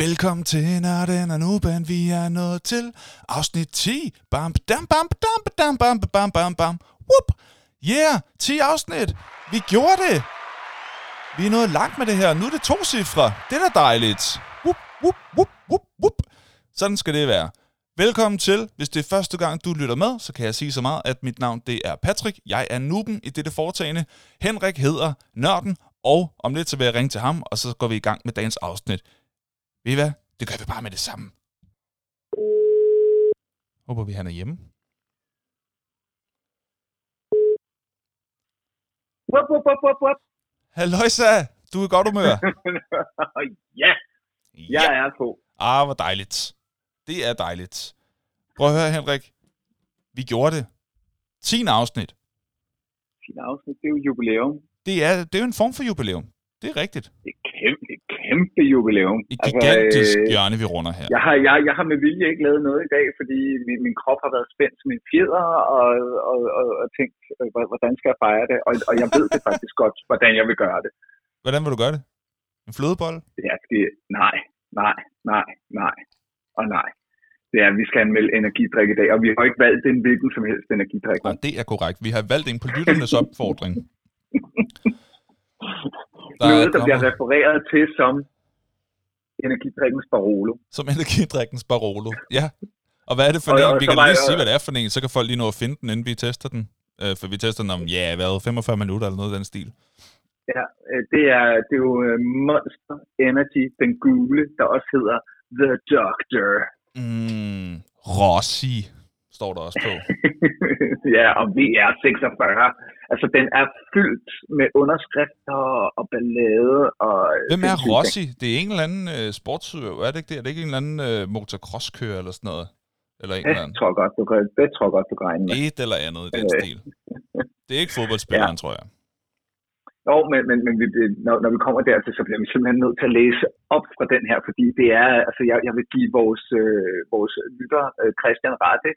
Velkommen til Nørden og Nuban, vi er nået til afsnit 10. Bam, dam, bam, dam, bam, bam, bam, bam, bam. Whoop! Yeah, 10 afsnit. Vi gjorde det. Vi er nået langt med det her. Nu er det to cifre. Det er da dejligt. Whoop, whoop, whoop, whoop, whoop. Sådan skal det være. Velkommen til. Hvis det er første gang, du lytter med, så kan jeg sige så meget, at mit navn det er Patrick. Jeg er nuben i dette foretagende. Henrik hedder Nørden, og om lidt så vil jeg ringe til ham, og så går vi i gang med dagens afsnit. Ved I hvad? Det gør vi bare med det samme. Håber vi, han er hjemme. Wup, wup, wup, wup, wup. Halløjsa! Du er i godt humør. ja, jeg er på. Ah, hvor dejligt. Det er dejligt. Prøv at høre, Henrik. Vi gjorde det. 10 afsnit. Sin afsnit, det er jo jubilæum. Det er, det er jo en form for jubilæum. Det er rigtigt. Det er kæmpe, det er kæmpe jubilæum. Et gigantisk øh, hjørne, vi runder her. jeg, har, jeg, jeg har med vilje ikke lavet noget i dag, fordi min, min krop har været spændt som en fjeder, og, og, og, og tænkt, øh, hvor- hvordan skal jeg fejre det? Og, og jeg ved det faktisk godt, hvordan jeg vil gøre det. Hvordan vil du gøre det? En flødebold? Jeg skal, nej, nej, nej, nej og nej. Det er, at vi skal anmelde energidrik i dag, og vi har ikke valgt en hvilken som helst energidrik. Nej, det er korrekt. Vi har valgt en på lytternes opfordring. Der Noget, der bliver kommer- refereret til som energidrikkens Barolo. Som energidrikkens Barolo. Ja. Og hvad er det for Og- en? og Vi kan lige jeg- sige, hvad det er for en, så kan folk lige nå at finde den, inden vi tester den. Øh, For vi tester den om, ja, hvad, 45 minutter eller noget af den stil. Ja, øh, det er, det er jo øh, Monster Energy, den gule, der også hedder The Doctor. Mm, Rossi står der også på. ja, og VR46. Altså, den er fyldt med underskrifter og ballade. Og Hvem er. Rossi? Det er en eller anden øh, sportsøver, er det ikke det? Er det ikke en eller anden øh, motocrosskører eller sådan noget? Eller en eller Det anden? tror godt, du kan, det tror godt, du kan regne med. Et eller andet i den Øh. stil. Det er ikke fodboldspilleren, tror jeg. Jo, men, men, men vi, når, når vi kommer dertil, så bliver vi simpelthen nødt til at læse op fra den her, fordi det er, altså jeg, jeg vil give vores, øh, vores lytter, øh, Christian Rette,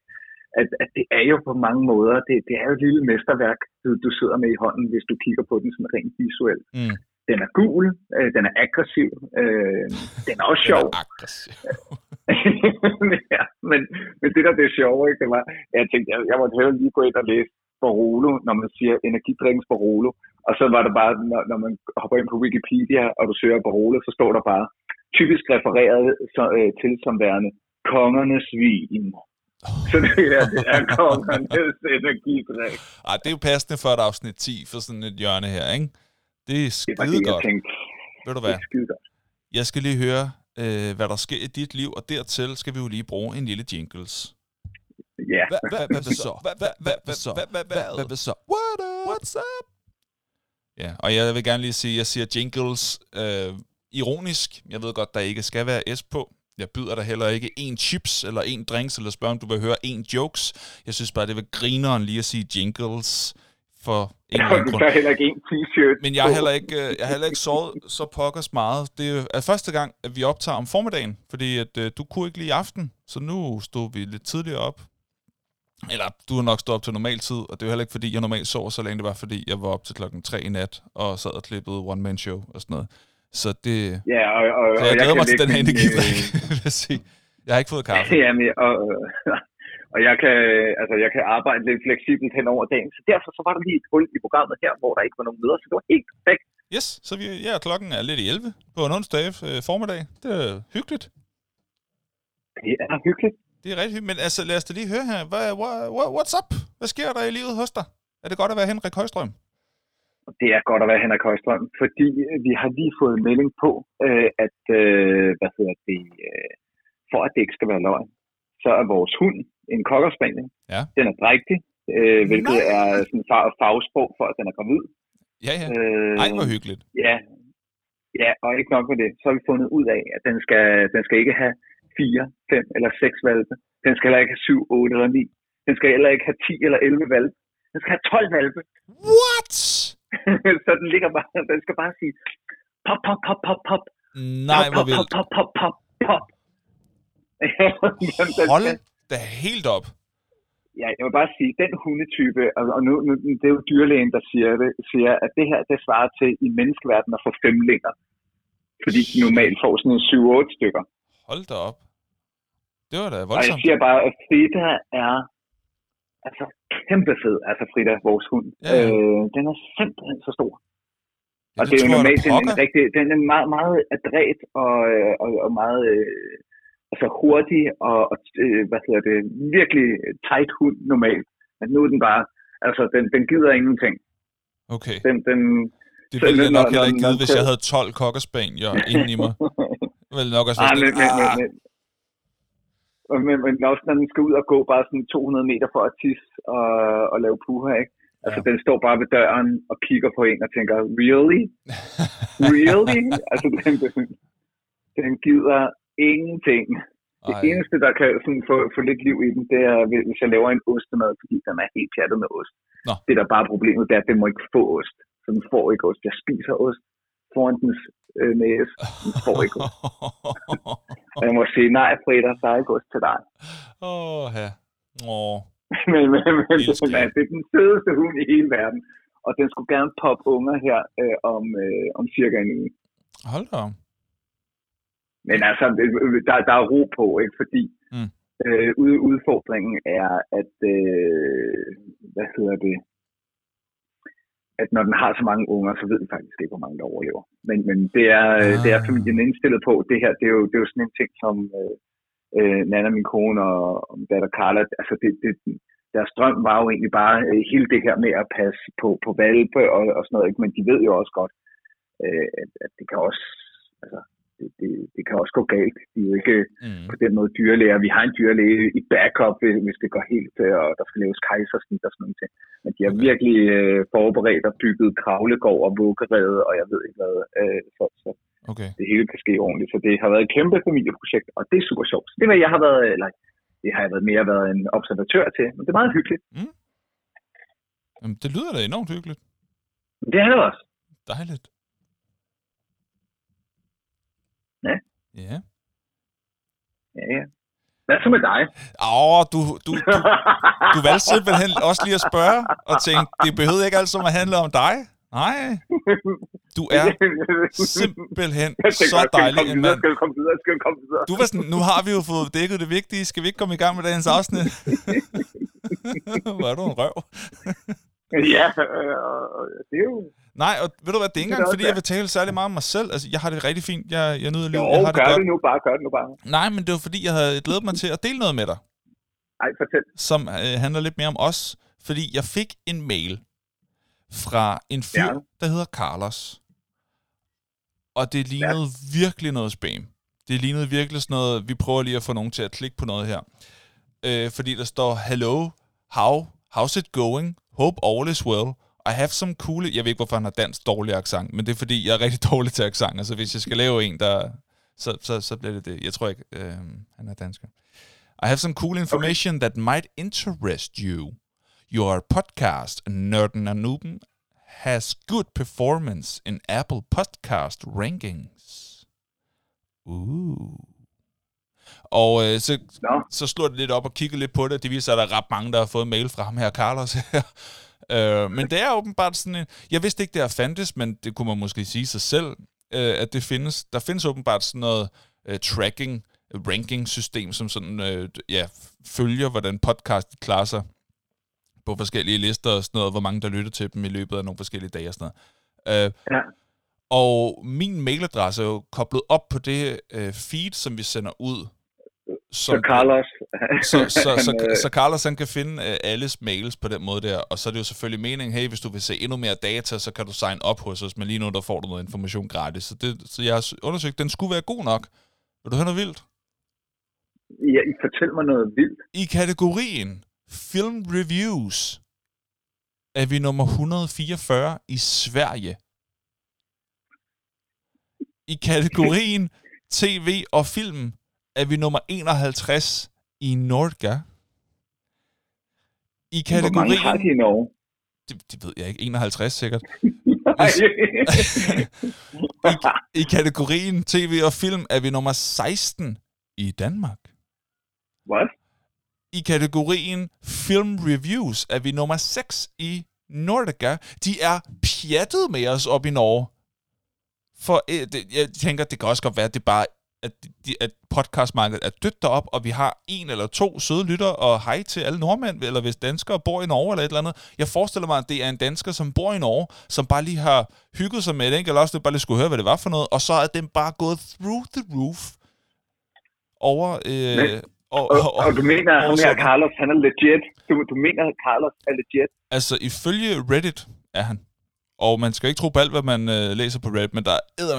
at, at det er jo på mange måder, det, det er jo et lille mesterværk, du, du sidder med i hånden, hvis du kigger på den sådan rent visuelt. Mm. Den er gul, øh, den er aggressiv, øh, den er også sjov. Den er aggressiv. ja, men, men det der det er sjovt, ikke, det var, jeg tænkte, jeg, jeg måtte hellere lige gå ind og læse Barolo, når man siger energidrikkens Barolo. Og så var det bare, når, når man hopper ind på Wikipedia, og du søger Barolo, så står der bare, typisk refereret så, øh, til som værende kongernes vin. Så det her, det er kongernes energidrik. Ej, det er jo passende for et afsnit 10 for sådan et hjørne her, ikke? Det er Det skide det, jeg godt. tænkte. Ved du Det hvad? er skide godt. Jeg skal lige høre, øh, hvad der sker i dit liv, og dertil skal vi jo lige bruge en lille jingles. Ja, Hvad hvad- hvad så? Hvad hvad- hvad- hvad så? Hvad hvad- hvad- hvad- hvad så? What up? What's up? Ja, og jeg vil gerne lige sige, at jeg siger jingles øh, ironisk. Jeg ved godt, der ikke skal være S på. Jeg byder dig heller ikke en chips eller en drinks, eller spørger, om du vil høre en jokes. Jeg synes bare, det vil grineren lige at sige jingles for en du grund. tager heller ikke en t-shirt. Men jeg har heller ikke, øh, jeg har heller ikke sovet så pokkers meget. Det er første gang, at vi optager om formiddagen, fordi at, øh, du kunne ikke lige aften, så nu stod vi lidt tidligere op. Eller du har nok stået op til normal tid, og det er jo heller ikke, fordi jeg normalt sover så længe. Det var, fordi jeg var op til klokken 3 i nat, og sad og klippede one-man-show og sådan noget. Så det... Ja, og, og, Så og jeg glæder kan mig til den her energidrik, øh, vil jeg sige. Jeg har ikke fået kaffe. Ja, men, og, og jeg, kan, altså, jeg kan arbejde lidt fleksibelt hen over dagen, så derfor så var der lige et hul i programmet her, hvor der ikke var nogen møder, så det var helt perfekt. Yes, så vi, ja, klokken er lidt i 11 på en onsdag øh, formiddag. Det er hyggeligt. Det er hyggeligt. Det er rigtig hyggeligt. Men altså, lad os da lige høre her. Hvad, what, what, what's up? Hvad sker der i livet hos dig? Er det godt at være Henrik Højstrøm? Det er godt at være Henrik Højstrøm, fordi øh, vi har lige fået en melding på, øh, at øh, hvad hedder det, øh, for at det ikke skal være løgn, så er vores hund en kokkerspaniel. Ja. Den er drægtig, øh, hvilket Nej. er sådan fag, fagsprog for, at den er gravid. Ja, ja. Ej, hvor hyggeligt. Ja, ja, og ikke nok med det. Så har vi fundet ud af, at den skal, den skal ikke have 4, 5 eller 6 valpe. Den skal heller ikke have 7, 8 eller 9. Den skal heller ikke have 10 eller 11 valpe. Den skal have 12 valpe. What? så den ligger bare, den skal bare sige, pop, pop, pop, pop, pop. Nej, pop, hvor pop, vildt. pop, pop, pop, pop. Jamen, den Hold skal- da helt op. Ja, jeg vil bare sige, den hundetype, og, nu, nu, det er jo dyrlægen, der siger det, siger, at det her, det svarer til i menneskeverdenen at få femlinger. Fordi de normalt får sådan en 7-8 stykker. Hold da op. Det var da Og jeg voldsomt. siger bare, at Frida er altså kæmpe fed. Altså Frida, vores hund. Ja. Øh, den er simpelthen så stor. Ja, og det er jo jeg, normalt, den er, en rigtig, den er meget, meget adræt og, øh, og, og meget øh, altså hurtig og, og øh, hvad hedder det, virkelig tight hund normalt. Men nu er den bare, altså den, den gider ingenting. Okay. Den, den, Det ville jeg nok heller ikke vide, hvis jeg havde 12 kokkerspanier inden i mig. Jeg ville nok også Ah, være men, men, men, ah, men, og men, også når den skal ud og gå bare sådan 200 meter for at tisse og, og lave puha, ikke? Altså, Ja. den står bare ved døren og kigger på en og tænker, really? Really? altså, den, den, den gider ingenting. Det ej, eneste, der kan sådan få, få lidt liv i den, det er, hvis jeg laver en ostemad, fordi den er helt pjattet med ost. Nå. Det, der bare er problemet, det er, at den må ikke få ost. Så den får ikke ost. Jeg spiser ost foran dens øh, næse. Den får ikke. Og jeg må sige, nej, Frida, der er ikke ost til dig. Åh, ja. Åh, men, men, men jeg. det er den fedeste hund i hele verden. Og den skulle gerne poppe unger her øh, om, øh, om cirka en uge. hold da. Men altså, der, der er ro på, ikke? Fordi Mm. øh, udfordringen er, at, øh, hvad hedder det, at når den har så mange unger, så ved vi faktisk ikke, hvor mange der overlever. Men, men det, er, ah. det er Ah. familien indstillet på. Det her, det er jo, det er jo sådan en ting, som øh, øh, Nana, min kone og, og datter Carla, altså det, det, deres drøm var jo egentlig bare øh, hele det her med at passe på, på valpe og, og sådan noget, ikke? men de ved jo også godt, øh, at, at det kan også, altså, det, det, det kan også gå galt. De er jo ikke Mm. på den måde dyrlæger. Vi har en dyrlæge i backup, hvis, det går helt, øh, og der skal laves kejsersnit og sådan noget. Men de har virkelig øh, forberedt og bygget kravlegård og vuggerede, og jeg ved ikke hvad, øh, så, så Okay. det hele kan ske ordentligt. Så det har været et kæmpe familieprojekt, og det er super sjovt. Så det var, jeg har været, eller det har jeg været mere været en observatør til, men det er meget hyggeligt. Jamen, det lyder da enormt hyggeligt. Det er det også. Dejligt. Ja. Ja. Ja, ja. Hvad så med dig? Åh, du, du, du, du valgte simpelthen også lige at spørge, og tænke, det behøvede ikke altid at handle om dig. Nej, du er simpelthen tænkte, så dejlig en mand. Skal vi komme videre? Skal vi komme videre? Du var sådan, nu har vi jo fået dækket det vigtige. Skal vi ikke komme i gang med dagens afsnit? Hvor er du en røv. Ja, øh, det er jo... Nej, og ved du hvad, det er ikke Det engang, fordi jeg vil tale særlig meget om mig selv. Altså, jeg har det rigtig fint. Jeg, jeg nyder Jo, livet. Jeg har det gør godt. det nu bare, gør det nu bare. Nej, men det var fordi, jeg havde glædet mig til at dele noget med dig, Ej, fortæl. som øh, handler lidt mere om os. Fordi jeg fik en mail fra en fyr, Ja. der hedder Carlos. Og det lignede ja. virkelig noget spam. Det lignede virkelig sådan noget, vi prøver lige at få nogen til at klikke på noget her. Øh, fordi der står, Hello, how, how's it going? Hope all is well. I have some cool... Jeg ved ikke, hvorfor han har dansk dårlig accent, men det er fordi, jeg er rigtig dårlig til accent. Så hvis jeg skal lave en, der... Så, så, så bliver det det. Jeg tror ikke, øh, han er dansker. I have some cool information okay. that might interest you. Your podcast, Nørden og Nuben, has good performance in Apple Podcast rankings. Uh. Og øh, så, Nå. så slår det lidt op og kigger lidt på det. Det viser sig, at der er ret mange, der har fået mail fra ham her, Carlos her. Øh, men det er åbenbart sådan en... Jeg vidste ikke, det her fandtes, men det kunne man måske sige sig selv, øh, at det findes. Der findes åbenbart sådan noget øh, tracking, ranking-system, som sådan, øh, ja, følger, hvordan podcast klarer sig på forskellige lister og sådan noget, hvor mange der lytter til dem i løbet af nogle forskellige dage og sådan noget. Øh, Ja. og min mailadresse er jo koblet op på det øh, feed, som vi sender ud. Så Carlos, så, så, han, så, øh, så Carlos han kan finde øh, alles mails på den måde der, og så er det jo selvfølgelig meningen, hey, hvis du vil se endnu mere data, så kan du sign op hos os, men lige nu der får du noget information gratis. Så, det, så jeg har undersøgt, den skulle være god nok. Vil du høre noget vildt? ja, I fortæl mig noget vildt. I kategorien Film Reviews er vi nummer 144 i Sverige. I kategorien TV og film er vi nummer 51 i Norge. I Hvor mange har de kategorien... i Norge? Det, det ved jeg ikke. 51 sikkert. I, I kategorien TV og film er vi nummer 16 i Danmark. What? I kategorien Film Reviews er vi nummer 6 i Nordica. De er pjattet med os op i Norge. For øh, jeg tænker, det kan også godt være, at det bare at, de, at podcastmarkedet er dødt derop, og vi har en eller to søde lytter, og hej til alle nordmænd, eller hvis danskere bor i Norge eller et eller andet. Jeg forestiller mig, at det er en dansker, som bor i Norge, som bare lige har hygget sig med eller også det bare lige skulle høre, hvad det var for noget, og så er den bare gået through the roof over... Øh, Men, og, og, og, og du mener, at her Carlos, han er legit? Du, du mener, at Carlos er legit? Altså, ifølge Reddit er han. Og man skal ikke tro på alt, hvad man øh, læser på Reddit, men der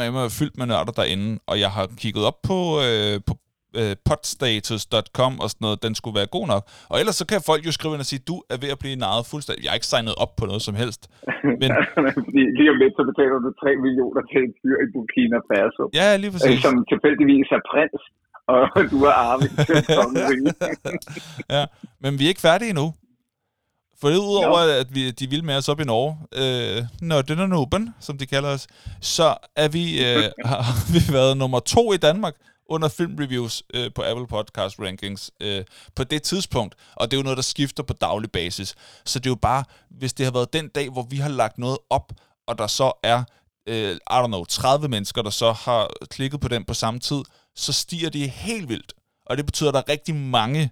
er med fyldt med nørder derinde, og jeg har kigget op på, øh, på øh, podstatus.com og sådan noget, den skulle være god nok. Og ellers så kan folk jo skrive ind og sige, du er ved at blive naret fuldstændig. Jeg har ikke signet op på noget som helst. Men... lige om lidt, så betaler du 3 millioner til en fyr i Burkina Faso. Ja, lige præcis. Som tilfældigvis er prins, og du er arving til Ja, men vi er ikke færdige endnu. For det udover, no. at vi, de vil med os op i Norge, øh, når den er åben, som de kalder os, så er vi, øh, har vi været nummer to i Danmark under filmreviews øh, på Apple Podcast Rankings øh, på det tidspunkt. Og det er jo noget, der skifter på daglig basis. Så det er jo bare, hvis det har været den dag, hvor vi har lagt noget op, og der så er, øh, I don't know, 30 mennesker, der så har klikket på den på samme tid, så stiger det helt vildt. Og det betyder, at der er rigtig mange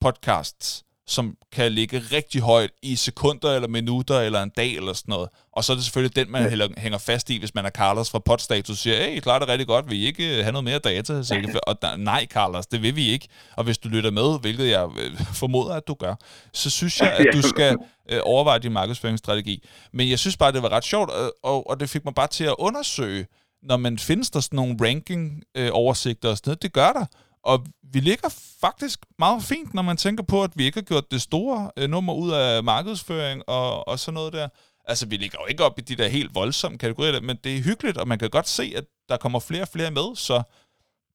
podcasts, som kan ligge rigtig højt i sekunder eller minutter eller en dag eller sådan noget. Og så er det selvfølgelig den, man ja. hænger fast i, hvis man er Carlos fra podstatus, siger, hey, I klarer det rigtig godt, vil I ikke øh, have noget mere data? Så ikke, og nej, Carlos, det vil vi ikke. Og hvis du lytter med, hvilket jeg øh, formoder, at du gør, så synes jeg, at du skal øh, overveje din markedsføringsstrategi. Men jeg synes bare, det var ret sjovt, og, og det fik mig bare til at undersøge, når man findes der sådan nogle ranking-oversigter og sådan noget, det gør der. Og vi ligger faktisk meget fint, når man tænker på, at vi ikke har gjort det store øh, nummer ud af markedsføring og, og sådan noget der. Altså, vi ligger jo ikke op i de der helt voldsomme kategorier, men det er hyggeligt, og man kan godt se, at der kommer flere og flere med, så,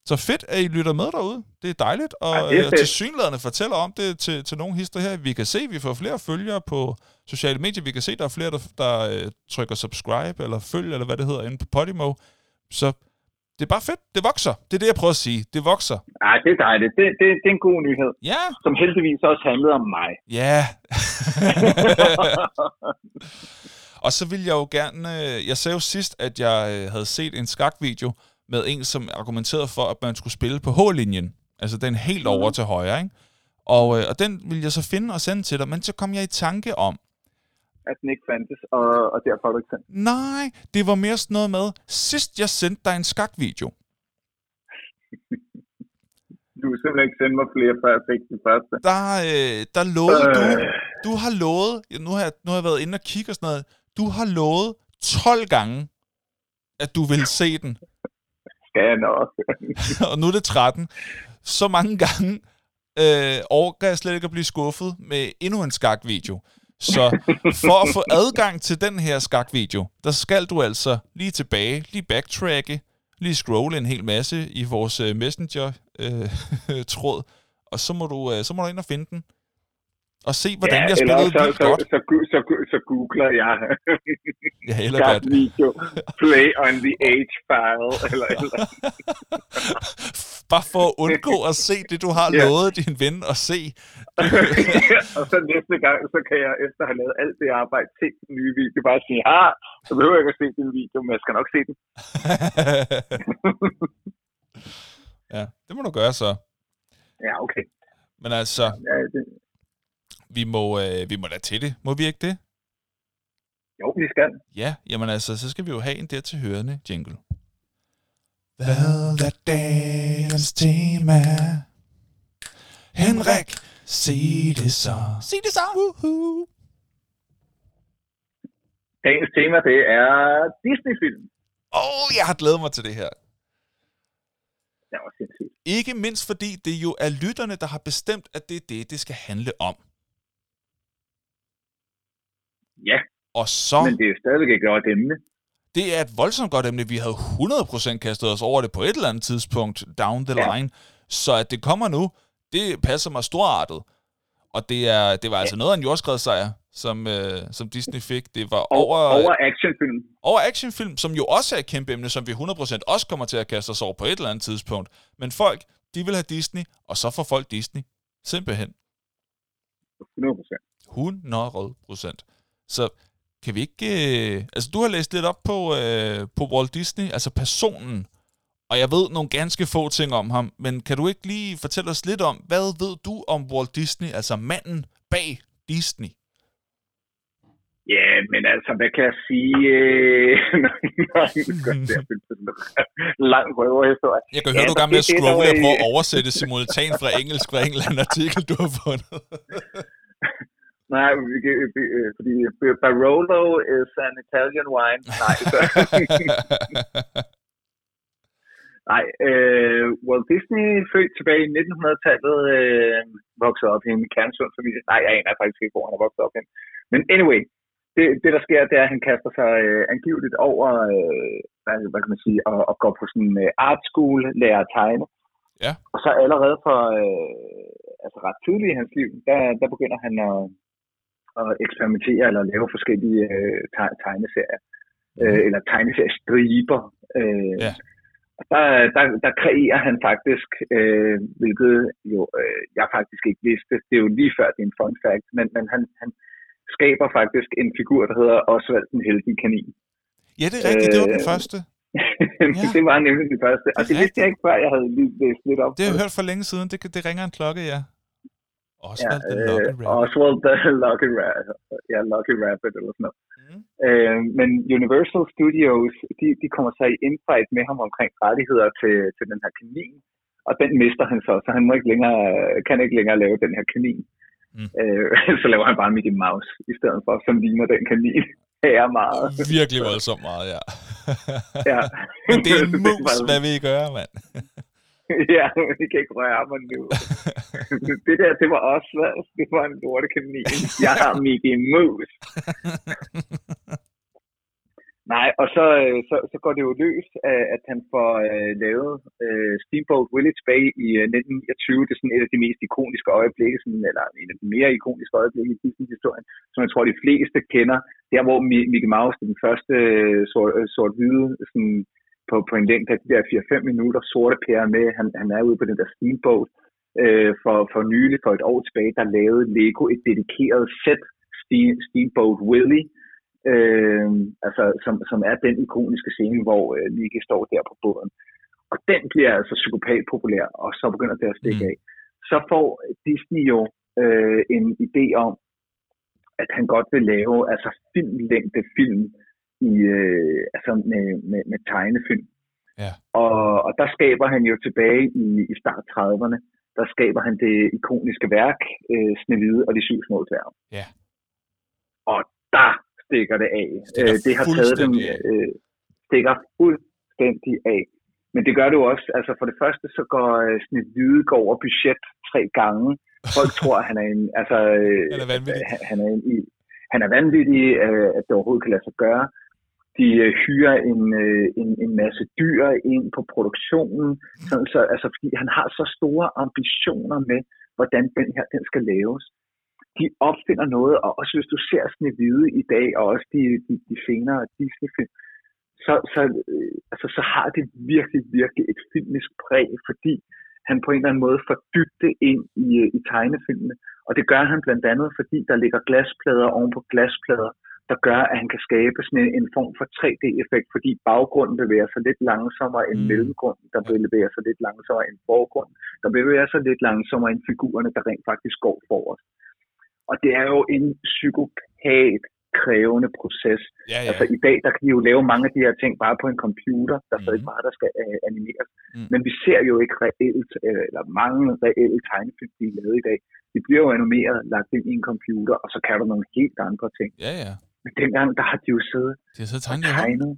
så fedt, at I lytter med derude. Det er dejligt, og ja, øh, til synlæderne fortæller om det til, til nogle hister her. Vi kan se, at vi får flere følgere på sociale medier. Vi kan se, at der er flere, der, der øh, trykker subscribe eller følg, eller hvad det hedder, inde på Podimo. Så det er bare fedt. Det vokser. Det er det, jeg prøver at sige. Det vokser. Ja, det er dejligt. Det, det, det er en god nyhed. Ja. Som heldigvis også handlede om mig. Ja. og så vil jeg jo gerne... Øh, jeg sagde jo sidst, at jeg øh, havde set en skakvideo med en, som argumenterede for, at man skulle spille på H-linjen. Altså den helt over mm. til højre, ikke? Og, øh, og den vil jeg så finde og sende til dig, men så kom jeg i tanke om, at den ikke fandtes, og, og derfor har du ikke sendt Nej, det var mere sådan noget med, sidst jeg sendte dig en skakvideo. du vil simpelthen ikke sende mig flere, før jeg fik den første. Der, øh, der lovede øh. du, du har lovet, nu har, jeg, nu har jeg været inde og kigge og sådan noget, du har lovet 12 gange, at du vil se den. Skal jeg nok. og nu er det 13. Så mange gange øh, overgår jeg slet ikke at blive skuffet med endnu en skakvideo. Så for at få adgang til den her skakvideo, der skal du altså lige tilbage, lige backtracke, lige scrolle en hel masse i vores øh, Messenger-tråd, øh, og så må, du, øh, så må du ind og finde den. Og se, hvordan ja, jeg spillede så, så, godt. Så, så, så, så googler jeg ja, eller video, play on the H-file, eller, eller. Bare for at undgå at se det, du har yeah. lovet din ven at se. og så næste gang, så kan jeg efter at have lavet alt det arbejde til den nye video, bare sige, ah, så behøver jeg ikke at se din video, men jeg skal nok se den. ja, det må du gøre så. Ja, okay. Men altså, ja, det... vi, må, øh, vi må da til det. Må vi ikke det? Jo, vi skal. Ja, jamen altså, så skal vi jo have en der til hørende jingle. Hvad er dagens tema? Henrik, sig det så. Sig det så. Woohoo. Dagens tema, det er Disney-film. Åh, oh, jeg har glædet mig til det her. Det var sindssygt. Ikke mindst fordi det jo er lytterne, der har bestemt, at det er det, det skal handle om. Ja, og så... men det er stadigvæk ikke godt emne det er et voldsomt godt emne. Vi havde 100% kastet os over det på et eller andet tidspunkt down the ja. line. Så at det kommer nu, det passer mig storartet. Og det, er, det var altså noget af en jordskredssejr, som, øh, som Disney fik. Det var over... Over actionfilm. Over actionfilm, som jo også er et kæmpe emne, som vi 100% også kommer til at kaste os over på et eller andet tidspunkt. Men folk, de vil have Disney, og så får folk Disney. Simpelthen. 100%. 100%. Så kan vi ikke... Øh, altså, du har læst lidt op på, øh, på Walt Disney, altså personen, og jeg ved nogle ganske få ting om ham, men kan du ikke lige fortælle os lidt om, hvad ved du om Walt Disney, altså manden bag Disney? Ja, men altså, hvad kan jeg sige? lang røverhistorie. Jeg kan høre, ja, du er gang med at scrolle og prøve at oversætte simultan fra engelsk fra en eller anden artikel, du har fundet. Nej, fordi Barolo is an Italian wine. Nej, Nej, øh, Walt Disney født tilbage i 1900-tallet, øh, voksede op i en kernsund familie. Nej, jeg aner faktisk ikke, hvor han er vokset op hen. Men anyway, det, det der sker, det er, at han kaster sig øh, angiveligt over, øh, hvad, hvad kan man sige, og, og går på sådan en øh, art school, lærer at tegne. Ja. Og så allerede for, øh, altså ret tidligt i hans liv, der, der begynder han at, at eksperimentere eller lave forskellige øh, tegneserier. Øh, eller tegneseriestriber. Øh, ja. Der, der, der kreerer han faktisk, øh, hvilket jo øh, jeg faktisk ikke vidste. Det er jo lige før, det er en fun fact, men, men han, han, skaber faktisk en figur, der hedder Osvald den heldige kanin. Ja, det er rigtigt. Øh, det var den øh, første. ja. det var nemlig den første. Og det, det vidste jeg ikke, før jeg havde lige læst lidt op. Det har jeg hørt for længe siden. Det, det ringer en klokke, ja. Oswald ja, the Lucky Rabbit. Oswald the Lucky Rabbit. Ja, Lucky Rabbit eller sådan noget. Mm. Øh, men Universal Studios, de, de kommer så i infight med ham omkring rettigheder til, til den her kanin. Og den mister han så, så han må ikke længere, kan ikke længere lave den her kanin. Mm. Øh, så laver han bare Mickey Mouse i stedet for, som ligner den kanin. Er meget. Virkelig voldsomt meget, ja. ja. Men det er en mus, hvad vi gøre, mand. ja, vi kan ikke røre mig nu. det der, det var også, det var en lortekanin. Jeg har Mickey Mouse. Nej, og så, øh, så, så går det jo løs, at han får uh, lavet uh, Steamboat Willie tilbage i uh, 1929. Det er sådan et af de mest ikoniske øjeblikke, sådan, eller en af de mere ikoniske øjeblikke i Disney-historien, som jeg tror, de fleste kender. Der, hvor Mickey Mouse, den første sort-hvide, sort sådan, på, på en længde af de der 4-5 minutter, sorte pære med, han, han er ude på den der Steamboat. Uh, for, for nylig, for et år tilbage, der lavede Lego et dedikeret sæt Steamboat Willie, øh, altså, som, som er den ikoniske scene, hvor øh, Mickey står der på båden. Og den bliver altså psykopat populær, og så begynder det at stikke mm. af. Så får Disney jo øh, en idé om, at han godt vil lave altså filmlængde film i, øh, altså med, med, med tegnefilm. Ja. Og, og der skaber han jo tilbage i, i start 30'erne, der skaber han det ikoniske værk, øh, Snevide og de syv små dværge. Ja. Og der stikker det af. Stikker øh, det har taget dem, øh, stikker fuldstændig af. Men det gør det jo også, altså for det første, så går øh, Snit Hvide går over budget tre gange. Folk tror, at han er en, altså, øh, han er vanvittig. Han, han er en, i, han er vanvittig, øh, at det overhovedet kan lade sig gøre. De øh, hyrer en, øh, en, en masse dyr ind på produktionen, sådan så, altså, fordi han har så store ambitioner med, hvordan den her den skal laves de opfinder noget, og også hvis du ser Snevide i dag, og også de, de, de senere Disney-film, så, så, øh, altså, så har det virkelig, virkelig et filmisk præg, fordi han på en eller anden måde får dybde ind i, øh, i tegnefilmene. Og det gør han blandt andet, fordi der ligger glasplader oven på glasplader, der gør, at han kan skabe sådan en, form for 3D-effekt, fordi baggrunden bevæger sig lidt langsommere end mm. mellemgrunden, der bevæger sig lidt langsommere end forgrunden, der bevæger sig lidt langsommere end figurerne, der rent faktisk går forrest. Og det er jo en psykopat krævende proces. Ja, ja. Altså i dag, der kan de jo lave mange af de her ting bare på en computer, der mm. ikke bare, der skal uh, animeres. Mm. Men vi ser jo ikke reelt, uh, eller mange reelle tegnefilm, de er lavet i dag. De bliver jo animeret, lagt ind i en computer, og så kan der nogle helt andre ting. Ja, ja. Men dengang, der har de jo siddet de har siddet tegnet, tegnet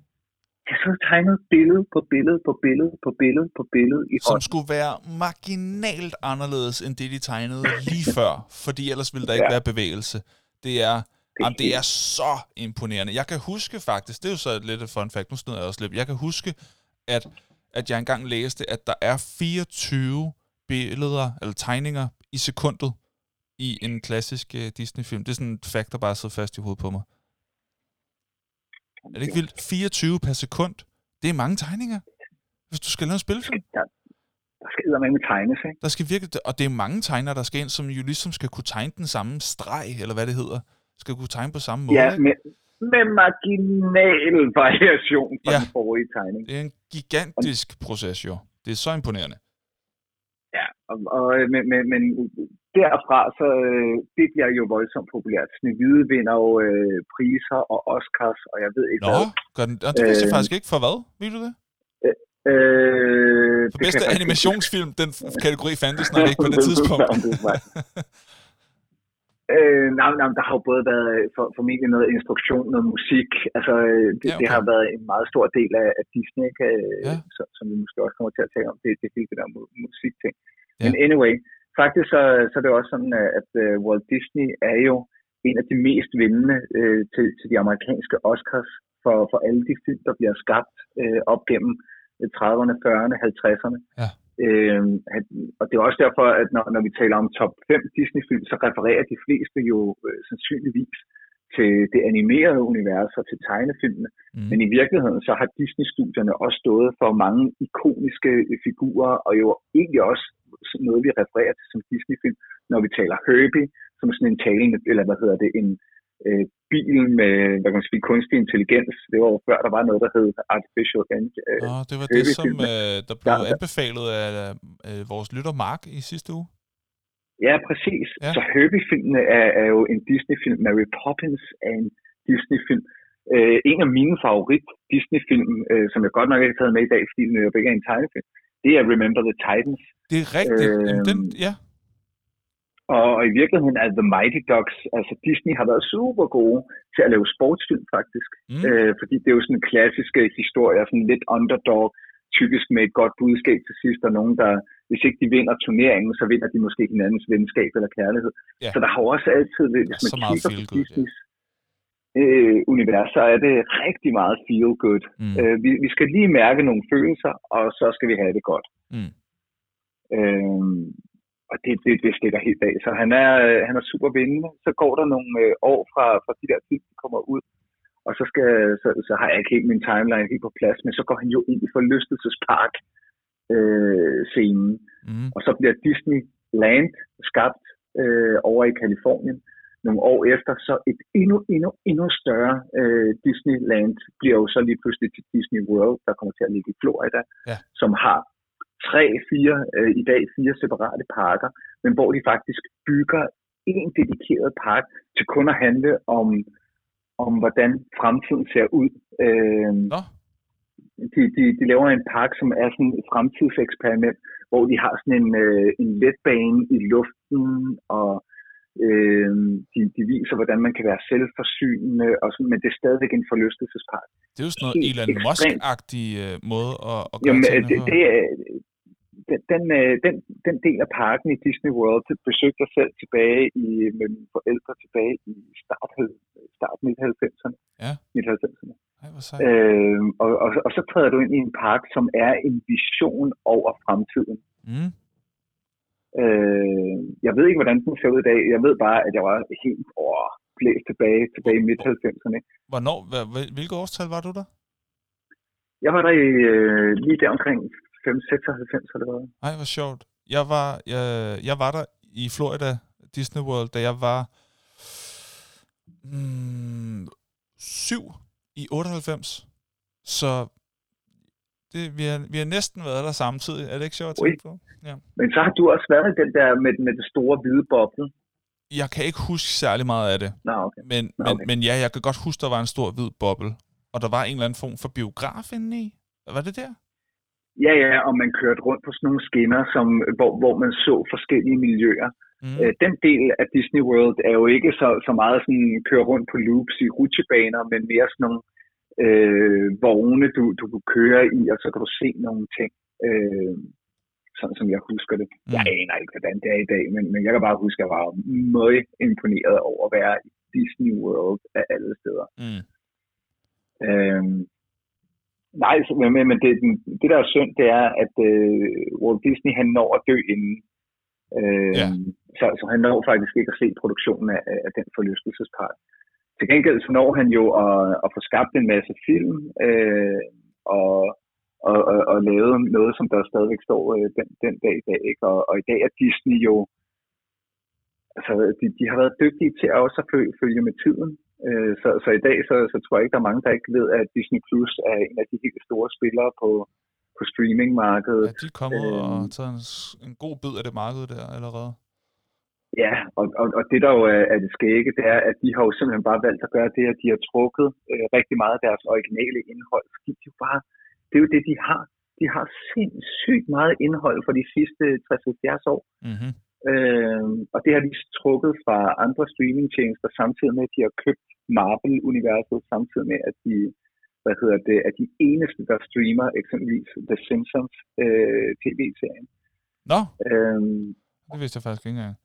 jeg så tegnet billede på billede på billede på billede på billede i Som skulle være marginalt anderledes end det, de tegnede lige før, fordi ellers ville der ikke ja. være bevægelse. Det er, det, jamen, det er så imponerende. Jeg kan huske faktisk, det er jo så lidt et fun fact, nu snyder jeg også lidt, jeg kan huske, at, at jeg engang læste, at der er 24 billeder eller tegninger i sekundet i en klassisk uh, Disney-film. Det er sådan et fact, der bare sidder fast i hovedet på mig. Er det ikke vildt? 24 per sekund. Det er mange tegninger. Hvis du skal lave en spilfilm. Der, der skal med med tegnes, ikke? Der skal virkelig, og det er mange tegnere, der skal ind, som jo ligesom skal kunne tegne den samme streg, eller hvad det hedder. Skal kunne tegne på samme måde. Ja, men, med marginal variation fra Ja. den forrige tegning. Det er en gigantisk proces, jo. Det er så imponerende. Ja, og, og, men, men, men derfra, så øh, det bliver jo voldsomt populært. Snevide vinder jo øh, priser og Oscars, og jeg ved ikke Nå, hvad. gør den, og det vidste jeg Øh, faktisk ikke. For hvad? Ved du det? Øh, For det kan bedste animationsfilm, den kategori fandtes nok ikke på det tidspunkt. Øh, nej, nej, der har jo både været øh, for, formentlig noget instruktion, noget musik. Altså, øh, det, Ja, okay. det har været en meget stor del af, af Disney, ikke? Øh, Ja. så, som vi måske også kommer til at tale om. Det, det hele det der mu- musikting. Ja. Men anyway, faktisk så, så er det også sådan, øh, at uh, Walt Disney er jo en af de mest vindende øh, til, til de amerikanske Oscars for, for alle de film, der bliver skabt øh, op gennem øh, 30'erne, 40'erne, 50'erne. Ja. Øh, og det er også derfor, at når, når vi taler om top 5 Disney-film, så refererer de fleste jo øh, sandsynligvis til det animerede univers og til tegnefilmene. Mm. Men i virkeligheden så har Disney-studierne også stået for mange ikoniske figurer, og jo egentlig også noget, vi refererer til som Disney-film, når vi taler Herbie, som sådan en talende, eller hvad hedder det, en øh, bil med, hvad kan man sige, kunstig intelligens. Det var jo før, der var noget, der hed Artificial Eng- øh, Nå, det var det, som øh, der blev der- anbefalet af øh, vores lytter Mark i sidste uge. Ja, præcis. Ja. Så Herbie-filmene er, er jo en Disney-film. Mary Poppins er en Disney-film. Øh, en af mine favorit Disney-film, øh, som jeg godt nok ikke har taget med i dag, fordi den jo ikke er en tegnefilm, det er Remember the Titans. Det er rigtigt. Øh, Jamen, den, ja, Og, og i virkeligheden er The Mighty Ducks, altså Disney har været super gode til at lave sportsfilm faktisk. Mm. Øh, fordi det er jo sådan klassiske historier, sådan lidt underdog, typisk med et godt budskab til sidst, og nogen, der, hvis ikke de vinder turneringen, så vinder de måske hinandens venskab eller kærlighed. Ja. Så der har også altid, lidt- hvis Ja, man kigger på good, ja. Disneys øh, univers, så er det rigtig meget feel good. Mm. Øh, vi, vi skal lige mærke nogle følelser, og så skal vi have det godt. Mm. Øhm, og det, det, det stikker helt af. Så han er, øh, han er super vindende. Så går der nogle øh, år fra, fra de der film, der kommer ud. Og så, skal, så, så har jeg ikke helt min timeline helt på plads, men så går han jo ind i forlystelsespark øh, scenen. Mm. Og så bliver Disneyland skabt øh, over i Kalifornien. Nogle år efter, så et endnu, endnu, endnu større øh, Disneyland bliver jo så lige pludselig til Disney World, der kommer til at ligge i Florida, Ja. som har tre, fire, øh, i dag fire separate parker, men hvor de faktisk bygger en dedikeret park til kun at handle om, om hvordan fremtiden ser ud. Øh, Nå, de, de, de laver en park, som er sådan et fremtidseksperiment, hvor de har sådan en, øh, en letbane i luften, og øh, de, de viser, hvordan man kan være selvforsynende, og sådan, men det er stadigvæk en forlystelsespark. det er jo sådan noget Elon. Musk-agtig øh, måde at, at gøre øh, tingene det, det er, den, den, øh, den, den del af parken i Disney World det besøgte jeg selv tilbage i, med mine forældre tilbage i start, start midt 90'erne. Ja. Midt 90'erne. Ej. Øh, og, og, og så træder du ind i en park, som er en vision over fremtiden. Mm. Øh, jeg ved ikke, hvordan den ser ud i dag. Jeg ved bare, at jeg var helt over blæst tilbage, tilbage i midt-90'erne. Hvornår, hvad, hvad- hvilket årstal var du der? Jeg var der i, øh, lige der omkring 5-96 har det været. Nej, hvor sjovt. Jeg var, jeg, jeg var der i Florida Disney World, da jeg var mm, syv i 98. Så det, vi, har, vi har næsten været der samtidig. Er det ikke sjovt at tænke på? Ja. Men så har du også været i den der med, med det store hvide boble. Jeg kan ikke huske særlig meget af det. Nå, okay. Men, Nå, men, okay. men ja, jeg kan godt huske, der var en stor hvid boble. Og der var en eller anden form for biograf inde i. Var det der? Ja, ja, og man kørte rundt på sådan nogle skinner, som, hvor, hvor man så forskellige miljøer. Mm. Øh, den del af Disney World er jo ikke så, så meget sådan køre rundt på loops i rutsjebaner, men mere sådan nogle øh, vogne, du, du kunne køre i, og så kan du se nogle ting, øh, sådan som jeg husker det. Mm. Jeg aner ikke, hvordan det er i dag, men, men jeg kan bare huske, at jeg var meget imponeret over at være i Disney World af alle steder. Mm. Øhm, nej, men, men- det, det der er synd, det er, at øh, Walt Disney han når at dø inden. Øh, Ja. så, så han når faktisk ikke at se produktionen af, af den forlystelsespark. Til gengæld så når han jo at, at få skabt en masse film øh, og, og, og, og lavet noget, som der stadigvæk står øh, den, den dag i dag. Ikke? Og, og i dag er Disney jo, altså de, de har været dygtige til at også at følge med tiden. Øh, så, så i dag, så, så tror jeg ikke, der er mange, der ikke ved, at Disney Plus er en af de helt store spillere på, på streamingmarkedet. Ja, de er kommet øh, og taget en, en god bid af det marked der allerede. Ja, og, og, og det der jo er, er det skægge, det er, at de har jo simpelthen bare valgt at gøre det, at de har trukket øh, rigtig meget af deres originale indhold. Fordi de jo bare, det er jo det, de har. De har sindssygt meget indhold for de sidste 60-70 år. Mm-hmm. Øh, og det har de trukket fra andre streamingtjenester, samtidig med, at de har købt Marvel-universet, samtidig med, at de, hvad hedder det, at de eneste, der streamer eksempelvis The Simpsons øh, tv-serien. Nå, Øh, det vidste jeg faktisk ikke engang.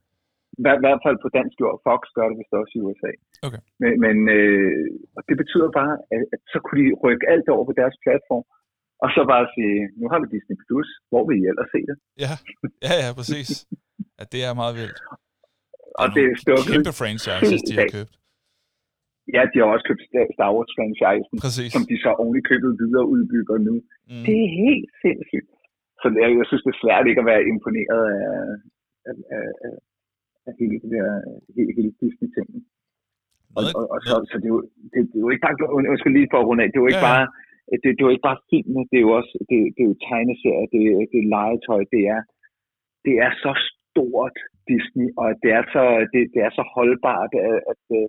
I hvert- hvert fald på dansk jord. Fox gør det vist også i USA. Okay. Men, men øh, og det betyder bare, at, at så kunne de rykke alt over på deres platform, og så bare sige, nu har vi Disney Plus, hvor vil I ellers se det? Ja, ja, ja, præcis. Ja, det er meget vildt. Og det er stukket. Kæmpe franchises, de har købt. Ja, de har også købt Star Wars-franchisen, Præcis. som de så oven købet videre udbygger nu. Mm. Det er helt sindssygt. Så er- jeg synes, det er svært ikke at være imponeret af, af, af, af, af hele det der hele, hele Disney-tingen. Og, og, og så, så det, er jo, det, det er jo ikke bare, und- undskyld lige for at runde af, det er jo ikke Ja, bare, det, det er jo ikke bare film, det er jo også, det, det er jo tegneserier, det, det er legetøj, det er, det er så stort Disney, og det er så, det, det er så holdbart, at, at øh,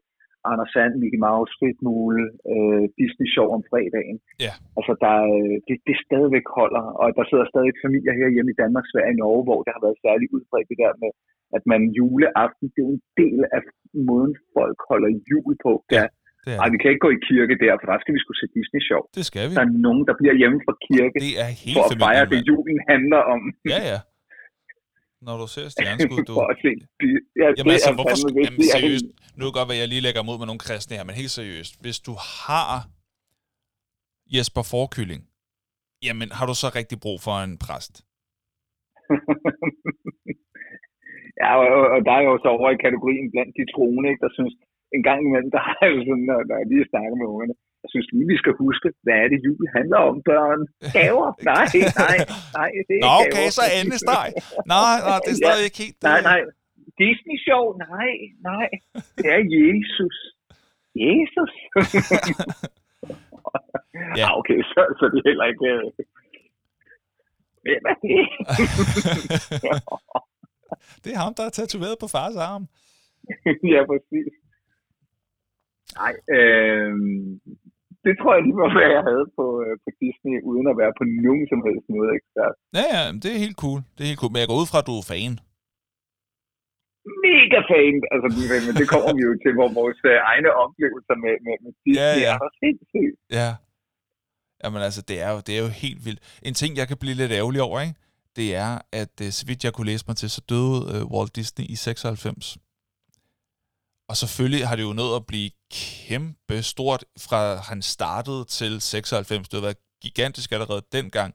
Anders Sand, Mickey Mouse, Fritmule, øh, Disney Show om fredagen. Ja. Altså, der, er- det, det stadigvæk holder, og der sidder stadig familier her hjemme i Danmark, Sverige og Norge, hvor det har været særligt udbredt det der med, at man juleaften, det er jo en del af måden, folk holder jul på. Ja, det er Ej, vi kan ikke gå i kirke der, for der skal vi skulle se Disney Show. Det skal vi. Der er nogen, der bliver hjemme fra kirke Det er hele for at fejre det, julen handler om. Ja, ja. Når du ser stjerneskud, du... ja, Jamen altså, hvorfor... Jamen seriøst, nu det godt, at jeg lige lægger mod med nogle kristne her, men helt seriøst. Hvis du har Jesper Forkylling, jamen har du så rigtig brug for en præst? ja, og, og, og der er jo så over i kategorien blandt de troende, ikke, der synes, en gang imellem, der har jeg jo sådan, når, når jeg lige snakker med ungerne, jeg synes lige, vi skal huske, hvad er det, jul handler om, børn? Gaver? Nej, nej, nej, det er Nå, okay, gaver. så endesteg. Nej, nej, det er Ja. stadig ikke helt... Nej, nej. Disney Show? Nej, nej. Det er Jesus. Jesus? Ja. Ah, okay, så, så det er heller ikke... øh, Hvem er det? det er ham, der er tatoveret på fars arm. ja, præcis. Nej, øh, det tror jeg lige var, hvad jeg havde på, øh, på Disney, uden at være på nogen som helst måde ekspert. Ja, ja, det er helt cool. Det er helt cool. Men jeg går ud fra, at du er fan. Mega fan! Altså, men- men det kommer vi jo til, hvor vores øh, egne oplevelser med, med, med Disney Ja, ja. er så sindssygt. Ja. Jamen altså, det er, jo, det er jo helt vildt. En ting, jeg kan blive lidt ærgerlig over, ikke? det er, at øh, så vidt jeg kunne læse mig til, så døde øh, Walt Disney i 96. Og selvfølgelig har det jo nået at blive kæmpe stort, fra han startede til 96. Det har været gigantisk allerede dengang.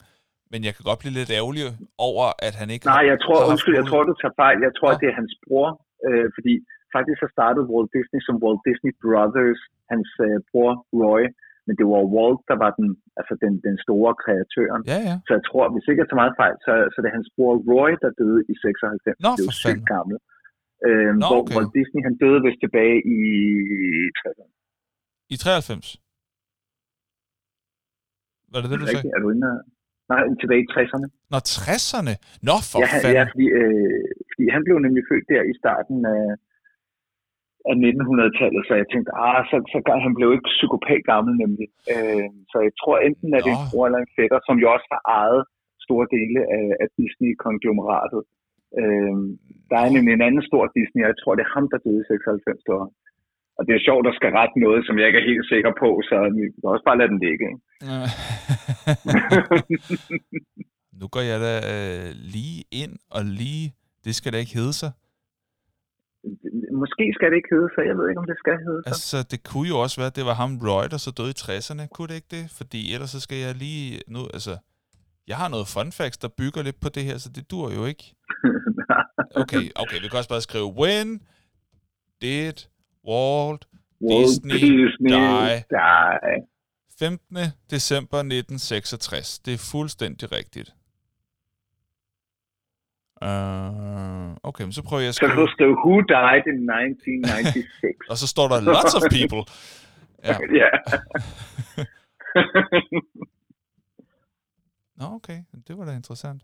Men jeg kan godt blive lidt ærgerlig over, at han ikke Nej, jeg tror, undskyld, jeg tror, du tager fejl. Jeg tror, Nå. at det er hans bror, øh, fordi faktisk så startede Walt Disney som Walt Disney Brothers, hans øh, bror Roy, men det var Walt, der var den, altså den, den store kreatøren. Ja, ja. Så jeg tror, hvis ikke jeg tager meget fejl, så, så det er hans bror Roy, der døde i 96. Nå, det er jo sygt gammel. Øh, Nå, hvor okay. Walt Disney, han døde vist tilbage i 60'erne. I 93. Var det det, du sagde? Rigtigt? Er du inde? Nej, tilbage i 60'erne. Nå, 60'erne? Nå, for Ja, han, fanden. ja fordi, øh, fordi han blev nemlig født der i starten af, af 1900-tallet, så jeg tænkte, ah, så, så han blev ikke psykopat gammel nemlig. Øh, så jeg tror enten, at det er en bror eller en fætter, som jo også har ejet store dele af, af Disney-konglomeratet. Øh, der er nemlig en anden stor Disney, og jeg tror, det er ham, der døde i 96 år. Og det er sjovt, der skal rette noget, som jeg ikke er helt sikker på, så vi kan også bare lade den ligge. Ikke? nu går jeg da øh, lige ind og lige... Det skal da ikke hedde sig. Måske skal det ikke hedde sig, jeg ved ikke, om det skal hedde sig. Altså, det kunne jo også være, at det var ham Roy, der så døde i 60'erne. Kunne det ikke det? Fordi ellers så skal jeg lige... Nu, altså, jeg har noget fun facts, der bygger lidt på det her, så det dur jo ikke. Okay, okay, vi kan også bare skrive, when did Walt Walt Disney Disney die. die. 15. december 1966. Det er fuldstændig rigtigt. Uh, Okay, men så prøver jeg at Så skrive. du skrive, who died in 1996? Og så står der lots of people. Ja. ja. Nå, okay. Det var da interessant.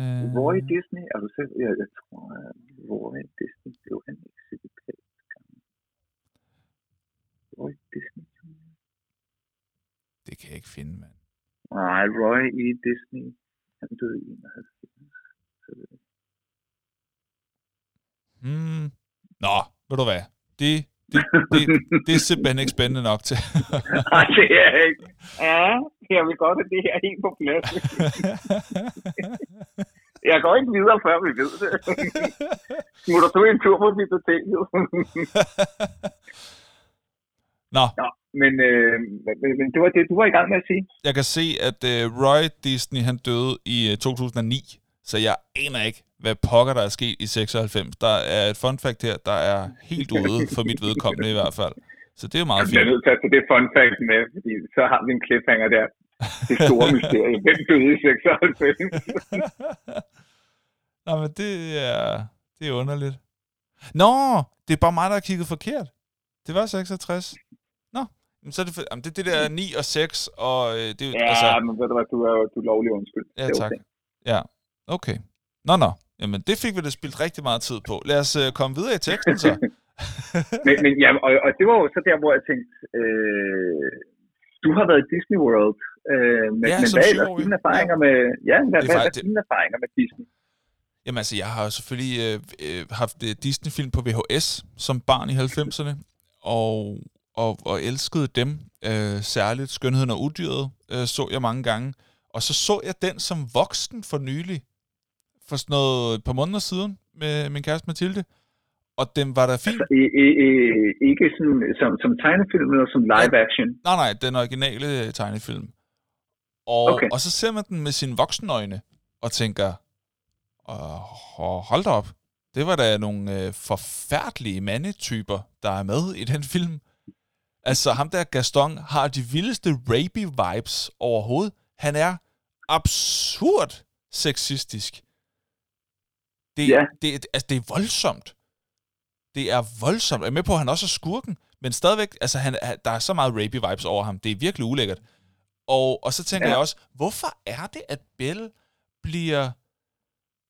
Øh, Roy Disney, er du selv? Jeg, jeg tror, at Roy Disney blev han ikke gammel. Roy Disney? Det kan jeg ikke finde, mand. Nej, Roy E. Disney, han døde i 91. Så Hmm. Nå, ved du hvad? Det, det, det, det er simpelthen ikke spændende nok til. Nej, det er ikke. Ja, jeg vil godt have det her helt på plads. Jeg går ikke videre, før vi ved det. Smutter du en tur på biblioteket? Nå, Nå, men, øh, men, det var det, du var i gang med at sige. jeg kan se, at uh, Roy Disney han døde i uh, 2009, så jeg aner ikke, hvad pokker der er sket i 96. Der er et fun fact her, der er helt ude for mit vedkommende i hvert fald. Så det er jo meget Jeg er fint. nødt til at tage det fun fact med, fordi så har vi en cliffhanger der. Det store mysterie. Hvem døde i 96? Nå, men det er, det er underligt. Nå, det er bare mig, der har kigget forkert. Det var 66. Nå, men så er det, for, jamen, det er det der 9 og 6, og øh, det er jo, Ja, altså, men ved du hvad, du er, du er lovlig undskyld. Ja, tak. okay. Ja, okay. Nå, nå. Jamen, det fik vi da spildt rigtig meget tid på. Lad os øh, komme videre i teksten så. men, men ja, og, og det var jo så der, hvor jeg tænkte, øh, du har været i Disney World, øh, men, Ja, men hvad er ellers dine erfaringer med, ja, hvad, hvad, er dine erfaringer med Disney? Jamen altså, jeg har jo selvfølgelig øh, øh, haft øh, Disney-film på VHS som barn i 90'erne, og, og, og elskede dem. Øh, særligt Skønheden og Udyret øh, så jeg mange gange. Og så så jeg den som voksen for nylig, for sådan noget et par måneder siden, med min kæreste Mathilde. Og den var da fin. Altså, i, i, ikke sådan, som, som tegnefilm, eller som live action? Nej, nej, den originale øh, tegnefilm. Og, Okay. og så ser man den med sine voksenøjne og tænker, åh, hold da op, det var da nogle øh, forfærdelige mandetyper, der er med i den film. Altså, ham der Gaston har de vildeste rapey-vibes overhovedet. Han er absurd sexistisk. Det, Ja. det, altså, det er voldsomt. Det er voldsomt. Jeg er med på, at han også er skurken, men stadigvæk, altså, han, der er så meget rapey-vibes over ham. Det er virkelig ulækkert. Og, og så tænker Ja. ja. jeg også, hvorfor er det, at Belle bliver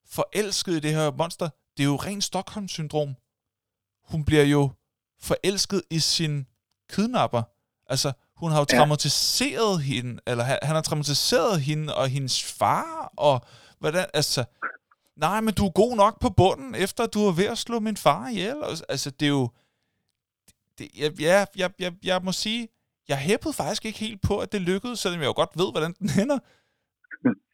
forelsket i det her monster? Det er jo rent Stockholm-syndrom. Hun bliver jo forelsket i sin kidnapper. Altså, hun har jo Ja. traumatiseret hende, eller han, han har traumatiseret hende og hendes far, og hvordan, altså, nej, men du er god nok på bunden, efter du er ved at slå min far ihjel. Altså, det er jo, det, jeg, jeg, jeg, jeg, jeg må sige, jeg hæppede faktisk ikke helt på, at det lykkedes, selvom jeg jo godt ved, hvordan den ender.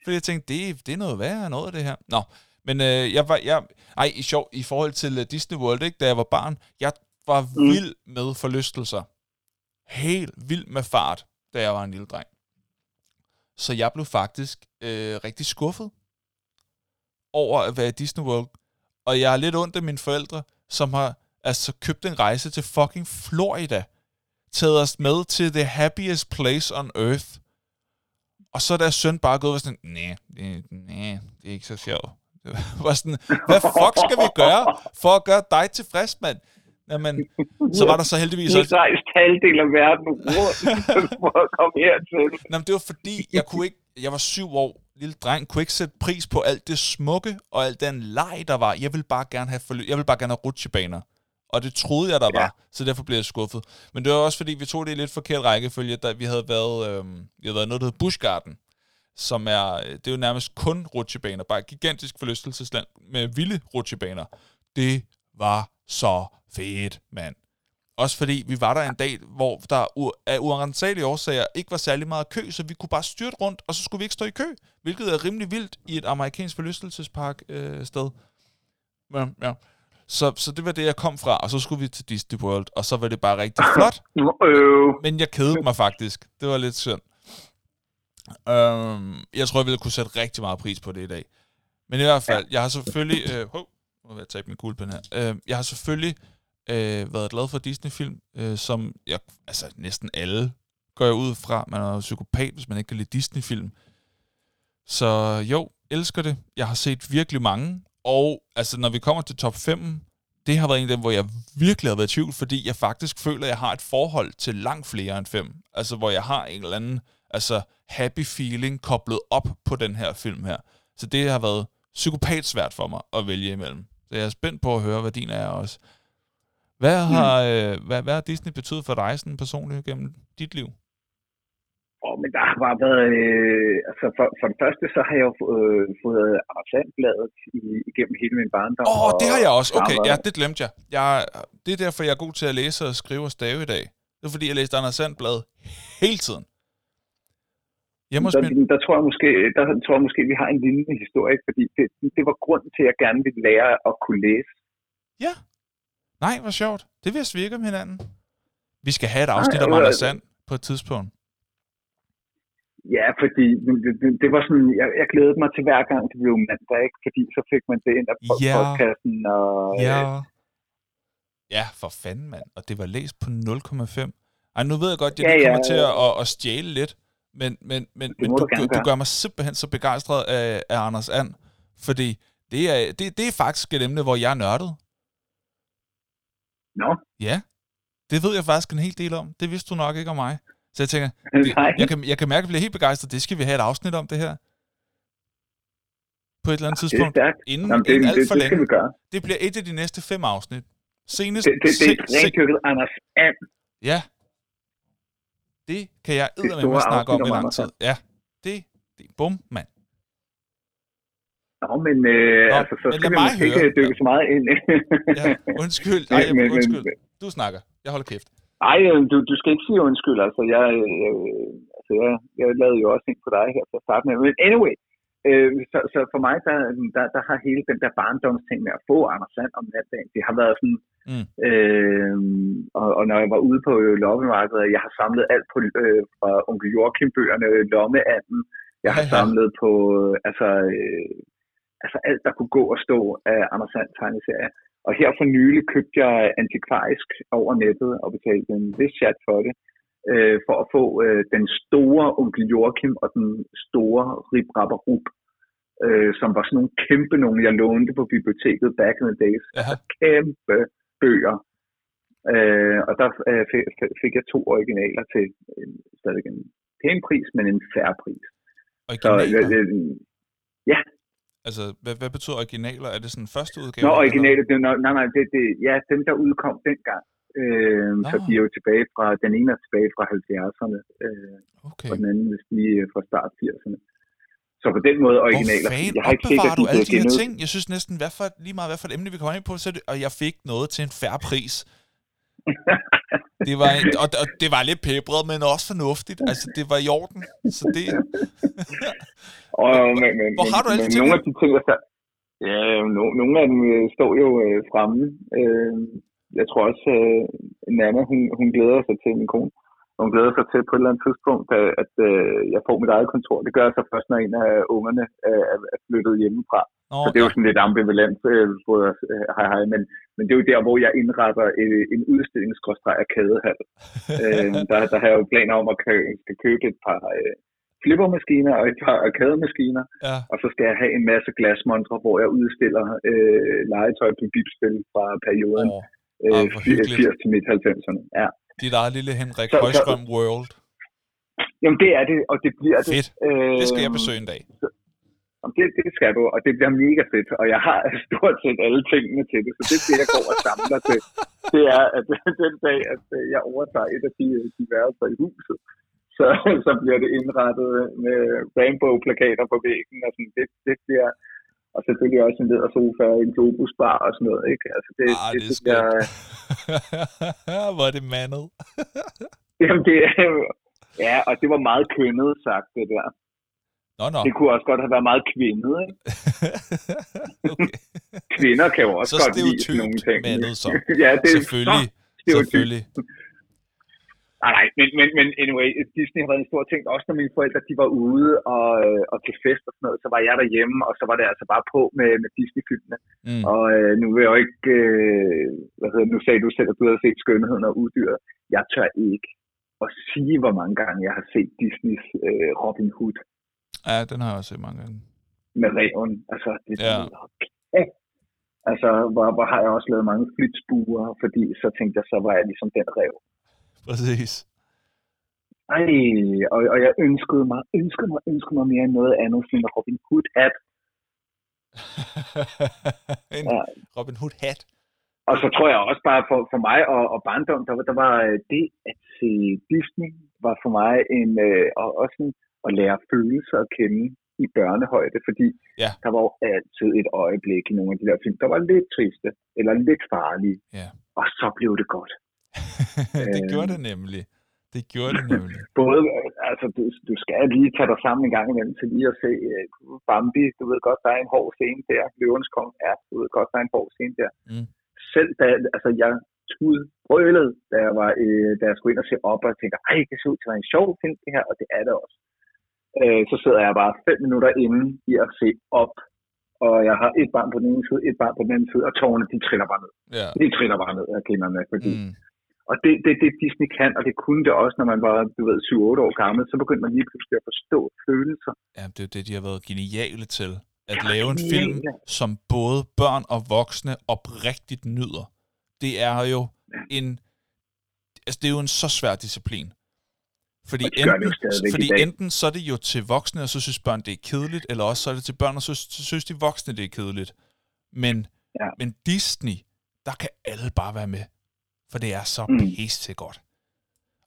Fordi jeg tænkte, det, det er noget værre noget af det her. Nå, men øh, jeg var, jeg, ej, i sjov, i forhold til uh, Disney World, ikke, da jeg var barn, jeg var Mm. vild med forlystelser. Helt vild med fart, da jeg var en lille dreng. Så jeg blev faktisk øh, rigtig skuffet over at være i Disney World. Og jeg er lidt ondt af mine forældre, som har altså købt en rejse til fucking Florida. Taget os med til the happiest place on earth. Og så er deres søn bare gået og sådan, nej, det, nej, det er ikke så sjovt. Var sådan, hvad fuck skal vi gøre for at gøre dig tilfreds, mand? Jamen, så var der så heldigvis Vi også... har rejst halvdel af verden rundt for at komme hertil. Nå, men det var fordi, jeg kunne ikke, jeg var syv år, lille dreng, kunne ikke sætte pris på alt det smukke og alt den leg, der var. Jeg ville bare gerne have, forløb, jeg ville bare gerne have rutsjebaner. Og det troede jeg, der Ja. var, så derfor blev jeg skuffet. Men det var også fordi, vi tog det i lidt forkert rækkefølge, da vi havde været, øhm, vi havde været noget, der hedder Busch Garden, som er, øh, det er jo nærmest kun rutsjebaner, bare et gigantisk forlystelsesland med vilde rutsjebaner. Det var så fedt, mand. Også fordi vi var der en dag, hvor der af uansagelige årsager ikke var særlig meget kø, så vi kunne bare styrte rundt, og så skulle vi ikke stå i kø, hvilket er rimelig vildt i et amerikansk forlystelsespark øh, sted. Ja, ja. Så, så det var det, jeg kom fra, og så skulle vi til Disney World, og så var det bare rigtig flot, Øh, men jeg kedede mig faktisk. Det var lidt synd. Øhm, jeg tror, jeg ville kunne sætte rigtig meget pris på det i dag. Men i hvert fald, jeg har selvfølgelig... Øh, nu vil jeg tage min kuglepen her. Øh, jeg har selvfølgelig øh, været glad for Disney-film, øh, som jeg, altså næsten alle går jeg ud fra. Man er jo psykopat, hvis man ikke kan lide Disney-film. Så jo, elsker det. Jeg har set virkelig mange, Og altså, når vi kommer til top 5, det har været en af dem, hvor jeg virkelig har været i tvivl, fordi jeg faktisk føler, at jeg har et forhold til langt flere end fem. Altså, hvor jeg har en eller anden altså, happy feeling koblet op på den her film her. Så det har været psykopat svært for mig at vælge imellem. Så jeg er spændt på at høre, hvad din er også. Hvad mm. har, øh, hvad, hvad har Disney betydet for dig sådan personligt gennem dit liv? Oh, men der har bare været, øh, altså for, for det første, så har jeg jo øh, fået Arasandbladet igennem hele min barndom. Åh, oh, det har jeg også. Okay, ja, det glemte jeg. jeg. Det er derfor, jeg er god til at læse og skrive og stave i dag. Det er fordi, jeg læste Anders Sandblad hele tiden. Hjemme der, min... der, tror jeg måske, der tror jeg måske, vi har en lignende historie, fordi det, det var grunden til, at jeg gerne ville lære at kunne læse. Ja. Nej, hvor sjovt. Det vil jeg svirke om hinanden. Vi skal have et afsnit Nej, om Anders Sand på et tidspunkt. Ja, fordi det, det, det var sådan, jeg, jeg glædede mig til hver gang det blev mandag, ikke? fordi så fik man det ind af ja. podcasten. Og, ja. Øh... ja, for fanden mand. Og det var læst på 0,5. Ej, nu ved jeg godt, jeg ja, kommer ja, til at, at, at stjæle lidt, men, men, men, men du, du, du gør mig simpelthen så begejstret af, af Anders And, fordi det er, det, det er faktisk et emne, hvor jeg er nørdet. Nå? Ja, det ved jeg faktisk en hel del om. Det vidste du nok ikke om mig. Så jeg tænker, det, jeg, kan, jeg kan mærke, at jeg bliver helt begejstret. Det skal vi have et afsnit om, det her. På et eller andet ja, tidspunkt. Det inden, Jamen, det, inden alt det, for det, længe. Det, skal vi gøre. det bliver et af de næste fem afsnit. Senest... Det, det, det er et rendyrket Anders And. Ja. Det kan jeg med snakke om i lang tid. Ja. Det, det bum, mand. Nå, men, øh, Nå, altså, så men skal vi måske ikke dykke ja. så meget ind. ja, undskyld. Ej, men, undskyld. Du snakker. Jeg holder kæft. Nej, øh, du, du skal ikke sige undskyld. Altså, jeg, jeg, øh, altså, jeg, jeg lavede jo også en på dig her til at starte med. Men anyway, øh, så, så for mig, der, der, der har hele den der barndomsting med at få Anders Sand om natdagen, det har været sådan, mm. øh, og, og når jeg var ude på loppemarkedet, jeg har samlet alt på, øh, fra onkel Joachim-bøgerne, Lommeanden, jeg har samlet på, altså, øh, altså alt, der kunne gå og stå af Anders Sand tegneserier. Og her for nylig købte jeg antikvarisk over nettet og betalte en vis chat for det, øh, for at få øh, den store onkel Joachim og den store Rip Rapperup, øh, som var sådan nogle kæmpe nogle, jeg lånte på biblioteket back in the days. Altså kæmpe bøger. Øh, og der øh, fik jeg to originaler til øh, stadig en pæn pris, men en færre pris. Originaler? Så, øh, ja, Altså, hvad, hvad betyder originaler? Er det sådan første udgave? Nå, originaler, det, nej, nej, det, det, ja, dem der udkom dengang. Øh, så de er jo tilbage fra, den ene er tilbage fra 70'erne, øh, okay. og den anden hvis er fra start 80'erne. Så på den måde originaler. Hvor fanden jeg har ikke sikkert, du alle de her ting? Jeg synes næsten, hvad for, lige meget hvad for et emne vi kommer ind på, så det, og jeg fik noget til en færre pris. Det var, en, og, og det var lidt pæbret, men også fornuftigt. Altså, det var i orden. Så det... og, men, men, Hvor har du alle men, nogle af de ting, der... Ja, no, nogle af dem øh, står jo øh, fremme. Øh, jeg tror også, øh, Nana, hun, hun glæder sig til min kone. Hun glæder sig til på et eller andet tidspunkt, at, at øh, jeg får mit eget kontor. Det gør jeg så først, når en af ungerne øh, er flyttet hjemmefra. Okay. Så det er jo sådan lidt ambivalent, øh, både, øh, hej hej, men, men det er jo der, hvor jeg indretter øh, en udstillingsgråstreg af kædehal. øh, der, der har jeg jo planer om at kø- skal købe et par øh, flippermaskiner og et par arkademaskiner, ja. og så skal jeg have en masse glasmontre, hvor jeg udstiller øh, legetøj på bipspil fra perioden oh. øh, 80 til midt 90'erne. Ja. Dit eget lille Henrik så, Højstrøm så, World. Jamen det er det, og det bliver Fedt. det. Øh, det skal jeg besøge en dag. Så, det, det skal du, og det bliver mega fedt, og jeg har stort set alle tingene til det, så det er det, jeg går og samler til. Det er, at den dag, at jeg overtager et af de, de værelser i huset, så, så bliver det indrettet med rainbow-plakater på væggen, og sådan, det, det bliver, og selvfølgelig også en sofa og en globusbar og sådan noget, ikke? Altså, det, ah, det, det, det bliver... Hvor er det mandet? Jamen, det er Ja, og det var meget kønnet sagt, det der. Nå, nå. Det kunne også godt have været meget kvindet, ikke? okay. Kvinder kan jo også så godt lide nogle ting. Mandet, så. ja, det er selvfølgelig. Så selvfølgelig. Nej, nej, men, men, men anyway, Disney har været en stor ting. Også når mine forældre de var ude og, øh, og til fest og sådan noget, så var jeg derhjemme, og så var det altså bare på med, med Disney-filmene. Mm. Og øh, nu vil jeg jo ikke, øh, hvad hedder nu sagde du selv, at du havde set Skønheden og Uddyret. Jeg tør ikke at sige, hvor mange gange jeg har set Disneys øh, Robin Hood. Ja, den har jeg også set mange gange. Med reven. Altså, det er ja. sådan, så hvor, hvor har jeg også lavet mange flitsbuer, fordi så tænkte jeg, så var jeg ligesom den rev. Præcis. Ej, og, og jeg ønskede mig, ønskede mig, ønskede mig mere end noget andet, sådan en Robin Hood hat. en Ja. Robin Hood hat. Og så tror jeg også bare for, for mig og, og barndom, der, var- der var øh, det at se Disney, var for mig en, øh, og også en, at lære følelser at kende i børnehøjde, fordi Ja. der var jo altid et øjeblik i nogle af de der film, der var lidt triste, eller lidt farlige, Ja. og så blev det godt. det Øhm. gjorde det nemlig. Det gjorde det nemlig. Både, altså du, du skal lige tage dig sammen en gang imellem til lige at se øh, Bambi, du ved godt, der er en hård scene der, Løvens Konge, ja, du ved godt, der er en hård scene der. Mm. Selv da, altså jeg tud brølede, da jeg, var, øh, da jeg skulle ind og se op, og tænkte, ej, det ser ud til at være en sjov film, det her, og det er det også. Øh, så sidder jeg bare fem minutter inde i at se op, og jeg har et barn på den ene side, et barn på den anden side, og tårerne, de triller bare ned. Ja. De triller bare ned, jeg kender med, fordi Mm. Og det, det, det Disney kan, og det kunne det også, når man var, du ved, 7-8 år gammel, så begyndte man lige pludselig at forstå følelser. Ja, det er det, de har været geniale til. At Ja, lave en film, geniale. som både børn og voksne oprigtigt nyder. Det er jo en... Altså, det er jo en så svær disciplin. Fordi, enten, fordi enten så er det jo til voksne, og så synes børn, det er kedeligt, eller også så er det til børn, og så, så synes de voksne, det er kedeligt. Men, Ja. men Disney, der kan alle bare være med. For det er så Mm. pisse godt.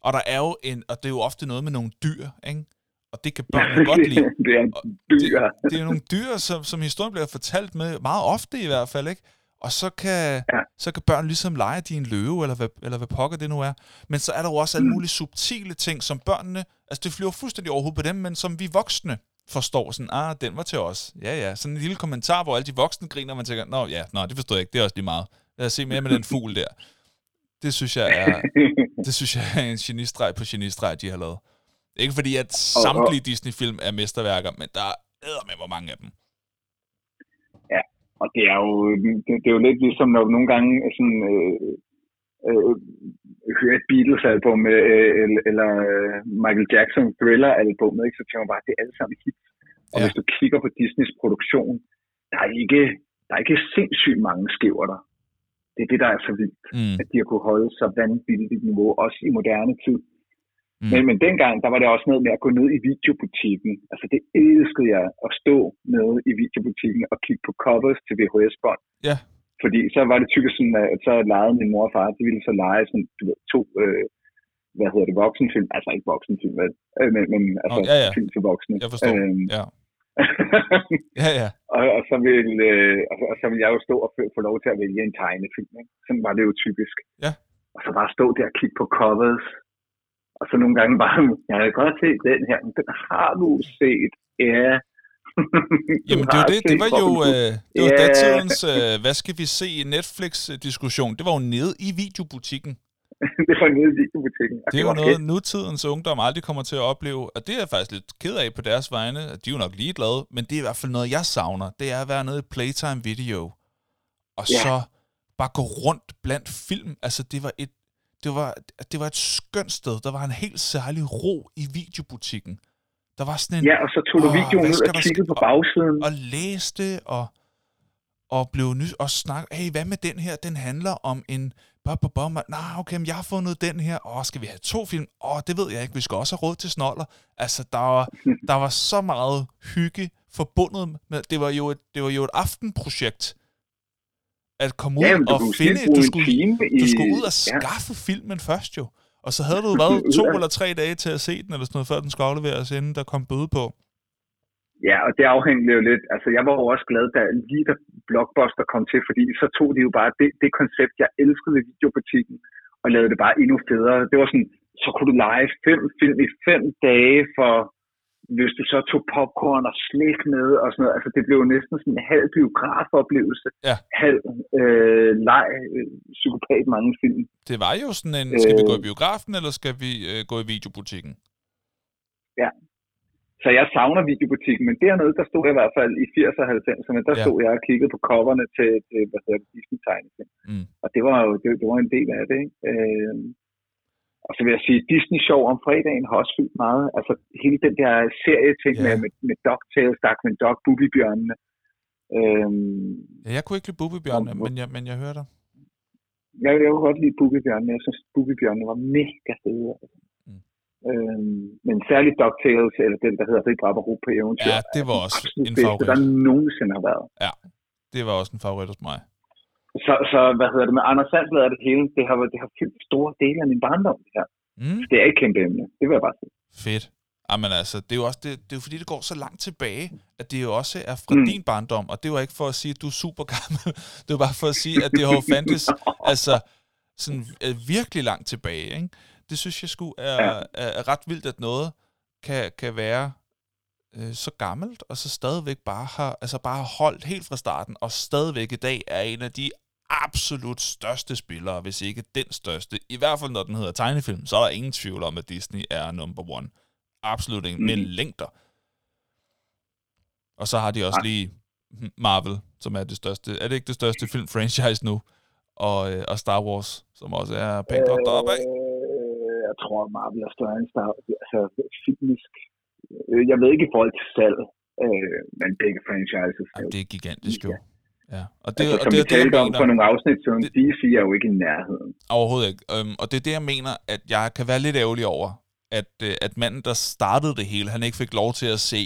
Og der er jo en, og det er jo ofte noget med nogle dyr, ikke? Og det kan børnene godt lide. det er dyr. Det, det er nogle dyr, som, som historien bliver fortalt med, meget ofte i hvert fald, ikke? Og så kan, Ja. ja. så kan børn ligesom lege, at de er en løve, eller hvad, eller hvad pokker det nu er. Men så er der jo også alle Mm. mulige subtile ting, som børnene, altså det flyver fuldstændig overhovedet på dem, men som vi voksne forstår sådan, ah, den var til os. Ja, ja. Sådan en lille kommentar, hvor alle de voksne griner, og man tænker, nå ja, nå, det forstår jeg ikke, det er også lige meget. Lad os se mere med den fugl der. Det synes jeg er, det synes jeg er en genistreg på genistreg, de har lavet. Ikke fordi, at samtlige Disney-film er mesterværker, men der er med hvor mange af dem. Og det er jo, det, det er jo lidt ligesom, når nogle gange er sådan, øh, øh, hører et Beatles-album øh, eller, eller øh, Michael Jackson Thriller-album, ikke? så tænker man bare, at det er alle sammen hits. Og Ja. hvis du kigger på Disneys produktion, der er ikke, der er ikke sindssygt mange skæver der. Det er det, der er så vildt, Mm. at de har kunne holde så vanvittigt niveau, også i moderne tid. Mm. Men, men dengang, der var det også noget med at gå ned i videobutikken. Altså det elskede jeg at stå nede i videobutikken og kigge på covers til VHS-bånd. Ja. Fordi så var det typisk sådan, at så legede min mor og far, de ville så lege sådan, du ved, to, øh, hvad hedder det, voksenfilm. Altså ikke voksenfilm, vel? Øh, men, men altså ja, ja. film til voksne. Jeg forstår. Øhm, Ja. Ja, ja. og, og, så ville, øh, og, så- og så ville jeg jo stå og få- lov til at vælge en tegnefilm. Ikke? Sådan var det jo typisk. Ja. Og så bare stå der og kigge på covers. Og så nogle gange bare, jeg har godt set den her, men den har du set. Ja. Jamen, det, det, det var jo, øh, det var Ja. datidens, øh, hvad skal vi se, Netflix-diskussion. Det var jo nede i videobutikken. det var nede i videobutikken. og Det er jo noget, fedt. nutidens ungdom aldrig kommer til at opleve, og det er jeg faktisk lidt ked af på deres vegne. De er jo nok ligeglade, men det er i hvert fald noget, jeg savner. Det er at være nede i Playtime Video, og Ja. så bare gå rundt blandt film. Altså, det var et det var, det var et skønt sted. Der var en helt særlig ro i videobutikken. Der var sådan en, Ja, og så tog du videoen ud og kiggede på bagsiden. og læste og og blev ny og snak hey hvad med den her den handler om en bop, bop, bop. nej okay men jeg har fundet den her. Åh skal vi have to film? Åh det ved jeg ikke. Vi skal også have råd til snoller. Altså der var der var så meget hygge forbundet med det var jo et det var jo et aftenprojekt. At komme ud Ja, og finde du skulle du skulle ud og ja. skaffe filmen først jo. Og så havde du været to eller tre dage til at se den eller sådan noget før den skulle afleveres inden der kom bøde på Ja, og det afhængte jo lidt. Altså, jeg var jo også glad, da lige da Blockbuster kom til, fordi så tog de jo bare det, det koncept, jeg elskede ved videobutikken, og lavede det bare endnu federe. Det var sådan, så kunne du lege fem film i fem dage for, hvis du så tog popcorn og slik med og sådan noget. Altså, det blev næsten sådan en halv biografoplevelse. Ja. Halv øh, leg, øh, psykopat mange film. Det var jo sådan en, skal vi gå i Øh. biografen, eller skal vi øh, gå i videobutikken? Så jeg savner videobutikken, men dernede, der stod jeg i hvert fald i 80'erne og 90'erne, der Ja. stod jeg og kiggede på coverne til, til hvad hedder det, Disney-tegnefilm. Mm. Og det var jo det, det var en del af det, ikke? Øh, og så vil jeg sige, Disney Show om fredagen har også fyldt meget. Altså hele den der serie ting Ja. med, med, med DuckTales, Darkwing Duck, Boogie-bjørnene. Øh, Ja, jeg kunne ikke lide Bubibjørnene, men jeg, men jeg hører dig. Jeg, jeg kunne godt lide Bubibjørnene. Jeg synes, Bubibjørnene var mega fede. Altså. Øhm, men særligt DuckTales, eller den, der hedder Rig Brabber på eventyr. Ja, det var også en bedste, favorit. der nogensinde har været. Ja, det var også en favorit hos mig. Så, så hvad hedder det med Anders Sandblad er det hele, det har, det har fyldt store dele af min barndom, det her. Mm. Det er et kæmpe emne, det vil jeg bare sige. Fedt. Jamen altså, det er jo også det, det er jo fordi, det går så langt tilbage, at det jo også er fra mm. din barndom, og det var ikke for at sige, at du er super gammel. Det var bare for at sige, at det har fandtes altså, sådan øh, virkelig langt tilbage. Ikke? Det synes jeg sgu er, ja. er, er ret vildt, at noget kan, kan være øh, så gammelt, og så stadigvæk bare har, altså bare har holdt helt fra starten, og stadigvæk i dag er en af de absolut største spillere, hvis ikke den største. I hvert fald, når den hedder tegnefilm, så er der ingen tvivl om, at Disney er number one. Absolut ingen. Mm. Med længder. Og så har de også lige Marvel, som er det største. Er det ikke det største filmfranchise nu? Og, øh, og Star Wars, som også er pænt op deroppe af. Øh, jeg tror, Marvel er end Star Wars. Altså, filmisk. Øh, jeg ved ikke i forhold til salg, øh, men begge franchises. Jamen, det er gigantisk jo. Ja. Og det, altså, og det, vi det, jeg talte om mener, for nogle afsnit, så DC er jo ikke i nærheden. Overhovedet ikke. Um, og det er det, jeg mener, at jeg kan være lidt ærgerlig over, at, uh, at manden, der startede det hele, han ikke fik lov til at se,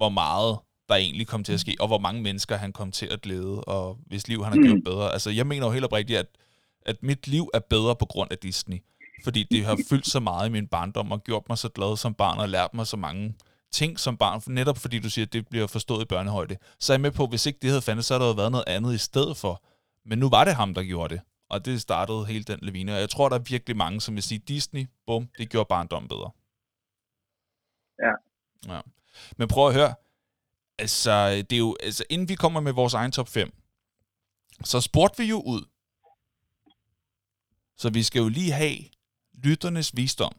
hvor meget der egentlig kom til at ske, og hvor mange mennesker han kom til at glæde, og hvis liv han har gjort bedre. Altså, jeg mener jo helt oprigtigt, at, at mit liv er bedre på grund af Disney. Fordi det har fyldt så meget i min barndom, og gjort mig så glad som barn, og lært mig så mange ting som barn, netop fordi du siger, at det bliver forstået i børnehøjde. Så er jeg med på, at hvis ikke det havde fandt, så havde der jo været noget andet i stedet for. Men nu var det ham, der gjorde det. Og det startede hele den lavine. Og jeg tror, der er virkelig mange, som vil sige, Disney, bum, det gjorde barndommen bedre. Ja. ja. Men prøv at høre. Altså, det er jo, altså, inden vi kommer med vores egen top 5, så spurgte vi jo ud. Så vi skal jo lige have lytternes visdom.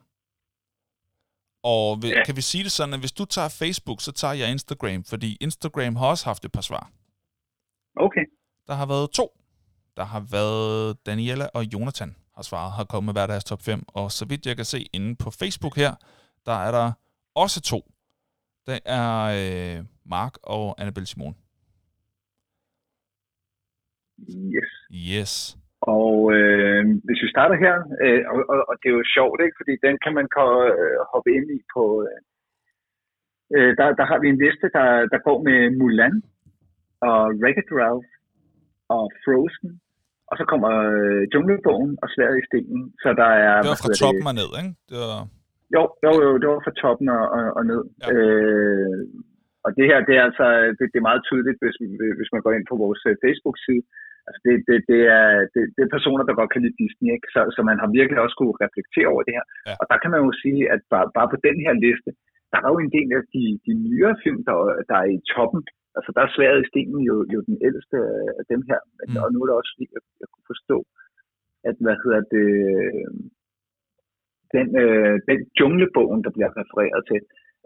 Og ja. kan vi sige det sådan, at hvis du tager Facebook, så tager jeg Instagram, fordi Instagram har også haft et par svar. Okay. Der har været to. Der har været Daniela og Jonathan har svaret, har kommet med hver deres top 5. Og så vidt jeg kan se inde på Facebook her, der er der også to. Det er øh, Mark og Annabelle Simon. Yes. Yes. Og øh, hvis vi starter her, øh, og, og, og det er jo sjovt, ikke? fordi den kan man øh, hoppe ind i på... Øh, der, der har vi en liste, der, der går med Mulan og Wreck-It Ralph og Frozen. Og så kommer øh, Junglebogen og Sværet i stenen. Så der er... Det var fra toppen og ned, ikke? Det var... Jo, jo, jo, det var fra toppen og, og, og ned. Ja. Øh, og det her, det er altså det, det er meget tydeligt, hvis, hvis man går ind på vores Facebook-side. Altså det, det, det, er, det, det er personer, der godt kan lide Disney, ikke? Så, så man har virkelig også kunne reflektere over det her. Ja. Og der kan man jo sige, at bare, bare på den her liste, der er jo en del af de, de nyere film, der, der er i toppen. Altså der er sværet i stenen jo, jo den ældste af dem her. Men, mm. Og nu er det også fordi, jeg, jeg kunne forstå, at hvad hedder det, den, øh, den junglebogen, der bliver refereret til,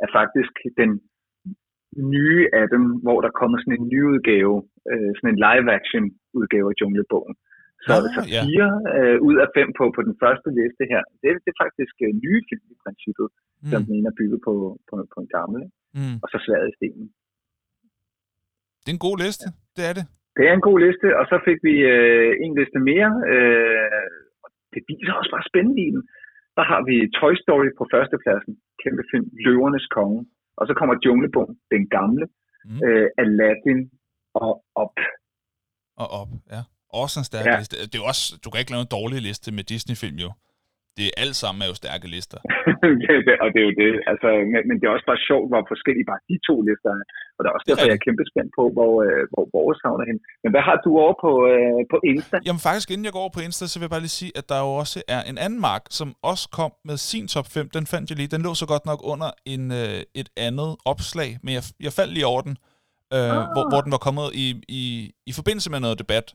er faktisk den nye af dem, hvor der kommer sådan en ny udgave, øh, sådan en live-action udgave af Junglebogen. Så, ah, så fire ja. øh, ud af fem på, på den første liste her, det, det er faktisk øh, nye film i princippet, mm. som den ene er bygget på, på, på en gammel, mm. og så sværet i stenen. Det er en god liste, ja. det er det. Det er en god liste, og så fik vi øh, en liste mere. Øh, det viser også bare spændende i den. Der har vi Toy Story på førstepladsen, kæmpe film, Løvernes Konge. Og så kommer Junglebogen, den gamle, mm. øh, Aladdin og Op. Og Op, ja. Også en stærk ja. liste. Det er også, du kan ikke lave en dårlig liste med Disney-film jo. Det er alt sammen er jo stærke lister. og det er jo det. Altså, men, men det er også bare sjovt, hvor forskellige bare de to lister er. Og det er også derfor, jeg er kæmpe spændt på, hvor, øh, hvor vores havner hen. Men hvad har du over på, øh, på Insta? Jamen faktisk, inden jeg går over på Insta, så vil jeg bare lige sige, at der jo også er en anden mark, som også kom med sin top 5. Den fandt jeg lige. Den lå så godt nok under en, øh, et andet opslag, men jeg, jeg faldt lige over den, øh, ah. hvor, hvor den var kommet i, i, i forbindelse med noget debat,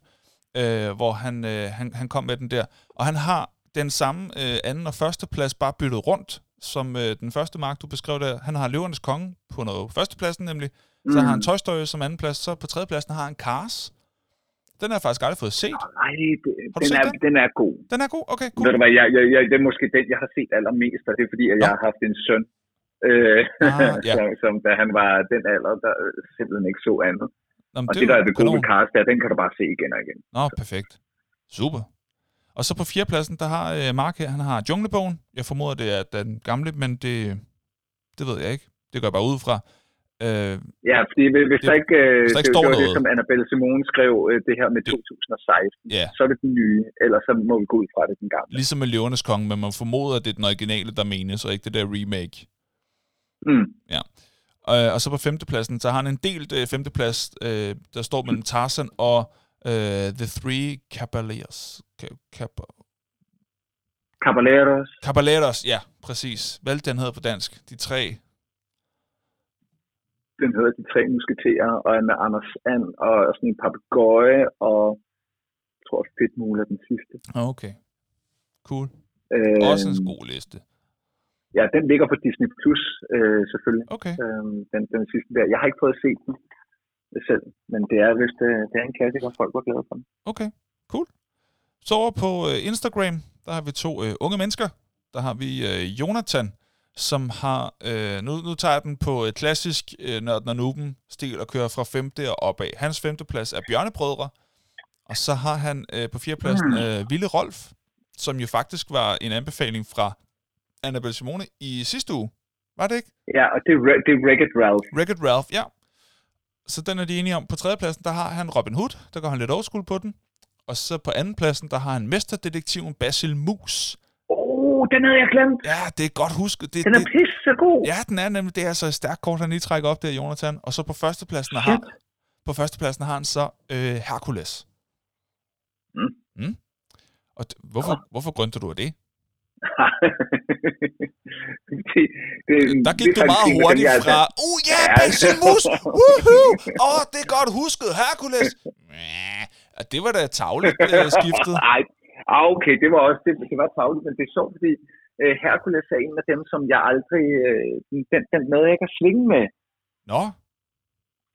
øh, hvor han, øh, han, han kom med den der. Og han har den samme øh, anden og første plads bare byttet rundt, som øh, den første mark, du beskrev der. Han har Løvernes Konge på noget førstepladsen nemlig. Mm. Så har han Toy Story som anden plads. Så på tredjepladsen har han Cars. Den har jeg faktisk aldrig fået set. Nej, den, er, den? den er god. Den er god? Okay, cool. Ved du hvad, jeg, jeg, jeg, det er måske den, jeg har set allermest, og det er fordi, at jeg har haft en søn, øh, ah, ja. som, som da han var den alder, der simpelthen ikke så andet. Nå, Og det, det, er der er det gode ved cast, der, den kan du bare se igen og igen. Nå, perfekt. Super. Og så på fjerdepladsen, der har øh, Mark her, han har Junglebogen. Jeg formoder, det er den gamle, men det, det ved jeg ikke. Det går jeg bare ud fra. Øh, Ja, fordi hvis Det- der ikke, øh, hvis der ikke det, står det noget. det, som Annabelle Simone skrev, øh, det her med 2016, ja, så er det den nye, ellers så må vi gå ud fra det den gamle. ligesom med Løvernes Konge, men man formoder, at det er den originale, der menes, og ikke det der remake. Mm. Øh, og så på femtepladsen, så har han en delt øh, femteplads, øh, der står mellem Tarzan og øh, The Three Caballeros. Ca- Cab- Caballeros, Caballeros, ja, præcis. Hvad den hedder på dansk? De tre. Den hedder De Tre Musketerer, og er med Anders And, og sådan en papegøje, og jeg tror fedt mule er den sidste. Okay. Cool. Øh, Også en god liste. Ja, den ligger på Disney Plus, øh, selvfølgelig. Okay. Øh, den, den sidste der. Jeg har ikke fået set den selv, men det er vist øh, det er en klassiker, folk var glade for den. Okay, cool. Så over på øh, Instagram, der har vi to øh, unge mennesker. Der har vi øh, Jonathan, som har... Øh, nu, nu tager jeg den på øh, klassisk øh, Nørden og Nuben stil og kører fra femte og opad. Hans femte plads er Bjørnebrødre. Og så har han øh, på fjerdepladsen Mm. øh, Ville Rolf, som jo faktisk var en anbefaling fra Annabelle Simone i sidste uge. Var det ikke? Ja, og det er, det er Wreck-It Ralph. Wreck-It Ralph, ja. Så den er de enige om. På tredjepladsen, der har han Robin Hood. Der går han lidt school på den. Og så på andenpladsen, der har han mesterdetektiven Basil Mus. Oh, den havde jeg glemt. Ja, det er godt husket. Det, Den er det, pisse god. ja, den er nemlig, det er altså et stærkt kort, han lige trækker op der, Jonathan. Og så på førstepladsen har, på førstepladsen har han så øh, Hercules. Mm. Mm. Og hvorfor, hvorfor grønte du af det? det, det, Der gik det du meget hurtigt jeg- fra, uh ja, Ja. Basil Mus, woohoo, åh, oh, det er godt husket, Hercules. Det var da tavligt øh, skiftet. Ej, ah, okay, det var også det, det var tavligt, men det er sjovt, fordi øh, Hercules er en af dem, som jeg aldrig, øh, den, den nåede jeg ikke at svinge med. Nå,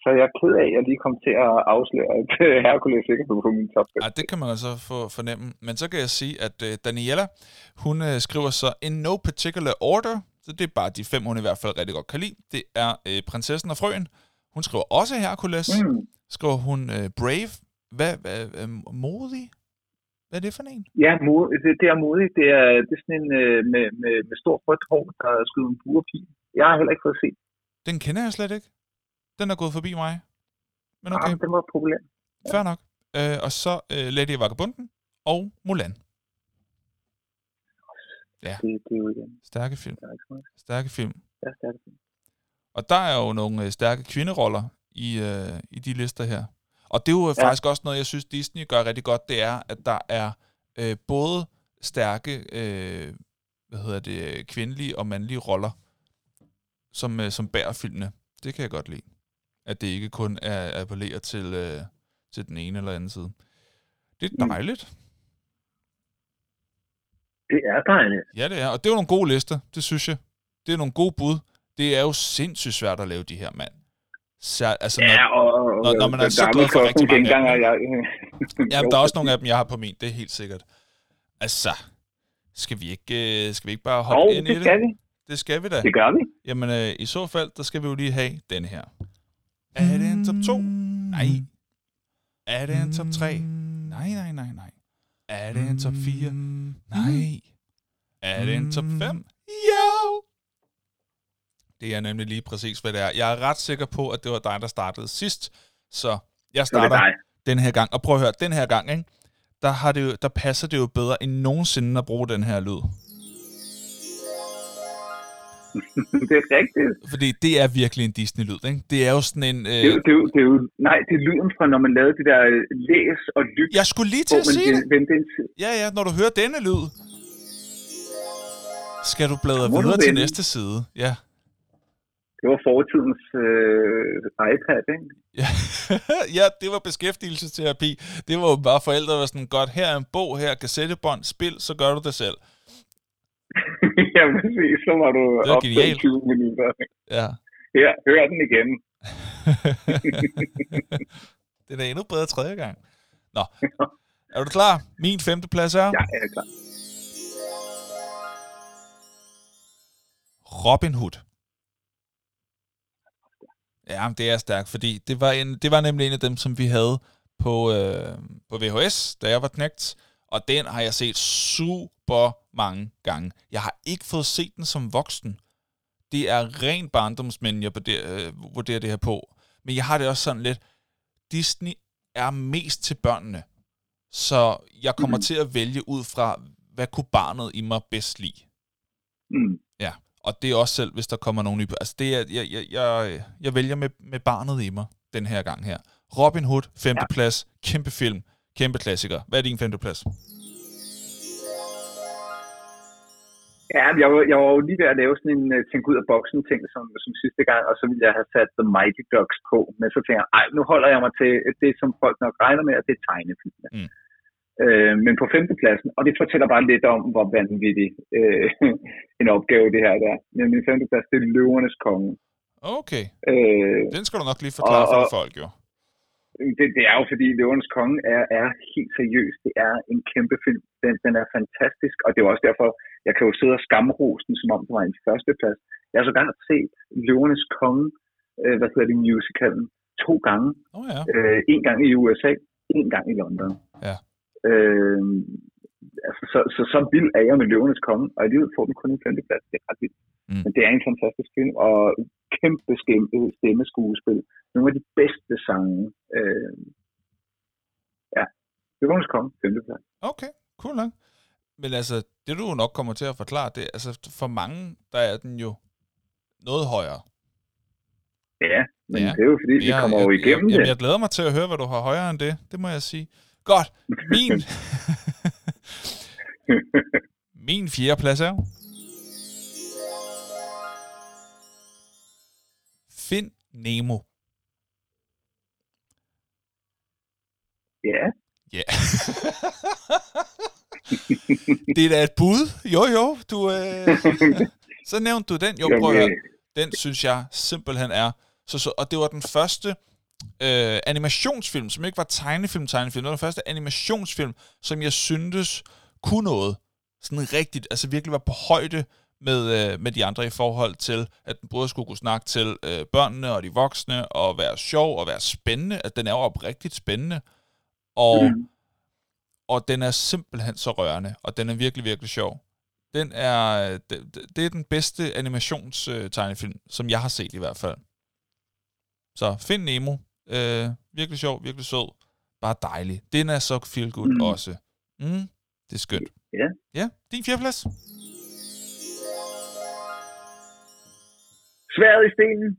Så jeg er ked af, at jeg lige kom til at afsløre, at øh, Hercules ikke er på min top 5. Ja, det kan man altså få fornemme. Men så kan jeg sige, at øh, Daniela, hun øh, skriver så, in no particular order, så det er bare de fem, hun i hvert fald rigtig godt kan lide. Det er øh, Prinsessen og Frøen. Hun skriver også Hercules. Mm. Skriver hun øh, Brave. Hvad, hvad, øh, modig? Hvad er det for en? Ja, mod, det, det er modigt. Det er, det er sådan en øh, med, med, med stor rødt hår, der skyder en buerpil. Jeg har heller ikke fået set. Den kender jeg slet ikke. Den er gået forbi mig. Men Okay. okay, Ah, den var populær. fair nok. Øh, og så øh, Lady Vagabunden og Mulan. Det, det er jo igen. Stærke film. Er. Stærke film. Der er stærkt. Og der er jo nogle øh, stærke kvinderoller i, øh, i de lister her. Og det er jo ja. Ja. faktisk også noget, jeg synes, Disney gør rigtig godt, det er, at der er øh, både stærke øh, hvad hedder det, øh, kvindelige og mandlige roller, som, øh, som bærer filmene. Det kan jeg godt lide. At det ikke kun er appelleret til, øh, til den ene eller anden side. Det er Mm. dejligt. Det er dejligt. Ja, det er. Og det er jo nogle gode lister, det synes jeg. Det er nogle gode bud. Det er jo sindssygt svært at lave de her, mand. Så, altså, når, Ja, og, og når- når man er så glad for rigtig mange af dem, jeg, Ja, der er også nogle af dem, jeg har på min. Det er helt sikkert. Altså, skal vi ikke, øh, skal vi ikke bare hoppe Jo, ind i det det? skal vi. Det skal vi da. Det gør vi. Jamen, øh, i så fald, der skal vi jo lige have den her. Er det en top 2? Nej. Er det en top 3? Nej, nej, nej, nej. Er det en top 4? Nej. Er det en top 5? Jo! Det er nemlig lige præcis, hvad det er. Jeg er ret sikker på, at det var dig, der startede sidst. Så jeg er det starter den her gang. Og prøv at høre, den her gang, ikke? Der, har det jo, der passer det jo bedre end nogensinde at bruge den her lyd. det er rigtigt. Fordi det er virkelig en Disney-lyd, ikke? Det er jo sådan en... Det, er Øh, det, er jo- det er jo, nej, det er lyden fra, når man lavede det der øh, læs og lyt, jeg skulle lige til at sige det. vendte en tid. Ja, ja, når du hører denne lyd, skal du bladre videre til næste side. Ja. Det var fortidens øh, iPad, ikke? Ja. ja, det var beskæftigelsesterapi. Det var jo bare forældre, der var sådan, godt, her er en bog, her er kassettebånd, spil, så gør du det selv. ja, præcis. Så var du Det var genialt. 20 minutter. Ja. Her, hør den igen. det er endnu bedre tredje gang. Nå, er du klar? Min femte plads er Ja, jeg er klar. Robin Hood. Ja, det er stærkt, fordi det var, en, det var nemlig en af dem, som vi havde på, øh, på VHS, da jeg var knægt, og den har jeg set super mange gange. Jeg har ikke fået set den som voksen. Det er ren barndomsmænd, jeg vurderer, øh, vurderer det her på. Men jeg har det også sådan lidt, Disney er mest til børnene. Så jeg kommer mm. til at vælge ud fra, hvad kunne barnet i mig bedst lide. Mm. Og det er også selv, hvis der kommer nogen nye... Altså, det er, jeg, jeg, jeg, jeg vælger med, med barnet i mig den her gang her. Robin Hood, femte ja. plads, kæmpe film, kæmpe klassiker. Hvad er din femte plads? Ja, jeg var, jeg var jo lige ved at lave sådan en uh, tænk ud af boksen ting som, som sidste gang, og så ville jeg have sat The Mighty Ducks på, men så tænker jeg, ej, nu holder jeg mig til det, som folk nok regner med, at det er tegnefilm. Mm. Øh, men på femtepladsen, og det fortæller bare lidt om, hvor vanvittig øh, en opgave det her er. Men min femteplads, det er Løvernes Konge. Okay. Øh, Den skal du nok lige forklare og, for folk, jo. Det, det er jo fordi Løvernes Konge er, er helt seriøs. Det er en kæmpe film. Den, den er fantastisk, og det er også derfor, jeg kan jo sidde og skamrose den, som om det var en førsteplads. Jeg har så gerne set Løvernes Konge, øh, hvad hedder det, musicalen, to gange. Oh, ja. øh, en gang i USA, en gang i London. Øh, altså, så, så, så vild er jeg med Løvenes Konge, og alligevel får den kun en femteplads. Det er ret vildt. Mm. Men det er en fantastisk film, og kæmpe stemmeskuespil. Nogle af de bedste sange. Øh, ja, Løvenes Konge, femteplads. Okay, cool nok. Men altså, det du nok kommer til at forklare, det altså for mange, der er den jo noget højere. Ja, men ja. det er jo fordi, vi kommer jo igennem jeg, jeg, det. Jeg glæder mig til at høre, hvad du har højere end det. Det må jeg sige. Godt. Min... Min fjerde plads er... Find Nemo. Ja. Ja. det er da et bud. Jo, jo. Du, øh... så nævnte du den. Jo, prøv at Den synes jeg simpelthen er så, så, og det var den første øh, animationsfilm, som ikke var tegnefilm, tegnefilm. Det var den første animationsfilm, som jeg syntes kunne noget. Sådan rigtigt, altså virkelig var på højde med, øh, med de andre i forhold til, at den både skulle kunne snakke til øh, børnene og de voksne, og være sjov og være spændende. At den er jo oprigtigt spændende. Og, mm. og den er simpelthen så rørende, og den er virkelig, virkelig sjov. Den er, det, det er den bedste animationstegnefilm, øh, som jeg har set i hvert fald. Så find Nemo. Øh, virkelig sjov, virkelig sød. Bare dejlig. Den er så feel good mm. også. Mm, det er skønt. Ja. Ja, din fjerdeplads. Sværet i stenen.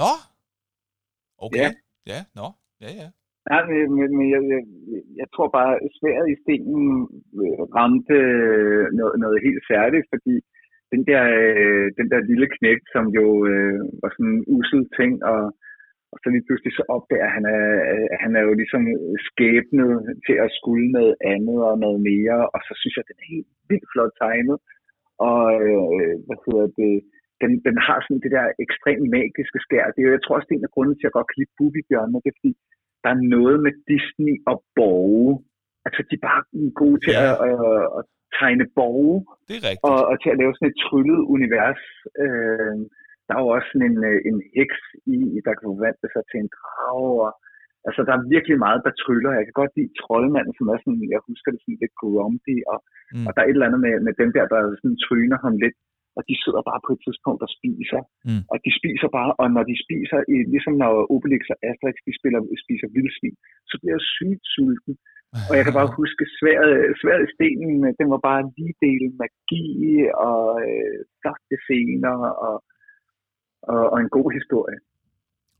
Nå. Okay. Ja, ja nå. Ja, ja. Nej, men, men jeg, jeg, jeg tror bare, at sværet i stenen øh, ramte noget, noget helt særligt, fordi den der, øh, den der lille knæk, som jo øh, var sådan en usel ting, og, og så lige pludselig så opdager han, at han er jo ligesom skæbnet til at skulle noget andet og noget mere, og så synes jeg, at den er helt vildt flot tegnet, og øh, hvad hedder det, den, den har sådan det der ekstremt magiske skær. Det er jo, jeg tror også, det er en af grunden til, at jeg godt kan lide Bubi-bjørnene, det er fordi, der er noget med Disney og Borge. Altså, de er bare gode til ja. at, at, at tegne borge. Det er rigtigt. Og, og til at lave sådan et tryllet univers. Øh, der er jo også sådan en, øh, en heks i, der kan forvandle sig til en drage. Og, altså, der er virkelig meget, der tryller. Jeg kan godt lide troldmanden, som er sådan, jeg husker det sådan lidt grumpy, og, mm. og der er et eller andet med, med dem der, der sådan tryner ham lidt og de sidder bare på et tidspunkt og spiser. Mm. Og de spiser bare, og når de spiser, ligesom når Obelix og Asterix de spiller, spiser vildsvin, så bliver jeg sygt sulten. Og jeg kan bare huske, sværet, sværet i stenen, den var bare lige del magi og øh, flotte scener og, og, og en god historie.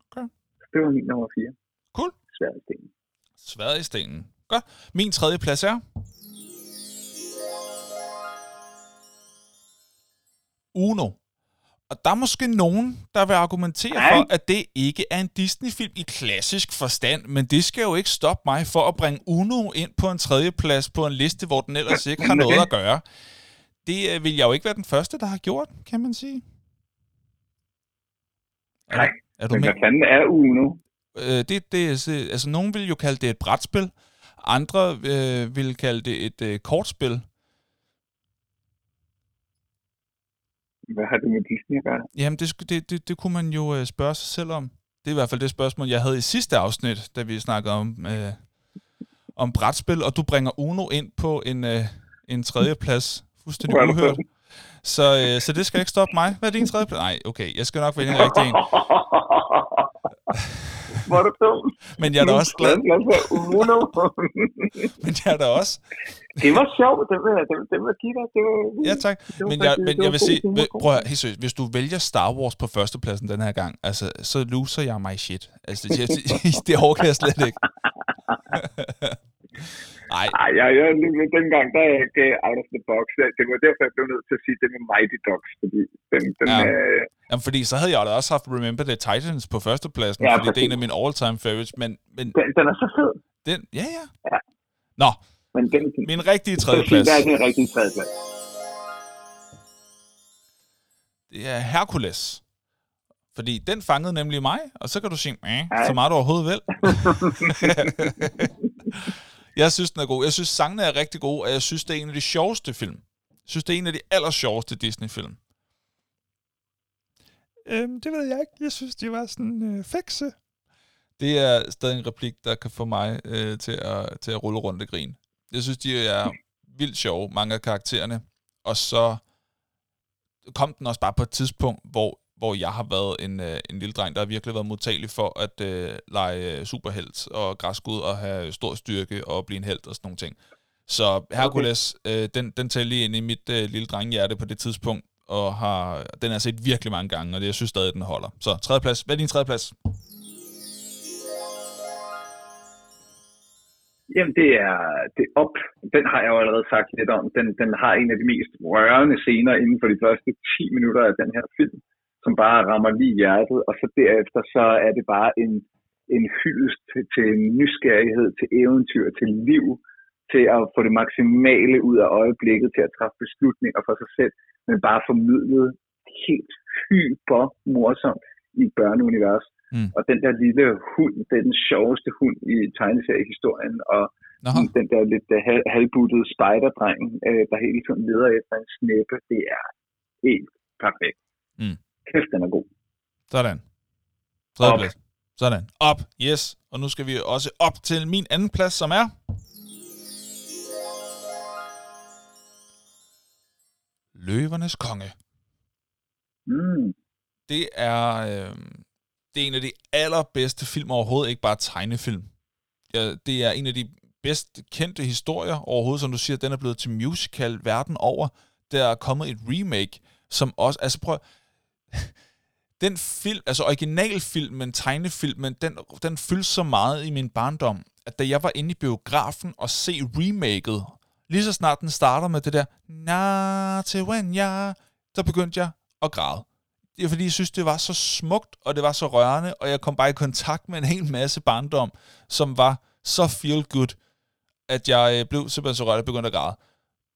Okay. Så det var min nummer 4. Cool. Sværet i stenen. Sværet i stenen. Godt. Min tredje plads er... Uno. Og der er måske nogen, der vil argumentere Nej. for, at det ikke er en Disney-film i klassisk forstand, men det skal jo ikke stoppe mig for at bringe Uno ind på en tredje plads på en liste, hvor den ellers ikke har noget at gøre. Det øh, vil jeg jo ikke være den første, der har gjort, kan man sige. Er Nej, er du men hvad fanden er Uno? Øh, det, det, altså, nogen vil jo kalde det et brætspil, andre øh, vil kalde det et øh, kortspil. Hvad har det med Disney at gøre? Jamen, det, det, det, det kunne man jo øh, spørge sig selv om. Det er i hvert fald det spørgsmål, jeg havde i sidste afsnit, da vi snakkede om, øh, om brætspil, og du bringer Uno ind på en, øh, en tredje plads. Fuldstændig uhørt. Så, øh, så det skal ikke stoppe mig. Hvad er din tredje plads? Nej, okay, jeg skal nok vælge en rigtig en. Er du dum? Men jeg er da også glad. Men jeg er da også. det var sjovt. Det vil, jeg- det, det vil jeg give dig. Det var, Ja, tak. det var Men jeg, men det var jeg vil sige, det var prøv at, helt hvis du vælger Star Wars på førstepladsen den her gang, altså, så loser jeg mig shit. Altså, det, det overkan jeg slet ikke. Nej, Ej, jeg, jeg, dengang, der er jeg ikke out of the box. Det det var derfor, jeg blev nødt til at sige det med Mighty Ducks, fordi den, den Ja. øh, Jamen, fordi så havde jeg da også haft Remember the Titans på førstepladsen, Ja, fordi det er præcis. en af mine all-time favorites, men, men den, den er så fed. den, ja, ja. Ja. Nå, Men den, min rigtige tredjeplads, Der er den rigtige tredjeplads. det er Hercules. Fordi den fangede nemlig mig, og så kan du sige, så meget du overhovedet vil. jeg synes, den er god. Jeg synes, sangene er rigtig gode, og jeg synes, det er en af de sjoveste film. Jeg synes, det er en af de allersjoveste Disney-film. Øhm, det ved jeg ikke. Jeg synes, de var sådan øh, fikse. Det er stadig en replik, der kan få mig øh, til, at, til at rulle rundt og grine. Jeg synes, de er vildt sjove, mange af karaktererne. Og så kom den også bare på et tidspunkt, hvor, hvor jeg har været en, øh, en lille dreng, der har virkelig været modtagelig for at øh, lege øh, superhelt og græskud og have stor styrke og blive en held og sådan nogle ting. Så Hercules, okay. øh, den, den tager lige ind i mit øh, lille drengehjerte på det tidspunkt, og har, den har jeg set virkelig mange gange, og det, jeg synes stadig, den holder. Så tredje plads. Hvad er din tredje plads? Jamen, det er, det er op. Den har jeg jo allerede sagt lidt om. Den, den har en af de mest rørende scener inden for de første 10 minutter af den her film, som bare rammer lige hjertet, og så derefter så er det bare en, en hyldest til, til nysgerrighed, til eventyr, til liv, til at få det maksimale ud af øjeblikket, til at træffe beslutninger for sig selv, men bare formidlet helt hyper morsomt i et børneunivers. Mm. Og den der lille hund, det er den sjoveste hund i tegneseriehistorien, og Nå, den der lidt uh, hal- halvbuttede spejderdreng, øh, der hele tiden leder efter en snæppe, det er helt perfekt. Mm. Kæft, den er god. sådan. Tredje Op. plads. Sådan. Op. Yes. Og nu skal vi også op til min anden plads, som er... Løvernes konge. Mm. Det er, øh, det er en af de allerbedste film overhovedet, ikke bare tegnefilm. Ja, det er en af de bedst kendte historier overhovedet, som du siger, den er blevet til musical verden over. Der er kommet et remake, som også, altså prøv, den film, altså originalfilmen, tegnefilmen, den, den fyldte så meget i min barndom, at da jeg var inde i biografen og se remaket, lige så snart den starter med det der, na til when ja, så begyndte jeg at græde. Det er fordi, jeg synes, det var så smukt, og det var så rørende, og jeg kom bare i kontakt med en hel masse barndom, som var så feel good, at jeg øh, blev simpelthen så rørt, og begyndte at græde.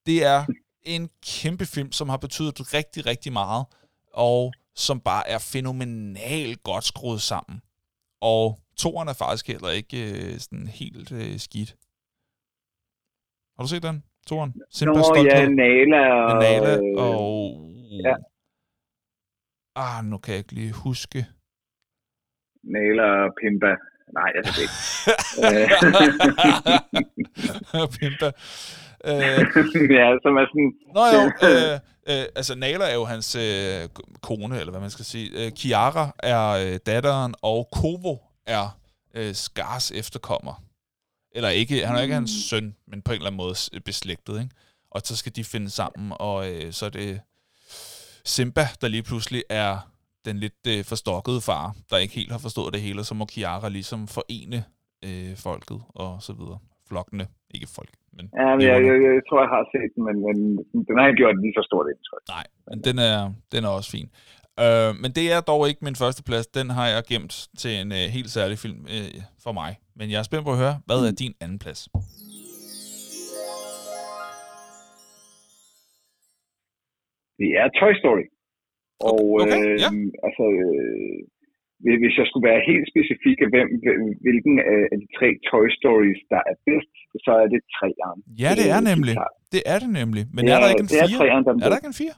Det er en kæmpe film, som har betydet rigtig, rigtig meget, og som bare er fænomenalt godt skruet sammen. Og toeren er faktisk heller ikke øh, sådan helt øh, skidt. Har du set den? Toeren? Nå, ja, Nala og... Med Nala øh, og... ja. Ah, nu kan jeg ikke lige huske. Nala og Pimba. Nej, jeg ved det ikke. Pimpa. Øh, ja, som er sådan... Nå jo, øh, øh, altså Nala er jo hans øh, kone, eller hvad man skal sige. Øh, Kiara er øh, datteren, og Kovo er øh, Skars efterkommer. Eller ikke, han er ikke hans søn, men på en eller anden måde s- beslægtet, ikke? Og så skal de finde sammen, og øh, så er det Simba, der lige pludselig er den lidt øh, forstokkede far, der ikke helt har forstået det hele, og så må Kiara ligesom forene øh, folket og så videre. Flokkene, ikke folk, men Ja, men jeg, jeg, jeg, tror, jeg har set den, men, men den har ikke gjort lige så stort indtryk. Nej, men den er, den er også fin. Øh, men det er dog ikke min første plads. Den har jeg gemt til en øh, helt særlig film øh, for mig. Men jeg er spændt på at høre, hvad er din anden plads? Det er Toy Story. Og Okay, øh, ja. altså, øh, hvis- jeg skulle være helt specifik hvem, hvilken af de tre Toy Stories, der er bedst, så er det træerne. Ja, det er Øh, nemlig. Det er det nemlig. Men Det er der er- ikke en det er fire? treeren, der er Er der ikke en fire?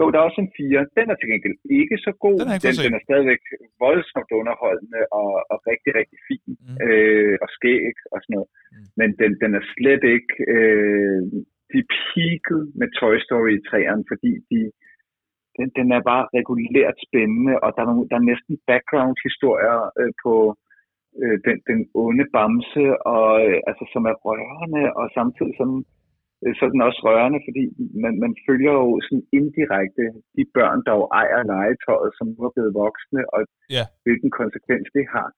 Jo, der er også en 4. Den er til gengæld ikke så god. Den, er den, den er stadigvæk voldsomt underholdende og, og rigtig, rigtig fin. Mm. Øh, og skæg og sådan noget. Mm. Men den, den er slet ikke... Øh, de peaked med Toy Story 3'eren, fordi de, den, den er bare regulært spændende, og der er, nogle, der er næsten background-historier øh, på øh, den, den onde bamse, og, øh, altså, som er rørende, og samtidig sådan, øh, så er den også rørende, fordi man, man følger jo sådan indirekte de børn, der jo ejer legetøjet, som nu er blevet voksne, og yeah. hvilken konsekvens det har.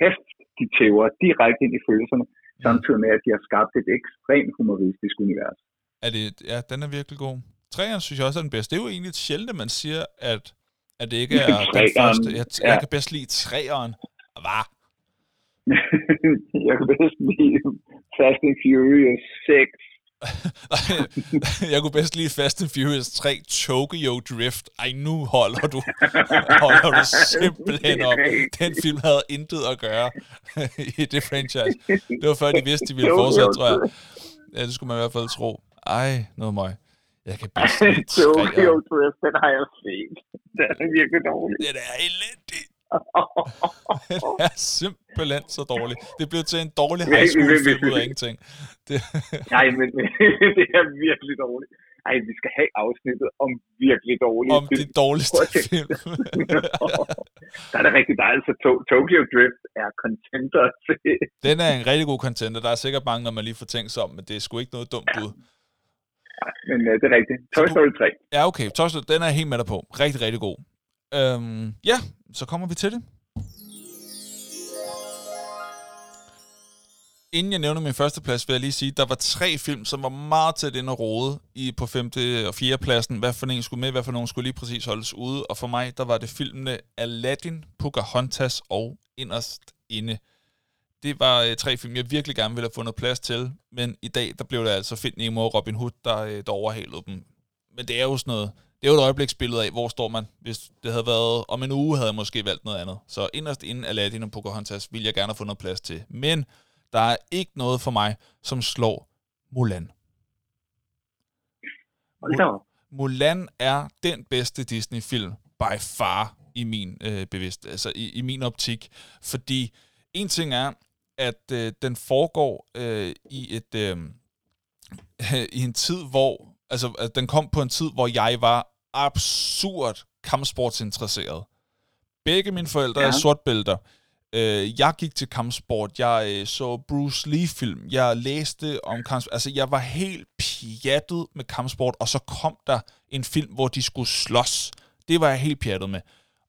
Kæft, de tæver direkte ind i følelserne, mm. samtidig med, at de har skabt et ekstremt humoristisk univers. Er det, ja, den er virkelig god. Træerne synes jeg også er den bedste. Det er jo egentlig sjældent, at man siger, at, at det ikke er den første. Jeg, ja. jeg kan bedst lide træeren. Hvad? jeg kan bedst lide Fast and Furious 6. jeg kunne bedst lide Fast and Furious 3 Tokyo Drift. Ej, nu holder du, holder du simpelthen op. Den film havde intet at gøre i det franchise. Det var før, de vidste, de ville fortsætte, tror jeg. Ja, det skulle man i hvert fald tro. Ej, noget møg. Jeg kan bedst lide Tokyo Drift, den har jeg set. Den er virkelig dårlig. Den er elendig. den er simpelthen så dårlig. Det blev til en dårlig high school film ud af ingenting. Det... Nej, men det er virkelig dårligt. Ej, vi skal have afsnittet om virkelig dårlige Om film. de dårligste film. der er det rigtigt. Der er altså to- Tokyo Drift er contender til. Den er en rigtig god contender. Der er sikkert mange, når man lige får tænkt sig om, men det er sgu ikke noget dumt bud. Ja, men uh, det er rigtigt. Toy Story 3. Ja, okay. Toy Story, den er helt med dig på. Rigtig, rigtig god. Øhm, ja, så kommer vi til det. Inden jeg nævner min første plads, vil jeg lige sige, at der var tre film, som var meget tæt ind og rode i, på femte og fjerde pladsen. Hvad for en skulle med, hvad for nogen skulle lige præcis holdes ude. Og for mig, der var det filmene Aladdin, Pocahontas og Inderst Inde. Det var øh, tre film, jeg virkelig gerne ville have fundet plads til, men i dag, der blev det altså Find Nemo og Robin Hood, der, øh, der overhalede dem. Men det er jo sådan noget, det er jo et øjebliksbillede af, hvor står man. Hvis det havde været om en uge, havde jeg måske valgt noget andet. Så inderst inden Aladdin og Pocahontas ville jeg gerne have fundet plads til. Men der er ikke noget for mig, som slår Mulan. Mulan er den bedste Disney-film by far i min øh, bevidst, altså i, i min optik, fordi en ting er, at øh, den foregår øh, i et øh, i en tid, hvor altså at den kom på en tid, hvor jeg var absurd kampsportsinteresseret. Begge mine forældre ja. er sortbælter. Øh, jeg gik til kampsport, jeg øh, så Bruce Lee-film, jeg læste om kampsport, altså jeg var helt pjattet med kampsport, og så kom der en film, hvor de skulle slås. Det var jeg helt pjattet med.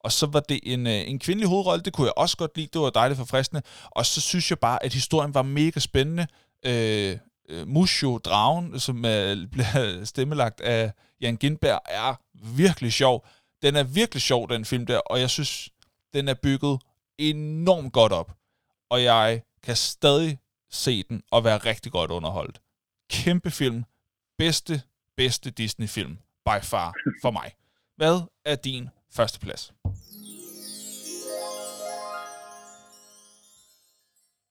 Og så var det en, øh, en kvindelig hovedrolle, det kunne jeg også godt lide, det var dejligt forfriskende. Og så synes jeg bare, at historien var mega spændende. Øh, øh Musho, dragen, som blev bliver stemmelagt af Jan Gindberg, er virkelig sjov. Den er virkelig sjov, den film der, og jeg synes, den er bygget enormt godt op. Og jeg kan stadig se den og være rigtig godt underholdt. Kæmpe film. Bedste, bedste Disney-film. By far for mig. Hvad er din første plads?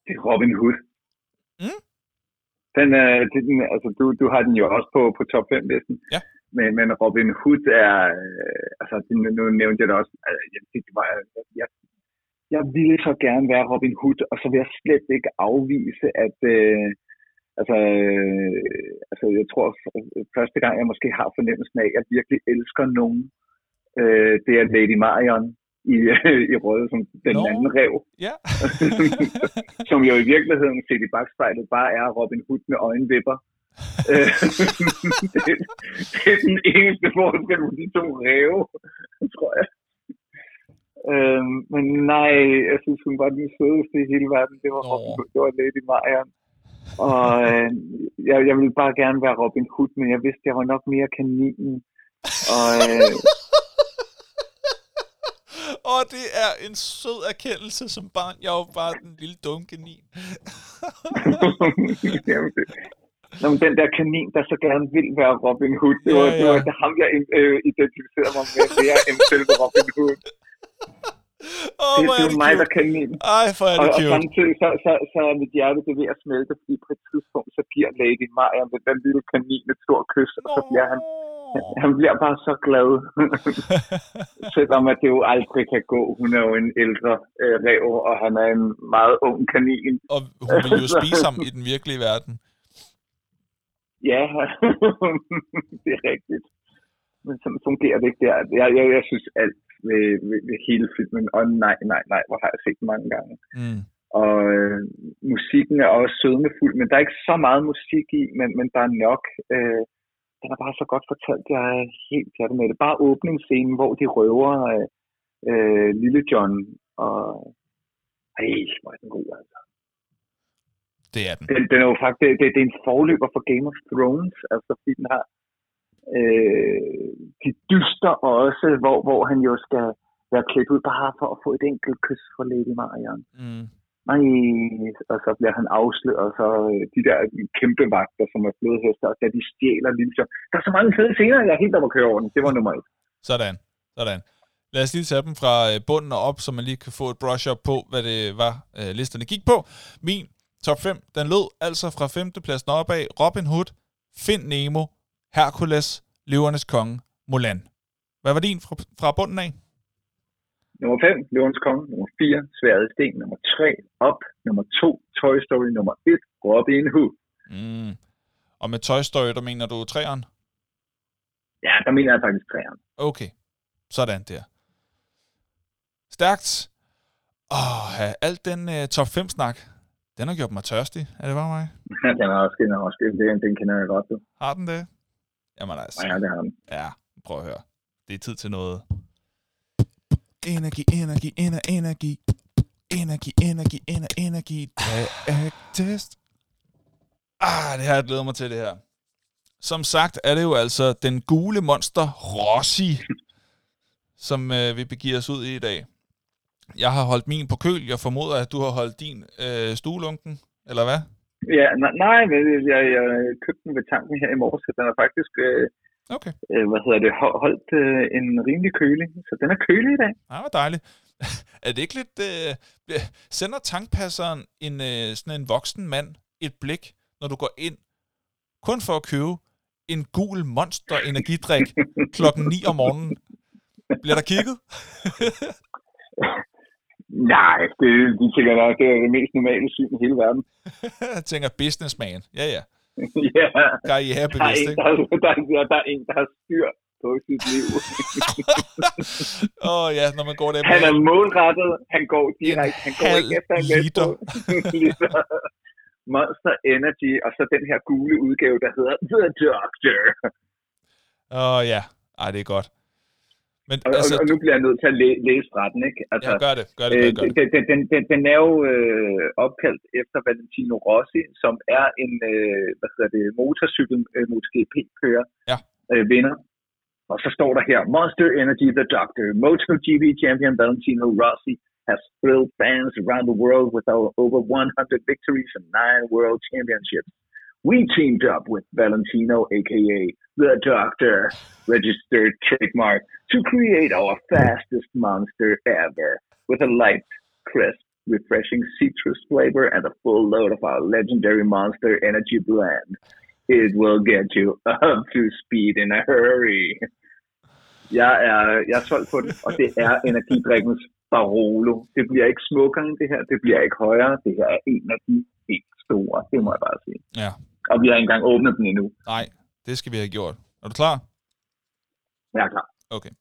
Det er Robin Hood. Mm? Den, øh, den, altså, du, du har den jo også på, på top 5 listen. Ja. Men, men Robin Hood er, øh, altså nu, nu nævnte jeg det også, altså, jeg, det var, jeg, jeg ville så gerne være Robin Hood, og så vil jeg slet ikke afvise, at øh, altså, øh, altså, jeg tror første gang, jeg måske har fornemmelsen af, at jeg virkelig elsker nogen, øh, det er Lady Marion i, i røde som den no. anden rev. Yeah. som jo i virkeligheden set i bagspejlet bare er Robin Hood med øjenvipper. Øh, det, det er den eneste forskel på de to ræve, tror jeg. Øhm, men nej, jeg synes, hun var den sødeste i hele verden. Det var, oh. Robin, det var Lady Marian. Og øh, jeg, jeg ville bare gerne være Robin Hood, men jeg vidste, jeg var nok mere kaninen. Og, øh, og det er en sød erkendelse som barn. Jeg var bare den lille dumme kanin. Jamen, det, Nå, men den der kanin, der så gerne vil være Robin Hood, det var, ja, ja. det var det ham, jeg øh, identificerede mig med mere end selve Robin Hood. Oh, det, det er jo mig, der kan min. Ej, for er det og, cute. Og samtidig så, så, så er mit hjerte det ved at smelte, fordi på et tidspunkt, så giver Lady Maja med den lille kanin et stort kys, og så bliver han Han bliver bare så glad. Selvom at det jo aldrig kan gå. Hun er jo en ældre øh, rev, og han er en meget ung kanin. Og hun vil jo spise ham i den virkelige verden. Ja, det er rigtigt. Men sådan fungerer det ikke der. Jeg, jeg, jeg synes alt ved, ved, ved hele filmen, og nej, nej, nej, hvor har jeg set mange gange. Mm. Og øh, musikken er også sødmefuld, men der er ikke så meget musik i, men, men der er nok. Øh, den er bare så godt fortalt, jeg er helt pjattet med det. Bare åbningsscenen, hvor de røver øh, øh, Lille John, og ej, hvor er den god, altså. Det er den. Den, den er jo faktisk, det, det er en forløber for Game of Thrones, altså fordi den har øh, de dyster også, hvor, hvor han jo skal være klædt ud bare for at få et enkelt kys fra Lady Marion. Mm. Nej, og så bliver han afsløret, og så øh, de der kæmpe vagter, som er flodhester, og da de stjæler Lille Der er så mange fede scener, jeg er helt oppe at køre over den. Det var nummer et. Sådan. Sådan. Lad os lige tage dem fra øh, bunden og op, så man lige kan få et brush up på, hvad det var, øh, listerne gik på. Min top 5, den lød altså fra 5. pladsen opad. Robin Hood, Find Nemo, Hercules, Løvernes Konge, Mulan. Hvad var din fra, fra bunden af? Nummer 5, Løvens Konge. Nummer 4, Sværet Sten. Nummer 3, Op. Nummer 2, Toy Story. Nummer 1, Robin Hood. Mm. Og med Toy Story, der mener du træeren? Ja, der mener jeg faktisk træerne. Okay. Sådan der. Stærkt. Åh, alt den uh, top 5-snak, den har gjort mig tørstig. Er det bare mig? den er også, den er også, den, den kender jeg godt, du. Har den det? Jamen altså. Ja, det har den. Ja, prøv at høre. Det er tid til noget. Energi, energi, ener, energi. Energi, energi, ener, energi. test. Ah, det har jeg glædet mig til, det her. Som sagt er det jo altså den gule monster Rossi, som øh, vi begiver os ud i i dag. Jeg har holdt min på køl. Jeg formoder, at du har holdt din øh, stuelunken, eller hvad? Ja, nej, nej men jeg, jeg købte den ved tanken her i morges, så den er faktisk, øh, Okay. øh, hvad hedder det, ho- holdt øh, en rimelig kølig. Så den er kølig i dag. Ah, hvor dejligt. er det ikke lidt... Øh, bliver- sender tankpasseren en, øh, sådan en voksen mand et blik, når du går ind, kun for at købe en gul monster energidrik klokken 9 om morgenen? Bliver der kigget? Nej, det, de tænker nok, det er det mest normale syn i hele verden. Jeg tænker businessman. Ja, ja. ja, der er, Karrierebevidst, en, ikke? der, der, der, der er en, der har styr på sit liv. Åh oh, ja, når man går der Han er målrettet, han går direkte, han går ikke efter en liter. liter. Monster Energy, og så den her gule udgave, der hedder The Doctor. Åh oh, ja. Ej, det er godt. Men Og, altså, og, og nu bliver jeg nødt til at læ- læse den, ikke? Altså, ja, gør det, gør det, gør Øh, det. Gør det. den, den, den, den er jo øh, opkaldt efter Valentino Rossi, som er en øh, hvad hedder det, motorcykel øh, MotoGP-kører, Ja. øh, vinder. Og så står der her, Monster Energy The Doctor, MotoGP champion Valentino Rossi has thrilled fans around the world with our over 100 victories and nine world championships. We teamed up with Valentino, aka The Doctor, registered trademark, to create our fastest monster ever with a light, crisp, refreshing citrus flavor and a full load of our legendary Monster Energy blend. It will get you up to speed in a hurry. Jeg er, jeg er solgt på det, og det er energidrikkens Barolo. Det bliver ikke smukkere end det her, det bliver ikke højere. Det her er en af de helt store, det må jeg bare sige. Ja. Og vi har ikke engang åbnet den endnu. Nej, det skal vi have gjort. Er du klar? Jeg er klar. Okay.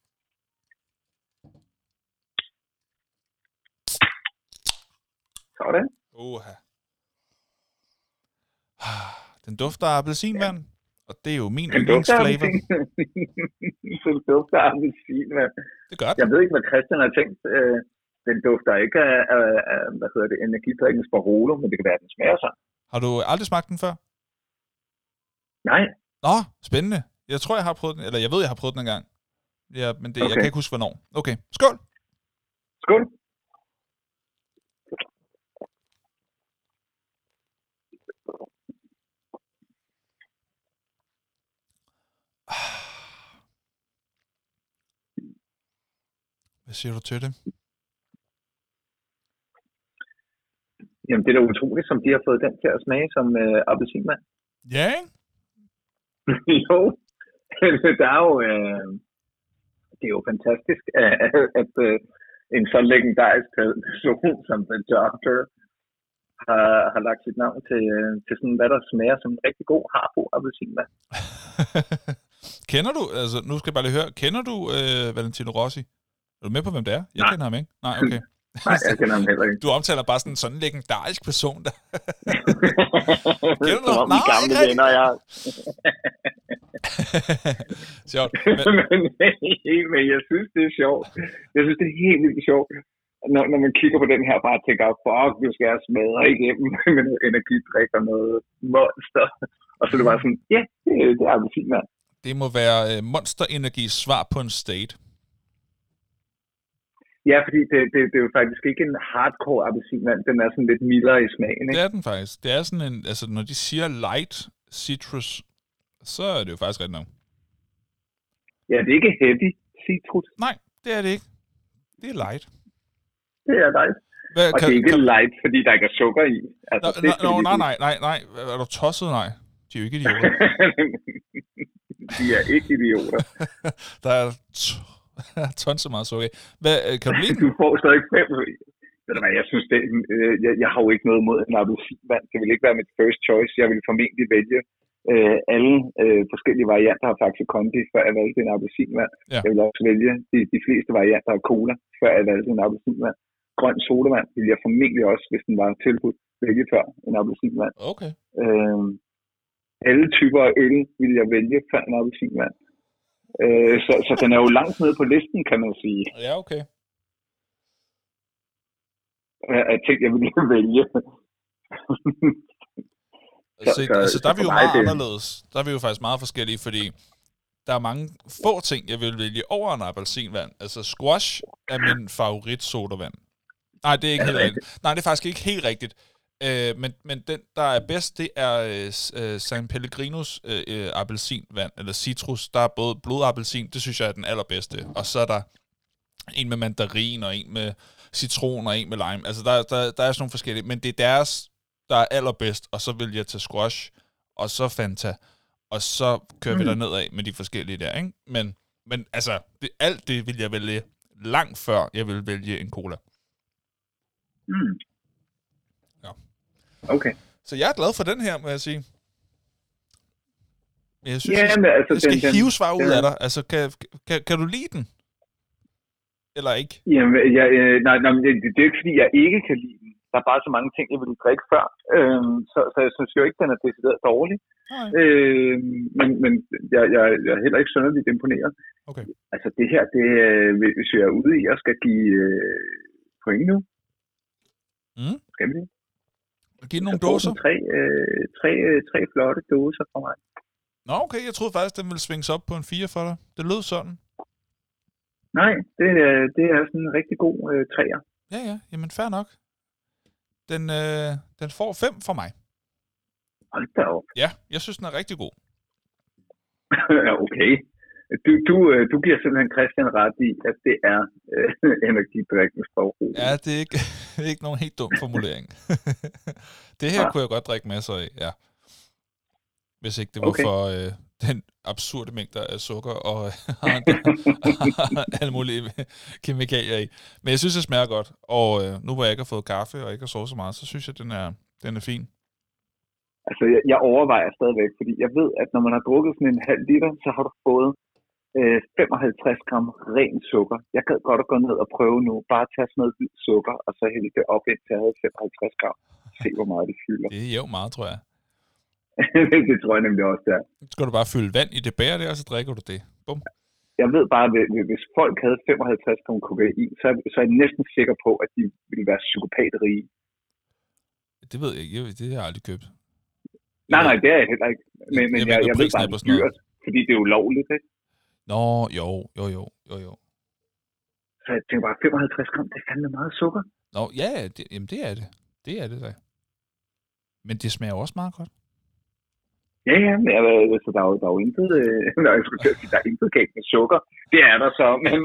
Sådan. Oha. Den dufter af appelsinvand, og det er jo min Den yndlingsflavor. Den dufter af appelsin, mand. Det gør det. Jeg ved ikke, hvad Christian har tænkt. Øh, Den dufter ikke af, af, af hvad hedder det, energidrikkens Barolo, men det kan være, at den smager sig. Har du aldrig smagt den før? Nej, Nå, spændende. Jeg tror, jeg har prøvet den, eller jeg ved, jeg har prøvet den en gang. Ja, men det, okay. jeg kan ikke huske, hvornår. Okay, skål! skål. Hvad siger du til det? Jamen, det er da utroligt, som de har fået den til at smage som øh, appelsinmand. Ja, ikke? jo, der er jo, øh, det er jo fantastisk, at, at, øh, en så legendarisk person som The Doctor har, har lagt sit navn til, øh, til sådan, hvad der smager som en rigtig god harbo appelsinvand. kender du, altså nu skal jeg bare lige høre, kender du øh, Valentino Rossi? Er du med på, hvem det er? Jeg Nej. kender ham ikke. Nej, okay. Nej, jeg kender ham heller ikke. Du omtaler bare sådan en sådan legendarisk person, der... Kender du ham? Nej, gamle ikke venner, jeg Sjovt. Men, men, men jeg synes, det er sjovt. Jeg synes, det er helt vildt sjovt, når, når man kigger på den her, bare tænker, fuck, du skal jeg smadre igennem med noget energidrik og noget monster. Og så er det bare sådan, ja, det, det er appelsinvand. det må være øh, Monster Energi svar på en state. Ja, fordi det, det, det er jo faktisk ikke en hardcore appelsinvand. Den er sådan lidt mildere i smagen, Det ikke? er den faktisk. Det er sådan en, altså når de siger light citrus, så er det jo faktisk rigtigt nok. Ja, det er ikke heavy citrus. Nej, det er det ikke. Det er light. Det er light. Hvad, Og det er ikke light, fordi der ikke er sukker i. Altså, Nå, det nå, nå, nej, nej, nej, nej. Er du tosset? Nej. De er jo ikke idioter. De er ikke idioter. Der er t- tons så meget sukker. Hvad, øh, kan du lide? Du får stadig fem. Ved jeg synes, det, øh, jeg, jeg har jo ikke noget imod en appelsinvand. Det vil ikke være mit first choice. Jeg vil formentlig vælge øh, alle øh, forskellige varianter af Faxe Kondi, før jeg valgte en appelsinvand. Ja. Jeg vil også vælge de, de fleste varianter af cola, før jeg valgte en appelsinvand. Grøn sodavand vil jeg formentlig også, hvis den var tilbudt, vælge før en appelsinvand. Okay. Øh, alle typer af øl vil jeg vælge før en appelsinvand. Øh, så, så den er jo langt nede på listen, kan man sige, Ja, okay. af af ting, jeg ville vælge. Altså, så- altså der er vi jo meget det- anderledes. Der er vi jo faktisk meget forskellige, fordi der er mange få ting, jeg vil vælge over en appelsinvand. Altså squash er min favorit sodavand. Nej, det er ikke helt rigtigt. Nej, det er faktisk ikke helt rigtigt. Øh, men, men den, der er bedst, det er øh, øh, San Pellegrinos øh, øh, appelsinvand, eller citrus. Der er både blodappelsin, det synes jeg er den allerbedste. Og så er der en med mandarin, og en med citron, og en med lime. Altså, der, der, der er sådan nogle forskellige. Men det er deres, der er allerbedst, og så vil jeg tage squash, og så Fanta, og så kører mm. vi Mm. der nedad med de forskellige der, ikke? Men, men altså, det, alt det vil jeg vælge langt før, jeg vil vælge en cola. Mm. Okay. Så jeg er glad for den her, må jeg sige. Men jeg synes, Ja, jeg, men altså, jeg skal den, den, hive svar ud den- af dig. Altså, kan, kan, kan du lide den? Eller ikke? Jamen, jeg, øh, nej, nej, det, det er ikke, fordi jeg ikke kan lide den. Der er bare så mange ting, jeg ville drikke før. Øhm, så, så jeg synes jo ikke, den er decideret dårlig. Nej. Øh, men men jeg, jeg, jeg er heller ikke sønderligt imponeret. Okay. Altså det her, det, øh, hvis jeg er ude i og skal give øh, point nu, Mm. skal vi det? Giv den nogle dåser. Tre, øh, tre, øh, tre flotte dåser fra mig. Nå, okay, jeg troede faktisk, den ville svinge sig op på en 4 for dig. Det lød sådan. Nej, det, er, det er sådan en rigtig god øh, træer. Ja, ja, jamen fair nok. Den, øh, den får 5 for mig. Hold da op. Ja, jeg synes, den er rigtig god. Okay. Du, du, øh, du giver simpelthen Christian ret i, at det er øh, energidrikkens forbrug. Ja, det er ikke, ikke nogen helt dum formulering. det her Nej. kunne jeg godt drikke masser af, ja. Hvis ikke det var Okay. for øh, den absurde mængder af sukker og alle mulige kemikalier i. Men jeg synes, det smager godt. Og øh, nu hvor jeg ikke har fået kaffe og ikke har sovet så meget, så synes jeg, den er, den er fin. Altså, jeg, jeg overvejer stadigvæk, fordi jeg ved, at når man har drukket sådan en halv liter, så har du fået øh, 55 gram ren sukker. Jeg gad godt at gå ned og prøve nu. Bare tage sådan noget hvid sukker, og så hælde det op indtil jeg havde 55 gram. Se, hvor meget det fylder. Det er jævnt meget, tror jeg. det tror jeg nemlig også, det er. Så skal du bare fylde vand i det bære der, og så drikker du det. Bum. Jeg ved bare, at hvis folk havde 55 gram kokain, så, så er jeg næsten sikker på, at de ville være psykopatrige. Det ved jeg ikke. Jeg- Det har jeg aldrig købt. Nej, nej, det er jeg heller ikke. Men, men Jeg jeg, jeg, hvad ved bare, at det er dyrt, fordi det er ulovligt, ikke? Nå, jo, jo, jo, jo, jo. Så jeg tænker bare, 55 gram, det er fandme meget sukker. Nå, ja, ja, det, jamen det er det. Det er det da. Men det smager også meget godt. Ja, ja, men jeg, altså, der, er jo, der er jo intet, øh, til at sige, der er intet galt med sukker. Det er der så, men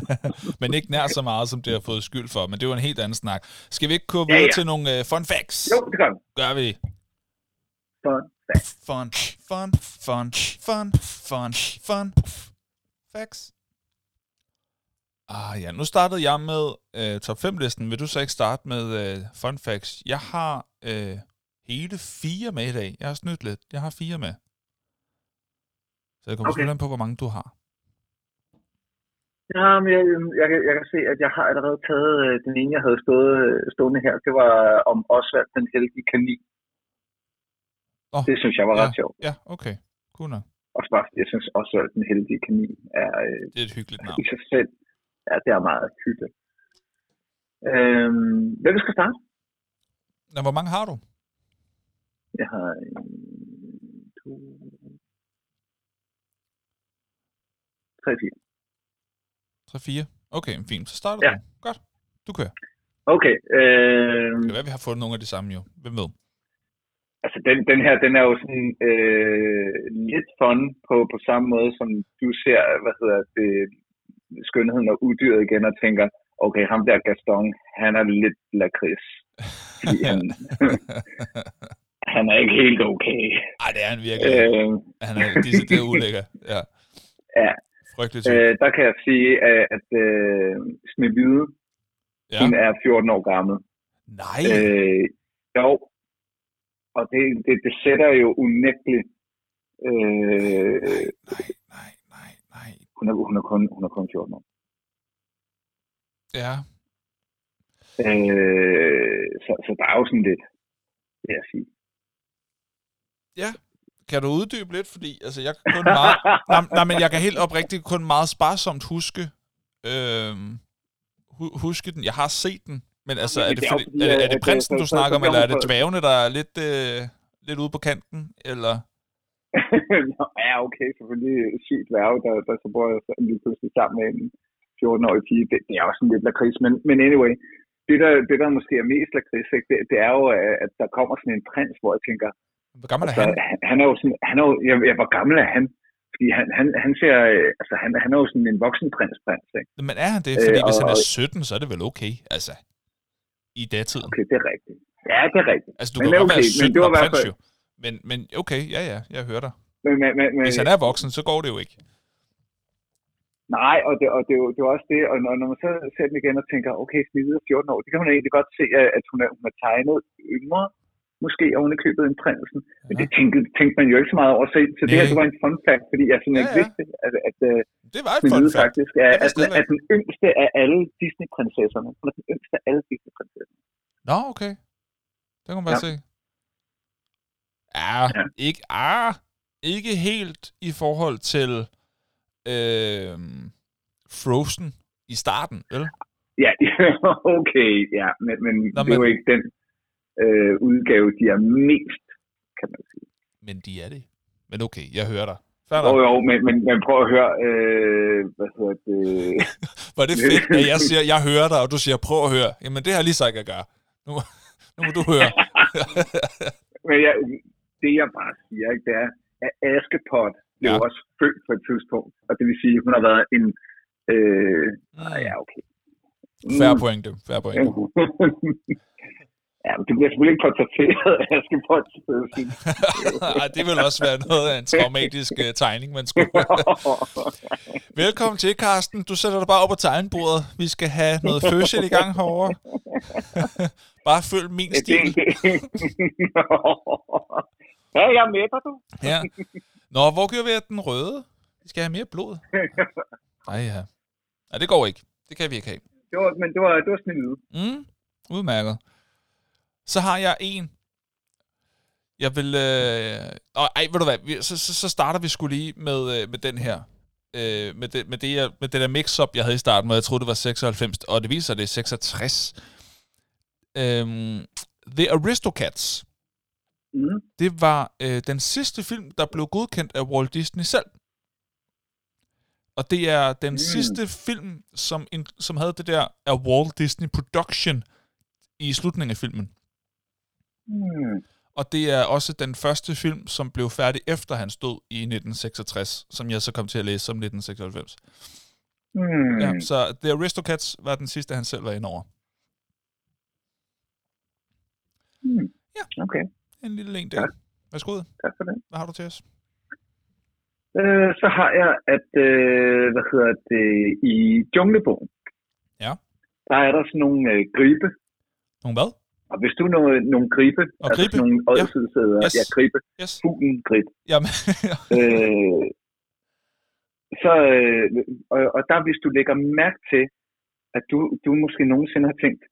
men ikke nær så meget, som det har fået skyld for. Men det var en helt anden snak. Skal vi ikke gå Ja, videre ja. til nogle uh, fun facts? jo, det gør vi. Gør vi. Fun facts. Fun, fun, fun, fun, fun, fun. Facts. Ah ja, nu startede jeg med øh, top 5-listen. Vil du så ikke starte med øh, fun facts? Jeg har øh, hele fire med i dag. Jeg har snydt lidt. Jeg har fire med. Så det kommer Okay. okay. på, hvor mange du har. Ja, men jeg, jeg, kan- jeg kan se, at jeg har allerede taget øh, den ene, jeg havde stået, øh, stående her. Det var øh, om Osvald, den heldige kanin. Åh, Det synes jeg var ja. ret sjovt. Ja, okay. Cool nok. Også bare, fordi jeg synes Osvald, den heldige kanin er øh, Det er et hyggeligt navn. i sig selv. Ja, det er meget hyggeligt. Øhm, hvem skal starte? Nå, hvor mange har du? Jeg har en, to, tre, fire. 3-4? Okay, fint. Så starter Ja. du. Godt. Du kører. Okay, øh, Det kan være, vi har fundet nogle af de samme jo. Hvem ved? Altså den, den her, den er jo sådan øh, lidt fun på, på samme måde, som du ser, hvad hedder det, skønheden og uddyret igen og tænker, okay, ham der Gaston, han er lidt lakrids. Han, han er ikke helt okay. Ej, det er han virkelig. Øh, Han er decideret ulækker. Ja. Ja. Frygteligt øh, der kan jeg sige, at, at øh, Snevide, Ja. hun er 14 år gammel. Nej. Øh, jo, og det, det, det sætter jo unægteligt. Øh, Nej, nej, nej, nej. hun, er, hun, er kun, hun er kun 14 år. Ja. Øh, så, så der er jo sådan lidt, vil jeg sige. Ja. Kan du uddybe lidt? Fordi altså, jeg kan kun meget... nej, nej, men jeg kan helt oprigtigt kun meget sparsomt huske... Hu- huske den. Jeg har set den. Men altså, er det, fordi, er, det, er det prinsen, du snakker om, eller er det dværgene, der er lidt, øh, lidt ude på kanten? Eller... Nå, ja, okay, selvfølgelig sygt dværge, der, der så bor jeg lige pludselig sammen med en 14-årig pige. Det, det er også sådan lidt lakrids, men, men anyway, det der, det der måske er mest lakrids, det, det er jo, at der kommer sådan en prins, hvor jeg tænker, Hvor gammel er så, han? han, er jo sådan, han er jo, ja, ja, hvor gammel er han? Fordi han, han, han ser, øh, altså han, han er jo sådan en voksen prins, prins, ikke? Men er han det? Fordi Øh, hvis han er og- 17, så er det vel okay, altså. I datiden. Okay, det er rigtigt. Ja, det er rigtigt. Altså, du Men kan godt okay, være men 17 det var fald- jo. Men, men okay, ja, ja, jeg hører dig. Men, men, men, Hvis han er voksen, så går det jo ikke. Nej, og det, og det, er jo, det er også det, og når, når man så ser den igen og tænker, okay, snittet er 14 år, det kan man egentlig godt se, at at hun er, hun er tegnet yngre, måske oven i købet en prinsen. Men Ja. det tænkte, tænkte man jo ikke så meget over at se. Så det her, det var en fun fact, fordi jeg sådan Ja, ikke ja. vidste, at, at, at Det var et fun fact. faktisk er, Jeg at, vidste den, yngste af alle Disney-prinsesserne. Hun er den yngste af alle Disney-prinsesserne. Nå, okay. Det kan man bare Ja. se. Ja, Ja. ikke, ah, ikke helt i forhold til øh, Frozen i starten, vel? Ja, okay, ja, men, men Nå, det er jo ikke den øh, udgave, de er mest, kan man sige. Men de er det. Men okay, jeg hører dig. Jo, jo, men, men, men prøv at høre, øh, hvad hedder det... Er det fedt, at jeg siger, jeg hører dig, og du siger, prøv at høre. Jamen, det har jeg lige sagt at gøre. Nu, nu må du høre. Men jeg, det jeg bare siger, ikke, det er, at Askepot blev Ja. også født på et tidspunkt. Og det vil sige, at hun har været en... Øh, mm. ja, okay. Færre pointe, færre pointe. ja, men det bliver selvfølgelig ikke portrætteret af. Ej, det vil også være noget af en traumatisk uh, tegning, man skulle. Velkommen til, Karsten. Du sætter dig bare op på tegnbordet. Vi skal have noget fødsel i gang herovre. bare følg min stil. Ja, jeg er med dig, du. Ja. Nå, hvor gør vi den røde? Vi skal have mere blod. Nej, ja. Nej, det går ikke. Det kan vi ikke have. Det var, men det var, det var lyd. Mm, udmærket. Så har jeg en. Jeg vil... Øh... Åh, ej, ved du hvad? Vi, så, så, så starter vi skulle lige med, øh, med den her. Øh, med, det, med, det, jeg, med det der mix-up, jeg havde i starten, hvor jeg troede, det var 96, og det viser det er 66. Øhm, The Aristocats. Mm. Det var øh, den sidste film, der blev godkendt af Walt Disney selv. Og det er den mm. sidste film, som, en, som havde det der af Walt Disney Production i slutningen af filmen. Mm. Og det er også den første film, som blev færdig efter han stod i 1966, som jeg så kom til at læse som 1996. Mm. Ja, så The Aristocats var den sidste, han selv var inde over. Mm. Ja. Okay. En lille en der. Ja. Værsgo. Tak for det. Hvad har du til os? Øh, så har jeg, at, øh, hvad hedder det, i Junglebogen, Ja. der er der sådan nogle øh, gribe, Nogle hvad? Og hvis du nogle, nogle gribe, Og altså gribe? nogle Ja. ådselssæder, Yes. ja, gribe, Yes. fuglen grib, Jamen, øh, så, øh, og, og der hvis du lægger mærke til, at du, du måske nogensinde har tænkt,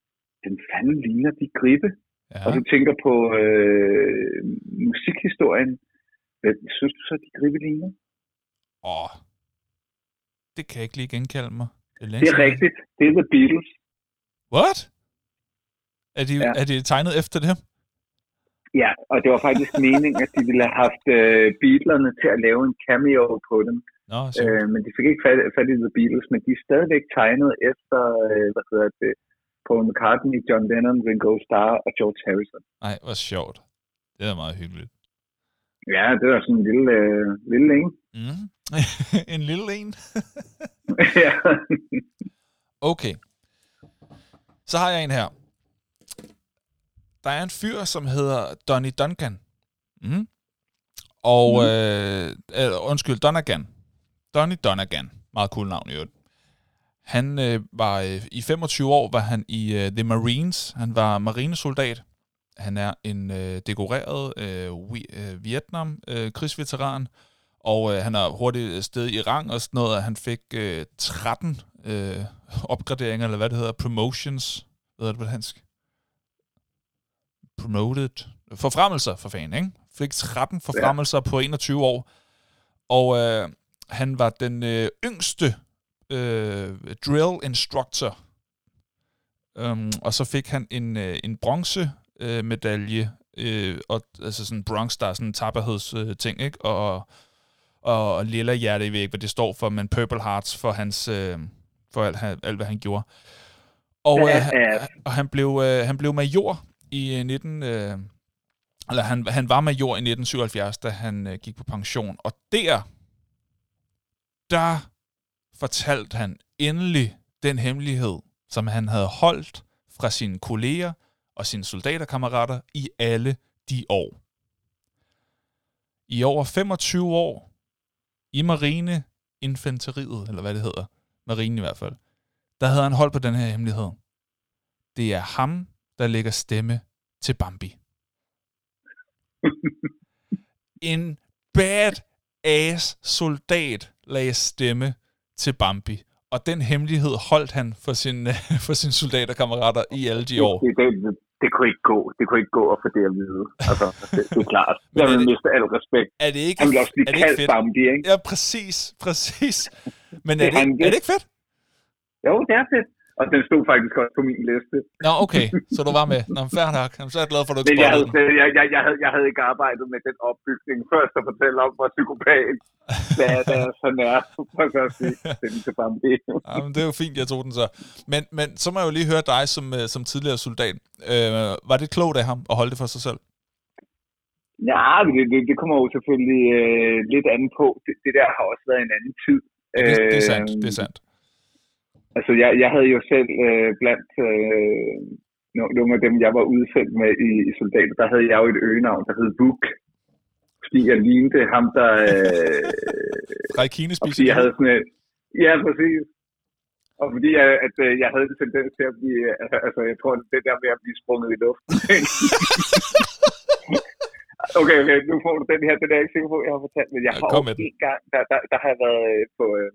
den fanden ligner de gribe, ja. og du tænker på øh, musikhistorien, hvad synes du så, de gribe ligner? Åh, det kan jeg ikke lige genkalde mig. Det er, Det er rigtigt. Det er The Beatles. What? Er de, Ja. er de tegnet efter det? Ja, og det var faktisk meningen, at de ville have haft øh, Beatlerne til at lave en cameo på dem. Nå. Øh, men de fik ikke fat, fat i The Beatles, men de er stadigvæk tegnet efter, øh, hvad hedder det, Paul McCartney, John Lennon, Ringo Starr og George Harrison. Nej, hvor sjovt. Det er meget hyggeligt. Ja, det var sådan en lille, øh, lille en. Mm. en lille en. ja. Okay. Så har jeg en her. Der er en fyr, som hedder Donny Duncan. Mm. Og, Mhm. øh, øh, undskyld, Donegan. Donny Donegan. Meget cool navn i øvrigt. Han øh, var øh, i 25 år var han i øh, The Marines. Han var marinesoldat. Han er en øh, dekoreret øh, vi, øh, Vietnam øh, krigsveteran. Og øh, han er hurtigt sted i rang og sådan noget. Han fik øh, 13 øh, opgraderinger, eller hvad det hedder, promotions. Hvad hedder det på dansk? Promoted. Forfremmelser, for fanden, ikke? Fik 13 forfremmelser ja. på 21 år. Og øh, han var den øh, yngste øh, drill instructor. Um, og så fik han en, øh, en bronze øh, medalje, øh, og, altså sådan en bronze, der er sådan en tapperhedsting, øh, ting, ikke? Og, og lilla hjerte, jeg ved ikke, hvad det står for, men Purple Hearts for hans, øh, for alt, alt, hvad han gjorde. Og, øh, han- og han blev, øh, han blev major i øh, 19... Øh, eller han, han var major i 1977, da han øh, gik på pension. Og der, der fortalte han endelig den hemmelighed, som han havde holdt fra sine kolleger og sine soldaterkammerater i alle de år. I over 25 år i marineinfanteriet, eller hvad det hedder, marinen i hvert fald, der havde han holdt på den her hemmelighed. Det er ham, der lægger stemme til Bambi. En bad-ass soldat lagde stemme til Bambi. Og den hemmelighed holdt han for, sin, for sine soldaterkammerater i alle de år. Det, det, det, det, kunne ikke gå. Det kunne ikke gå at få det at vide. Altså, det, det er klart. Jeg er vil det- miste al respekt. Er det ikke, Han vil også blive er kaldt fedt? Bambi, ikke? Ja, præcis, præcis. Men Det er er det, ikke, er det ikke fedt? Jo, det er fedt. Og den stod faktisk også på min liste. Nå, okay, så du var med. Nå, fair nok. Jamen, så er jeg glad for, at du ikke Men jeg havde, jeg, jeg, jeg, havde, jeg havde ikke arbejdet med den opbygning først at fortælle om, hvor psykopat hvad er der så nær for at gøre sige, den til. Jamen, det er jo fint, jeg tog den så. Men, men så må jeg jo lige høre dig som, øh, som tidligere soldat. Øh, var det klogt af ham at holde det for sig selv? Ja, det, det, det kommer jo selvfølgelig øh, lidt an på. Det, det der har også været en anden tid. Ja, det, det er sandt, Øhm, det er sandt. Altså, jeg, jeg havde jo selv øh, blandt øh, no- nogle af dem, jeg var udsendt med i, i soldater, der havde jeg jo et øgenavn, der hed Book. Fordi jeg lignede ham, der... Øh, Raikine og spiser fordi jeg havde sådan et, Ja, præcis. Og fordi jeg, at, øh, jeg havde en tendens til at blive... øh, Altså, jeg tror, det der med at blive sprunget i luften. okay, okay, nu får du den her. Den er jeg ikke sikker på, jeg har fortalt. Men jeg Ja, har også en gang... Der, der, der har jeg været øh, på... Øh,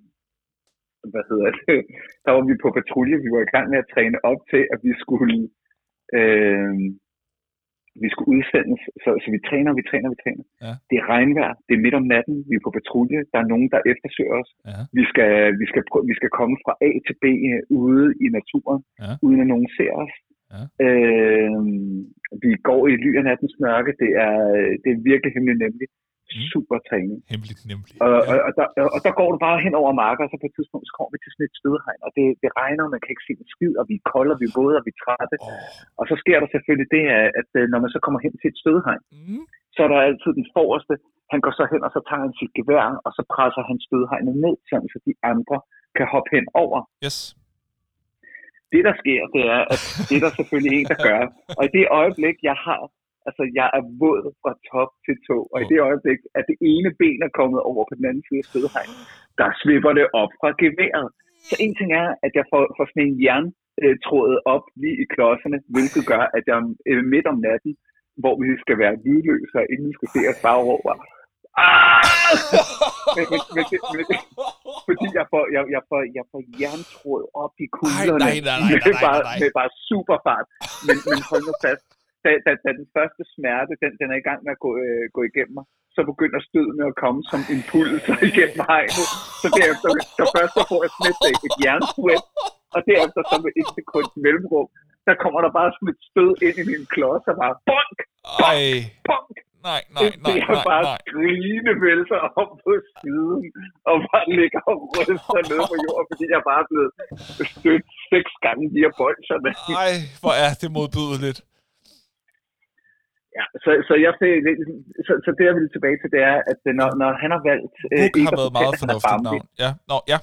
hvad hedder det? Der var vi på patrulje. Vi var i gang med at træne op til, at vi skulle... Øh, vi skulle udsendes, så, så vi træner, vi træner, vi træner. Ja. Det er regnvejr, det er midt om natten, vi er på patrulje, der er nogen, der eftersøger os. Ja. Vi skal, vi, skal prøve, vi skal komme fra A til B øh, ude i naturen, Ja. uden at nogen ser os. Ja. Øh, vi går i ly af nattens mørke, det er, det er virkelig nemlig. Mm. Super træning. Hemmeligt nemlig. Og, Ja. og, og, der, og der går du bare hen over marker, og så på et tidspunkt så kommer vi til sådan et stødhegn, og det, det regner, og man kan ikke se en skid, og vi er kolde, og vi er våde, og vi er trætte. Åh. Og så sker der selvfølgelig det, at, at øh, når man så kommer hen til et stødhegn, Mm. så er der altid den forreste. Han går så hen, og så tager han sit gevær, og så presser han stødhegnet ned, sådan, så de andre kan hoppe hen over. Yes. Det, der sker, det er, at det er der selvfølgelig en, der gør. Og i det øjeblik, jeg har Altså, jeg er våd fra top til to, og i det øjeblik, at det ene ben er kommet over på den anden side af stødhegn, der svipper det op fra geværet. Så en ting er, at jeg får, får sådan en jerntrådet op lige i klodserne, hvilket gør, at jeg øh, midt om natten, hvor vi skal være lydløse, og inden vi skal se os bare over, ah! men, men, men, det, men det, fordi jeg får, jeg, jeg får, jeg får jerntråd op i kuglerne nej, nej, nej, nej, med, nej, bare, nej. med bare super fart. Men, men hold nu fast, da, da, da den første smerte, den, den er i gang med at gå, øh, gå igennem mig, så begynder stødene at komme som impulser igennem hegnet. Så derefter, så først så får jeg sådan et, et jernsweat, og derefter så med et sekunds mellemrum, der kommer der bare sådan et stød ind i min klods, og bare bonk, Ej, bonk, nej, nej, nej, det er nej, bare nej. skrigende vælter op på siden, og bare ligger og ryster ned på jorden, fordi jeg bare er blevet stødt seks gange via bolsjerne. Ej, hvor er det modbydeligt. Ja, så, så, jeg fik, så, så det jeg vil tilbage til, det er, at når, når han har valgt... øh, Hook ikke har været meget fornuftigt navn. Ja, nå, ja.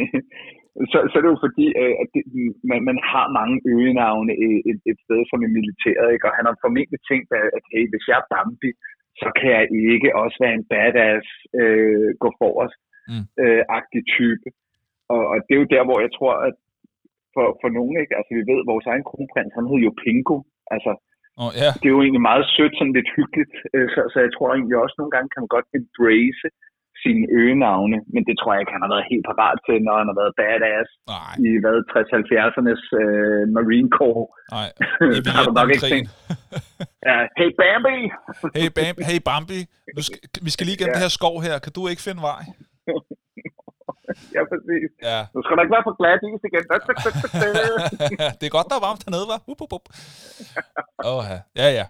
så, så er det jo fordi, øh, at det, man, man har mange øgenavne et, et, et sted som i militæret, ikke? og han har formentlig tænkt, at, at hey, hvis jeg er Bambi, så kan jeg ikke også være en badass, øh, gå forrest, Mm. øh, agtig type. Og, og det er jo der, hvor jeg tror, at for, for nogen, ikke? altså vi ved, at vores egen kronprins, han hed jo Pingo, altså Åh, ja. det er jo egentlig meget sødt, sådan lidt hyggeligt, øh, så, så jeg tror egentlig også, nogle gange kan man godt embrace sine øgenavne, men det tror jeg ikke, han har været helt parat til, når han har været badass Nej, i hvad, 60-70'ernes øh, Marine Corps. nej. I Der har du nok ikke tænkt, ja, hey Bambi! Hey, Bam, hey Bambi, nu skal, vi skal lige gennem Ja. det her skov her. Kan du ikke finde vej? ja, præcis. Ja. Nu skal der ikke være for glat is igen. det er godt, der er varmt hernede, var. Up, up, up. Åh, ja, ja.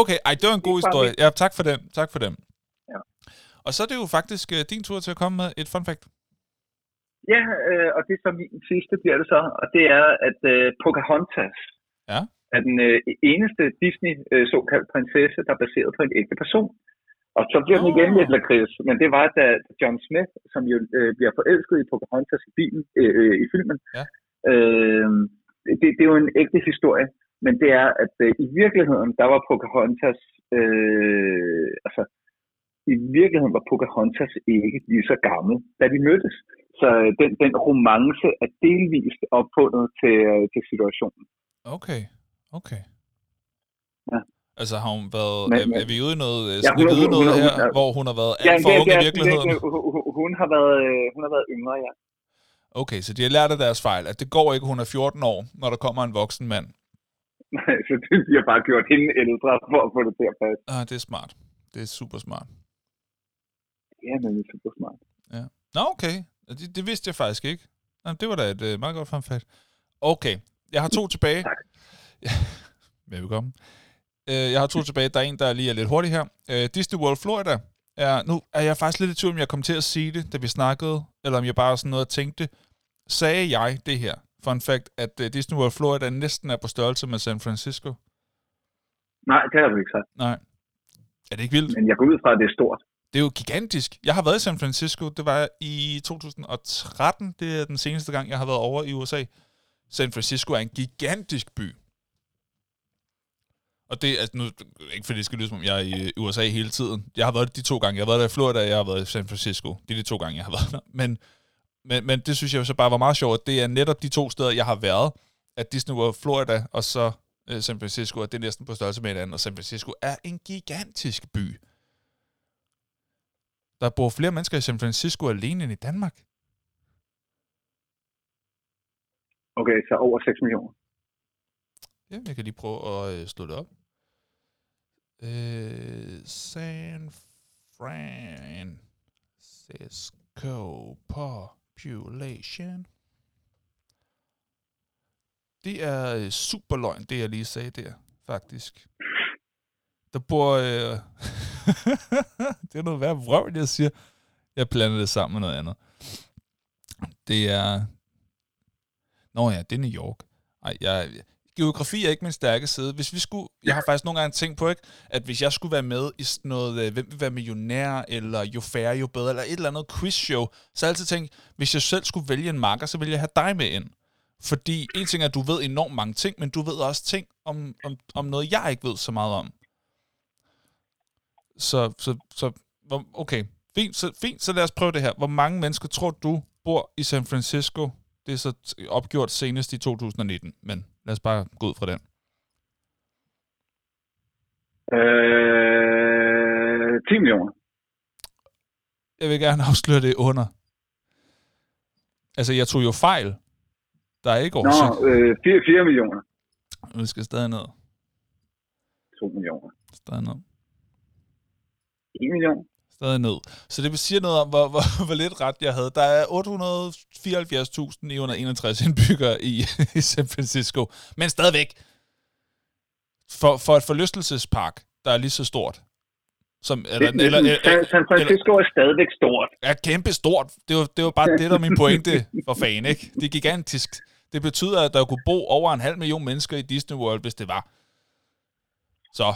Okay, ej, det var en god historie. Ja, tak for den. Tak for den. Ja. Og så er det jo faktisk uh, din tur til at komme med et fun fact. ja, øh, og det er så min sidste, bliver det så, og det er, at øh, Pocahontas Ja. er den øh, eneste Disney øh, såkaldt prinsesse, der er baseret på en ægte person. Og så bliver den igen lidt lakrids, men det var, da John Smith, som jo øh, bliver forelsket i Pocahontas i, bilen, øh, øh, i filmen, Ja. øh, det, det er jo en ægte historie, men det er, at øh, i virkeligheden, der var Pocahontas, øh, altså i virkeligheden var Pocahontas ikke lige så gammel, da de mødtes. Så øh, den, den romance er delvist opfundet til, øh, til situationen. Okay, okay. Ja. Altså har hun været, Men- er, er vi ude i noget, ja, Ja, hun vi vide hun- noget hun- her, hun hvor hun har været Ja, alt for det, ung det, i virkeligheden? det, hun, har været, øh, hun har været yngre, ja. Okay, så de har lært af deres fejl, at det går ikke, hun er 14 år, når der kommer en voksen mand. så det, de har bare gjort hende ældre for at få det til at passe. Ah, det er smart. Det er super smart. Ja, men det er super smart. Nå, okay. Det, det vidste jeg faktisk ikke. Nå, det var da et uh, meget godt fun fact. Okay, jeg har to tilbage. Tak. Velkommen. Uh, jeg har to tilbage. Der er en, der lige er lidt hurtig her. Uh, Disney World Florida. Er, nu er jeg faktisk lidt i tvivl, om jeg kom til at sige det, da vi snakkede, eller om jeg bare sådan noget tænkte. Sagde jeg det her, fun fact, at uh, Disney World Florida næsten er på størrelse med San Francisco? Nej, det har du ikke sagt. Nej. Er det ikke vildt? Men jeg går ud fra, at det er stort. Det er jo gigantisk. Jeg har været i San Francisco. Det var i 2013. Det er den seneste gang, jeg har været over i USA. San Francisco er en gigantisk by. Og det er altså nu, ikke fordi det skal lyde som om, jeg er i USA hele tiden. Jeg har været de to gange. Jeg har været der i Florida, og jeg har været i San Francisco. Det er de to gange, jeg har været der. Men, men, men det synes jeg så bare var meget sjovt. Det er netop de to steder, jeg har været. At Disney World Florida, og så øh, San Francisco, og det er næsten på størrelse med hinanden. Og San Francisco er en gigantisk by. Der bor flere mennesker i San Francisco alene end i Danmark. Okay, så over 6 millioner. Ja, jeg kan lige prøve at øh, slå det op. Øh, San Francisco population. Det er øh, super løgn, det jeg lige sagde der, faktisk. Der bor... Øh, det er noget værd vrøvl, jeg siger. Jeg blander det sammen med noget andet. Det er... Nå ja, det er New York. Ej, jeg, geografi er ikke min stærke side. Hvis vi skulle, jeg har faktisk nogle gange tænkt på, ikke, at hvis jeg skulle være med i sådan noget, øh, hvem vil være millionær, eller jo færre, jo bedre, eller et eller andet quizshow, så har jeg altid tænkt, hvis jeg selv skulle vælge en marker, så ville jeg have dig med ind. Fordi en ting er, at du ved enormt mange ting, men du ved også ting om, om, om noget, jeg ikke ved så meget om. Så, så, så okay, fint så, fint, så lad os prøve det her. Hvor mange mennesker tror du bor i San Francisco? Det er så opgjort senest i 2019, men lad os bare gå ud fra den. Øh, 10 millioner. Jeg vil gerne afsløre det under. Altså, jeg tog jo fejl. Der er ikke oversigt. Nå, øh, 4, 4 millioner. Vi skal stadig ned. 2 millioner. Stadig ned. 1 million. Stadig ned. Så det siger noget om, hvor, hvor, hvor lidt ret jeg havde. Der er 874.961 indbyggere i, i San Francisco. Men stadigvæk. For, for et forlystelsespark, der er lige så stort. Som, eller, det, eller, eller, San Francisco eller, er stadigvæk stort. Er kæmpe stort. Det var, det var bare det, der min pointe for fan, ikke? Det er gigantisk. Det betyder, at der kunne bo over en halv million mennesker i Disney World, hvis det var. Så,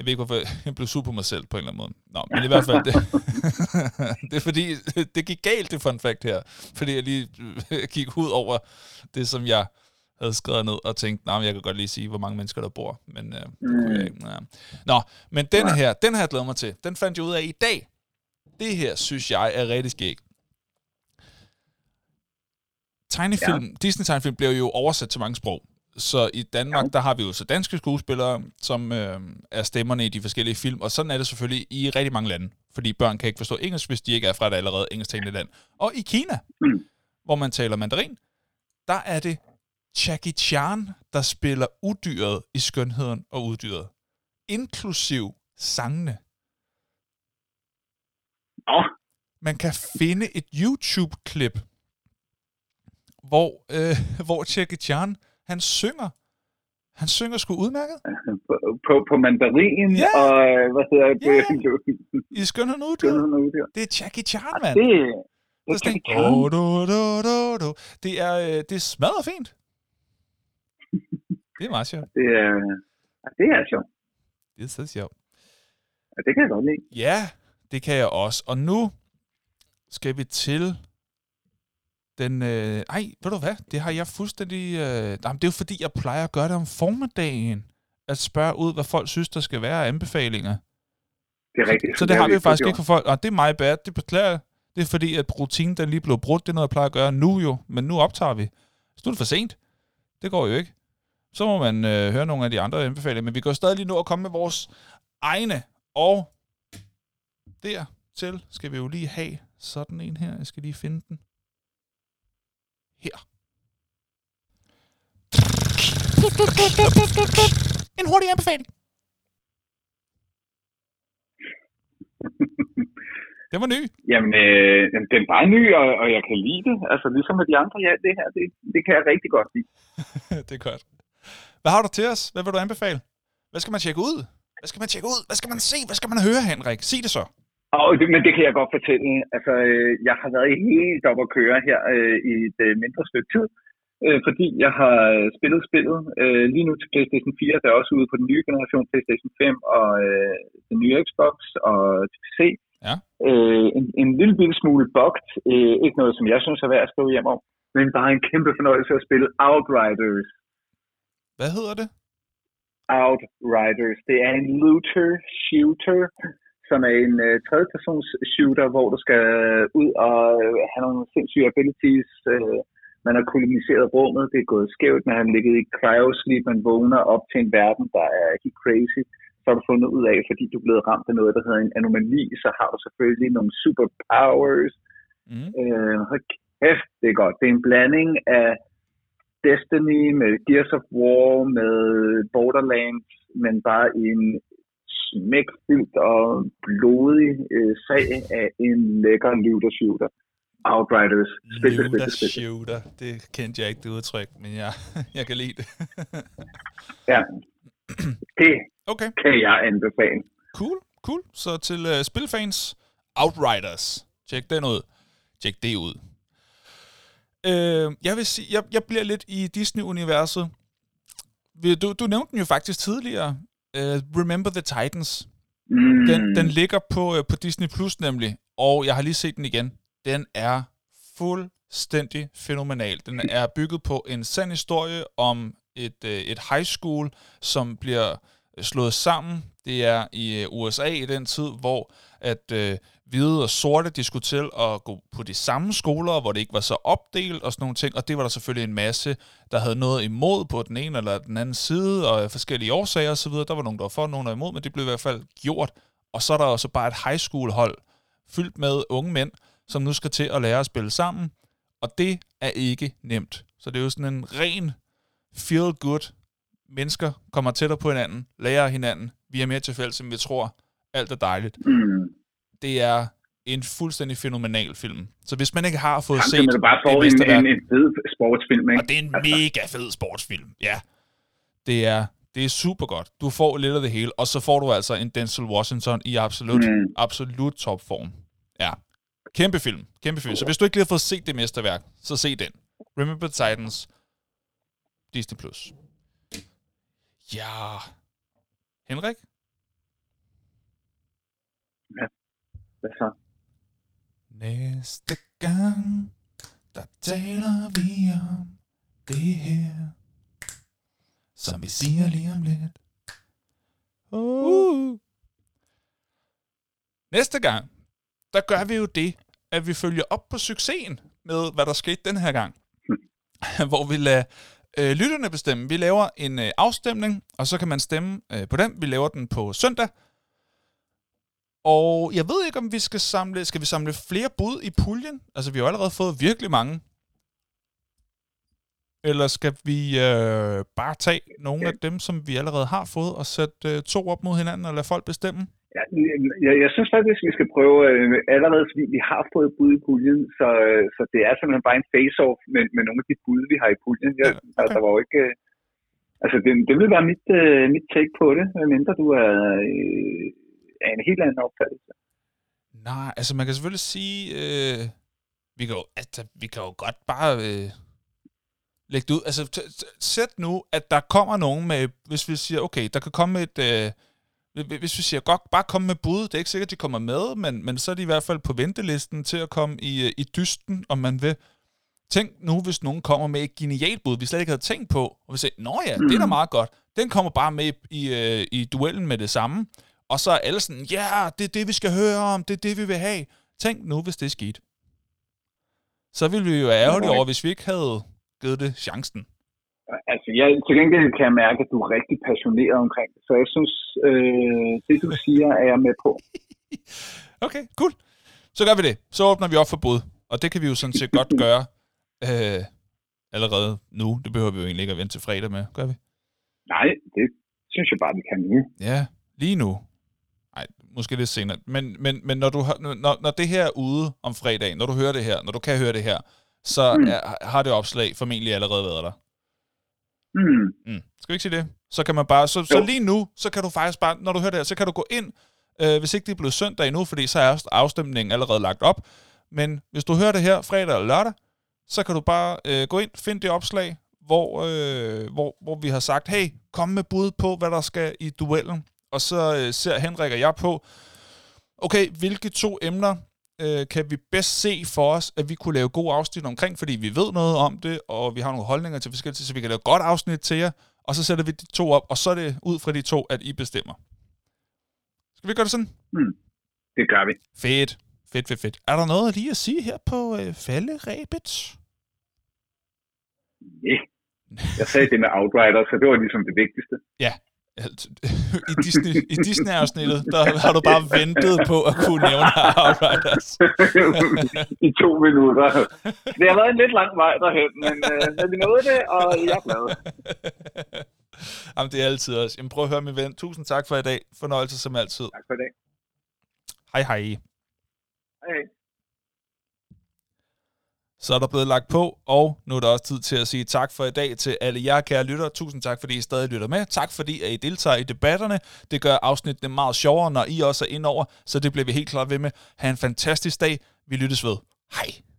jeg ved ikke, hvorfor jeg blev sur på mig selv på en eller anden måde. Nå, men i hvert fald, det, det er fordi, det gik galt, det fun fact her. Fordi jeg lige gik ud over det, som jeg havde skrevet ned og tænkt, nej, jeg kan godt lige sige, hvor mange mennesker der bor. Men øh, mm. jeg ikke. Ja. Nå, men den her, den her glæder mig til. Den fandt jeg ud af i dag. Det her, synes jeg, er rigtig skæg. Tegnefilm, ja. Disney-tegnefilm bliver jo oversat til mange sprog. Så i Danmark, der har vi jo så danske skuespillere, som øh, er stemmerne i de forskellige film, og sådan er det selvfølgelig i rigtig mange lande, fordi børn kan ikke forstå engelsk, hvis de ikke er fra et allerede engelsktalende land. Og i Kina, mm. hvor man taler mandarin, der er det Jackie Chan, der spiller udyret i Skønheden og Uddyret. Inklusiv sangene. Oh. Man kan finde et YouTube-klip, hvor, øh, hvor Jackie Chan han synger. Han synger sgu udmærket. På, på, på mandarin ja. og hvad hedder det? Ja. I Skønheden Uddyr. Det er Jackie Chan, mand. Det, det er Jackie Chan. Oh, do, do, do, do. Det er, øh, det er smadret fint. det er meget sjovt. Det er, det er sjovt. Det er så sjovt. Ja, det kan jeg godt lide. Ja, det kan jeg også. Og nu skal vi til den, øh, ej, ved du hvad, det har jeg fuldstændig... Øh, jamen, det er jo fordi, jeg plejer at gøre det om formiddagen. At spørge ud, hvad folk synes, der skal være af anbefalinger. Det er rigtigt. Så, så det, det har vi faktisk ikke for folk. Og det er mig bad, det beklager Det er fordi, at rutinen den lige blev brudt. Det er noget, jeg plejer at gøre nu jo. Men nu optager vi. Så nu er det for sent. Det går jo ikke. Så må man øh, høre nogle af de andre anbefalinger. Men vi går stadig lige nu at komme med vores egne. Og dertil skal vi jo lige have sådan en her. Jeg skal lige finde den her. En hurtig anbefaling. Den var ny. Jamen, øh, den er bare ny, og, og jeg kan lide det. Altså, ligesom med de andre, ja, det her, det, det kan jeg rigtig godt lide. det er godt. Hvad har du til os? Hvad vil du anbefale? Hvad skal man tjekke ud? Hvad skal man tjekke ud? Hvad skal man se? Hvad skal man høre, Henrik? Sig det så. Og det, men det kan jeg godt fortælle. Altså, øh, jeg har været helt op at køre her øh, i et øh, mindre stykke tid, øh, fordi jeg har spillet spillet øh, lige nu til PlayStation 4, der er også ude på den nye generation PlayStation 5 og øh, den nye Xbox og PC. Ja. Øh, en, en lille bitte smule bugt. Øh, ikke noget, som jeg synes er værd at stå hjem om, men bare en kæmpe fornøjelse at spille Outriders. Hvad hedder det? Outriders. Det er en looter shooter som er en uh, tredjepersons shooter, hvor du skal ud og uh, have nogle sindssyge abilities. Uh, man har koloniseret rummet, det er gået skævt, man har ligget i cryosleep, man vågner op til en verden, der er helt crazy. Så har du fundet ud af, fordi du er blevet ramt af noget, der hedder en anomali, så har du selvfølgelig nogle superpowers. Mm. Uh, kæft, det er godt. Det er en blanding af Destiny med Gears of War, med Borderlands, men bare i en smækfyldt og blodig øh, sag af en lækker looter shooter. Outriders. Spil, shooter. Det kendte jeg ikke det udtryk, men jeg, jeg kan lide det. ja. Det okay. kan jeg anbefale. Cool, cool. Så til uh, spilfans, Outriders. Tjek den ud. Tjek det ud. Uh, jeg vil sige, jeg, jeg bliver lidt i Disney-universet. Du, du nævnte den jo faktisk tidligere, uh, Remember the Titans. Mm. Den, den ligger på, uh, på Disney Plus nemlig, og jeg har lige set den igen. Den er fuldstændig fænomenal. Den er bygget på en sand historie om et, øh, et high school, som bliver slået sammen. Det er i USA i den tid, hvor at øh, hvide og sorte, de skulle til at gå på de samme skoler, hvor det ikke var så opdelt og sådan nogle ting, og det var der selvfølgelig en masse, der havde noget imod på den ene eller den anden side, og forskellige årsager osv. Der var nogen, der var for, nogen der var imod, men det blev i hvert fald gjort. Og så er der også bare et high school hold, fyldt med unge mænd, som nu skal til at lære at spille sammen, og det er ikke nemt. Så det er jo sådan en ren feel good. Mennesker kommer tættere på hinanden, lærer hinanden, vi er mere til fælles, end vi tror. Alt er dejligt. Mm. Det er en fuldstændig fænomenal film. Så hvis man ikke har fået Jamen, set så man bare får en, en, en fed sportsfilm, ikke? og det er en Altså. mega fed sportsfilm, ja. Det er, det er super godt. Du får lidt af det hele, og så får du altså en Denzel Washington i absolut, Mm. absolut topform. Ja. Kæmpe film. Kæmpe film. Så hvis du ikke lige har fået set det mesterværk, så se den. Remember Titans. Disney+. Plus. Ja. Henrik? Hvad så? Næste gang, der taler vi om det her, som vi siger lige om lidt. Uh. Næste gang, der gør vi jo det, at vi følger op på succesen med, hvad der skete den her gang. Hvor vi lader øh, lytterne bestemme. Vi laver en øh, afstemning, og så kan man stemme øh, på den. Vi laver den på søndag. Og jeg ved ikke, om vi skal samle, skal vi samle flere bud i puljen? Altså, vi har allerede fået virkelig mange. Eller skal vi øh, bare tage nogle af dem, som vi allerede har fået, og sætte øh, to op mod hinanden, og lade folk bestemme? Ja, jeg, jeg synes faktisk, vi skal prøve øh, allerede, fordi vi har fået bud i puljen, så, øh, så det er simpelthen bare en face-off med, med nogle af de bud, vi har i puljen. Jeg, Ja, okay. altså, der var jo ikke... Øh, altså, det, det vil være mit, øh, mit take på det, medmindre du er, øh, er en helt anden opfattelse. Nej, altså man kan selvfølgelig sige, øh, vi, kan jo, altså, vi kan jo godt bare øh, lægge det ud. Altså sæt nu, at der kommer nogen med, hvis vi siger, okay, der kan komme et, øh, hvi- hvis vi siger, godt, bare komme med bud, det er ikke sikkert, de kommer med, men, men så er de i hvert fald på ventelisten til at komme i, øh, i dysten, om man vil. Tænk nu, hvis nogen kommer med et genialt bud, vi slet ikke havde tænkt på, og vi siger, nå ja, det er da Mhm. meget godt. Den kommer bare med i, i, øh, i duellen med det samme. Og så er alle sådan, ja, yeah, det er det, vi skal høre om, det er det, vi vil have. Tænk nu, hvis det er sket. Så ville vi jo ærgerlige over, hvis vi ikke havde givet det chancen. Altså, jeg, til gengæld kan jeg mærke, at du er rigtig passioneret omkring det, så jeg synes, øh, det du siger, er jeg med på. Okay, cool. Så gør vi det. Så åbner vi op for bud. Og det kan vi jo sådan set godt gøre øh, allerede nu. Det behøver vi jo egentlig ikke at vente til fredag med, gør vi? Nej, det synes jeg bare, vi kan nu. Ja, lige nu. Måske lidt senere. Men, men, men når, du når, når det her er ude om fredagen, når du hører det her, når du kan høre det her, så Mm. er, har det opslag formentlig allerede været der. Mm. Mm. Skal vi ikke sige det? Så kan man bare, så, så lige nu, så kan du faktisk bare, når du hører det her, så kan du gå ind, øh, hvis ikke det er blevet søndag endnu, fordi så er afstemningen allerede lagt op. Men hvis du hører det her fredag eller lørdag, så kan du bare øh, gå ind, finde det opslag, hvor, øh, hvor, hvor vi har sagt, hey, kom med bud på, hvad der skal i duellen. Og så øh, ser Henrik og jeg på, okay, hvilke to emner øh, kan vi bedst se for os, at vi kunne lave gode afsnit omkring, fordi vi ved noget om det, og vi har nogle holdninger til forskellige så vi kan lave godt afsnit til jer, og så sætter vi de to op, og så er det ud fra de to, at I bestemmer. Skal vi gøre det sådan? Det gør vi. Fedt. Fedt, fedt, fedt. Er der noget lige at sige her på øh, falderæbet? Yeah. Jeg sagde det med Outrider, så det var ligesom det vigtigste. Alt- I Disney, i Disney-afsnittet, der har du bare ventet på at kunne nævne Outriders. I to minutter. Det har været en lidt lang vej derhen, men, øh, men vi nåede det, og jeg er glad. Jamen, det er altid også. Jamen, prøv at høre, min ven. Tusind tak for i dag. Fornøjelse som altid. Tak for i dag. Hej, hej. Hej. Så er der blevet lagt på, og nu er der også tid til at sige tak for i dag til alle jer, kære lytter. Tusind tak, fordi I stadig lytter med. Tak, fordi at I deltager i debatterne. Det gør afsnittene meget sjovere, når I også er indover, så det bliver vi helt klart ved med. Ha' en fantastisk dag. Vi lyttes ved. Hej.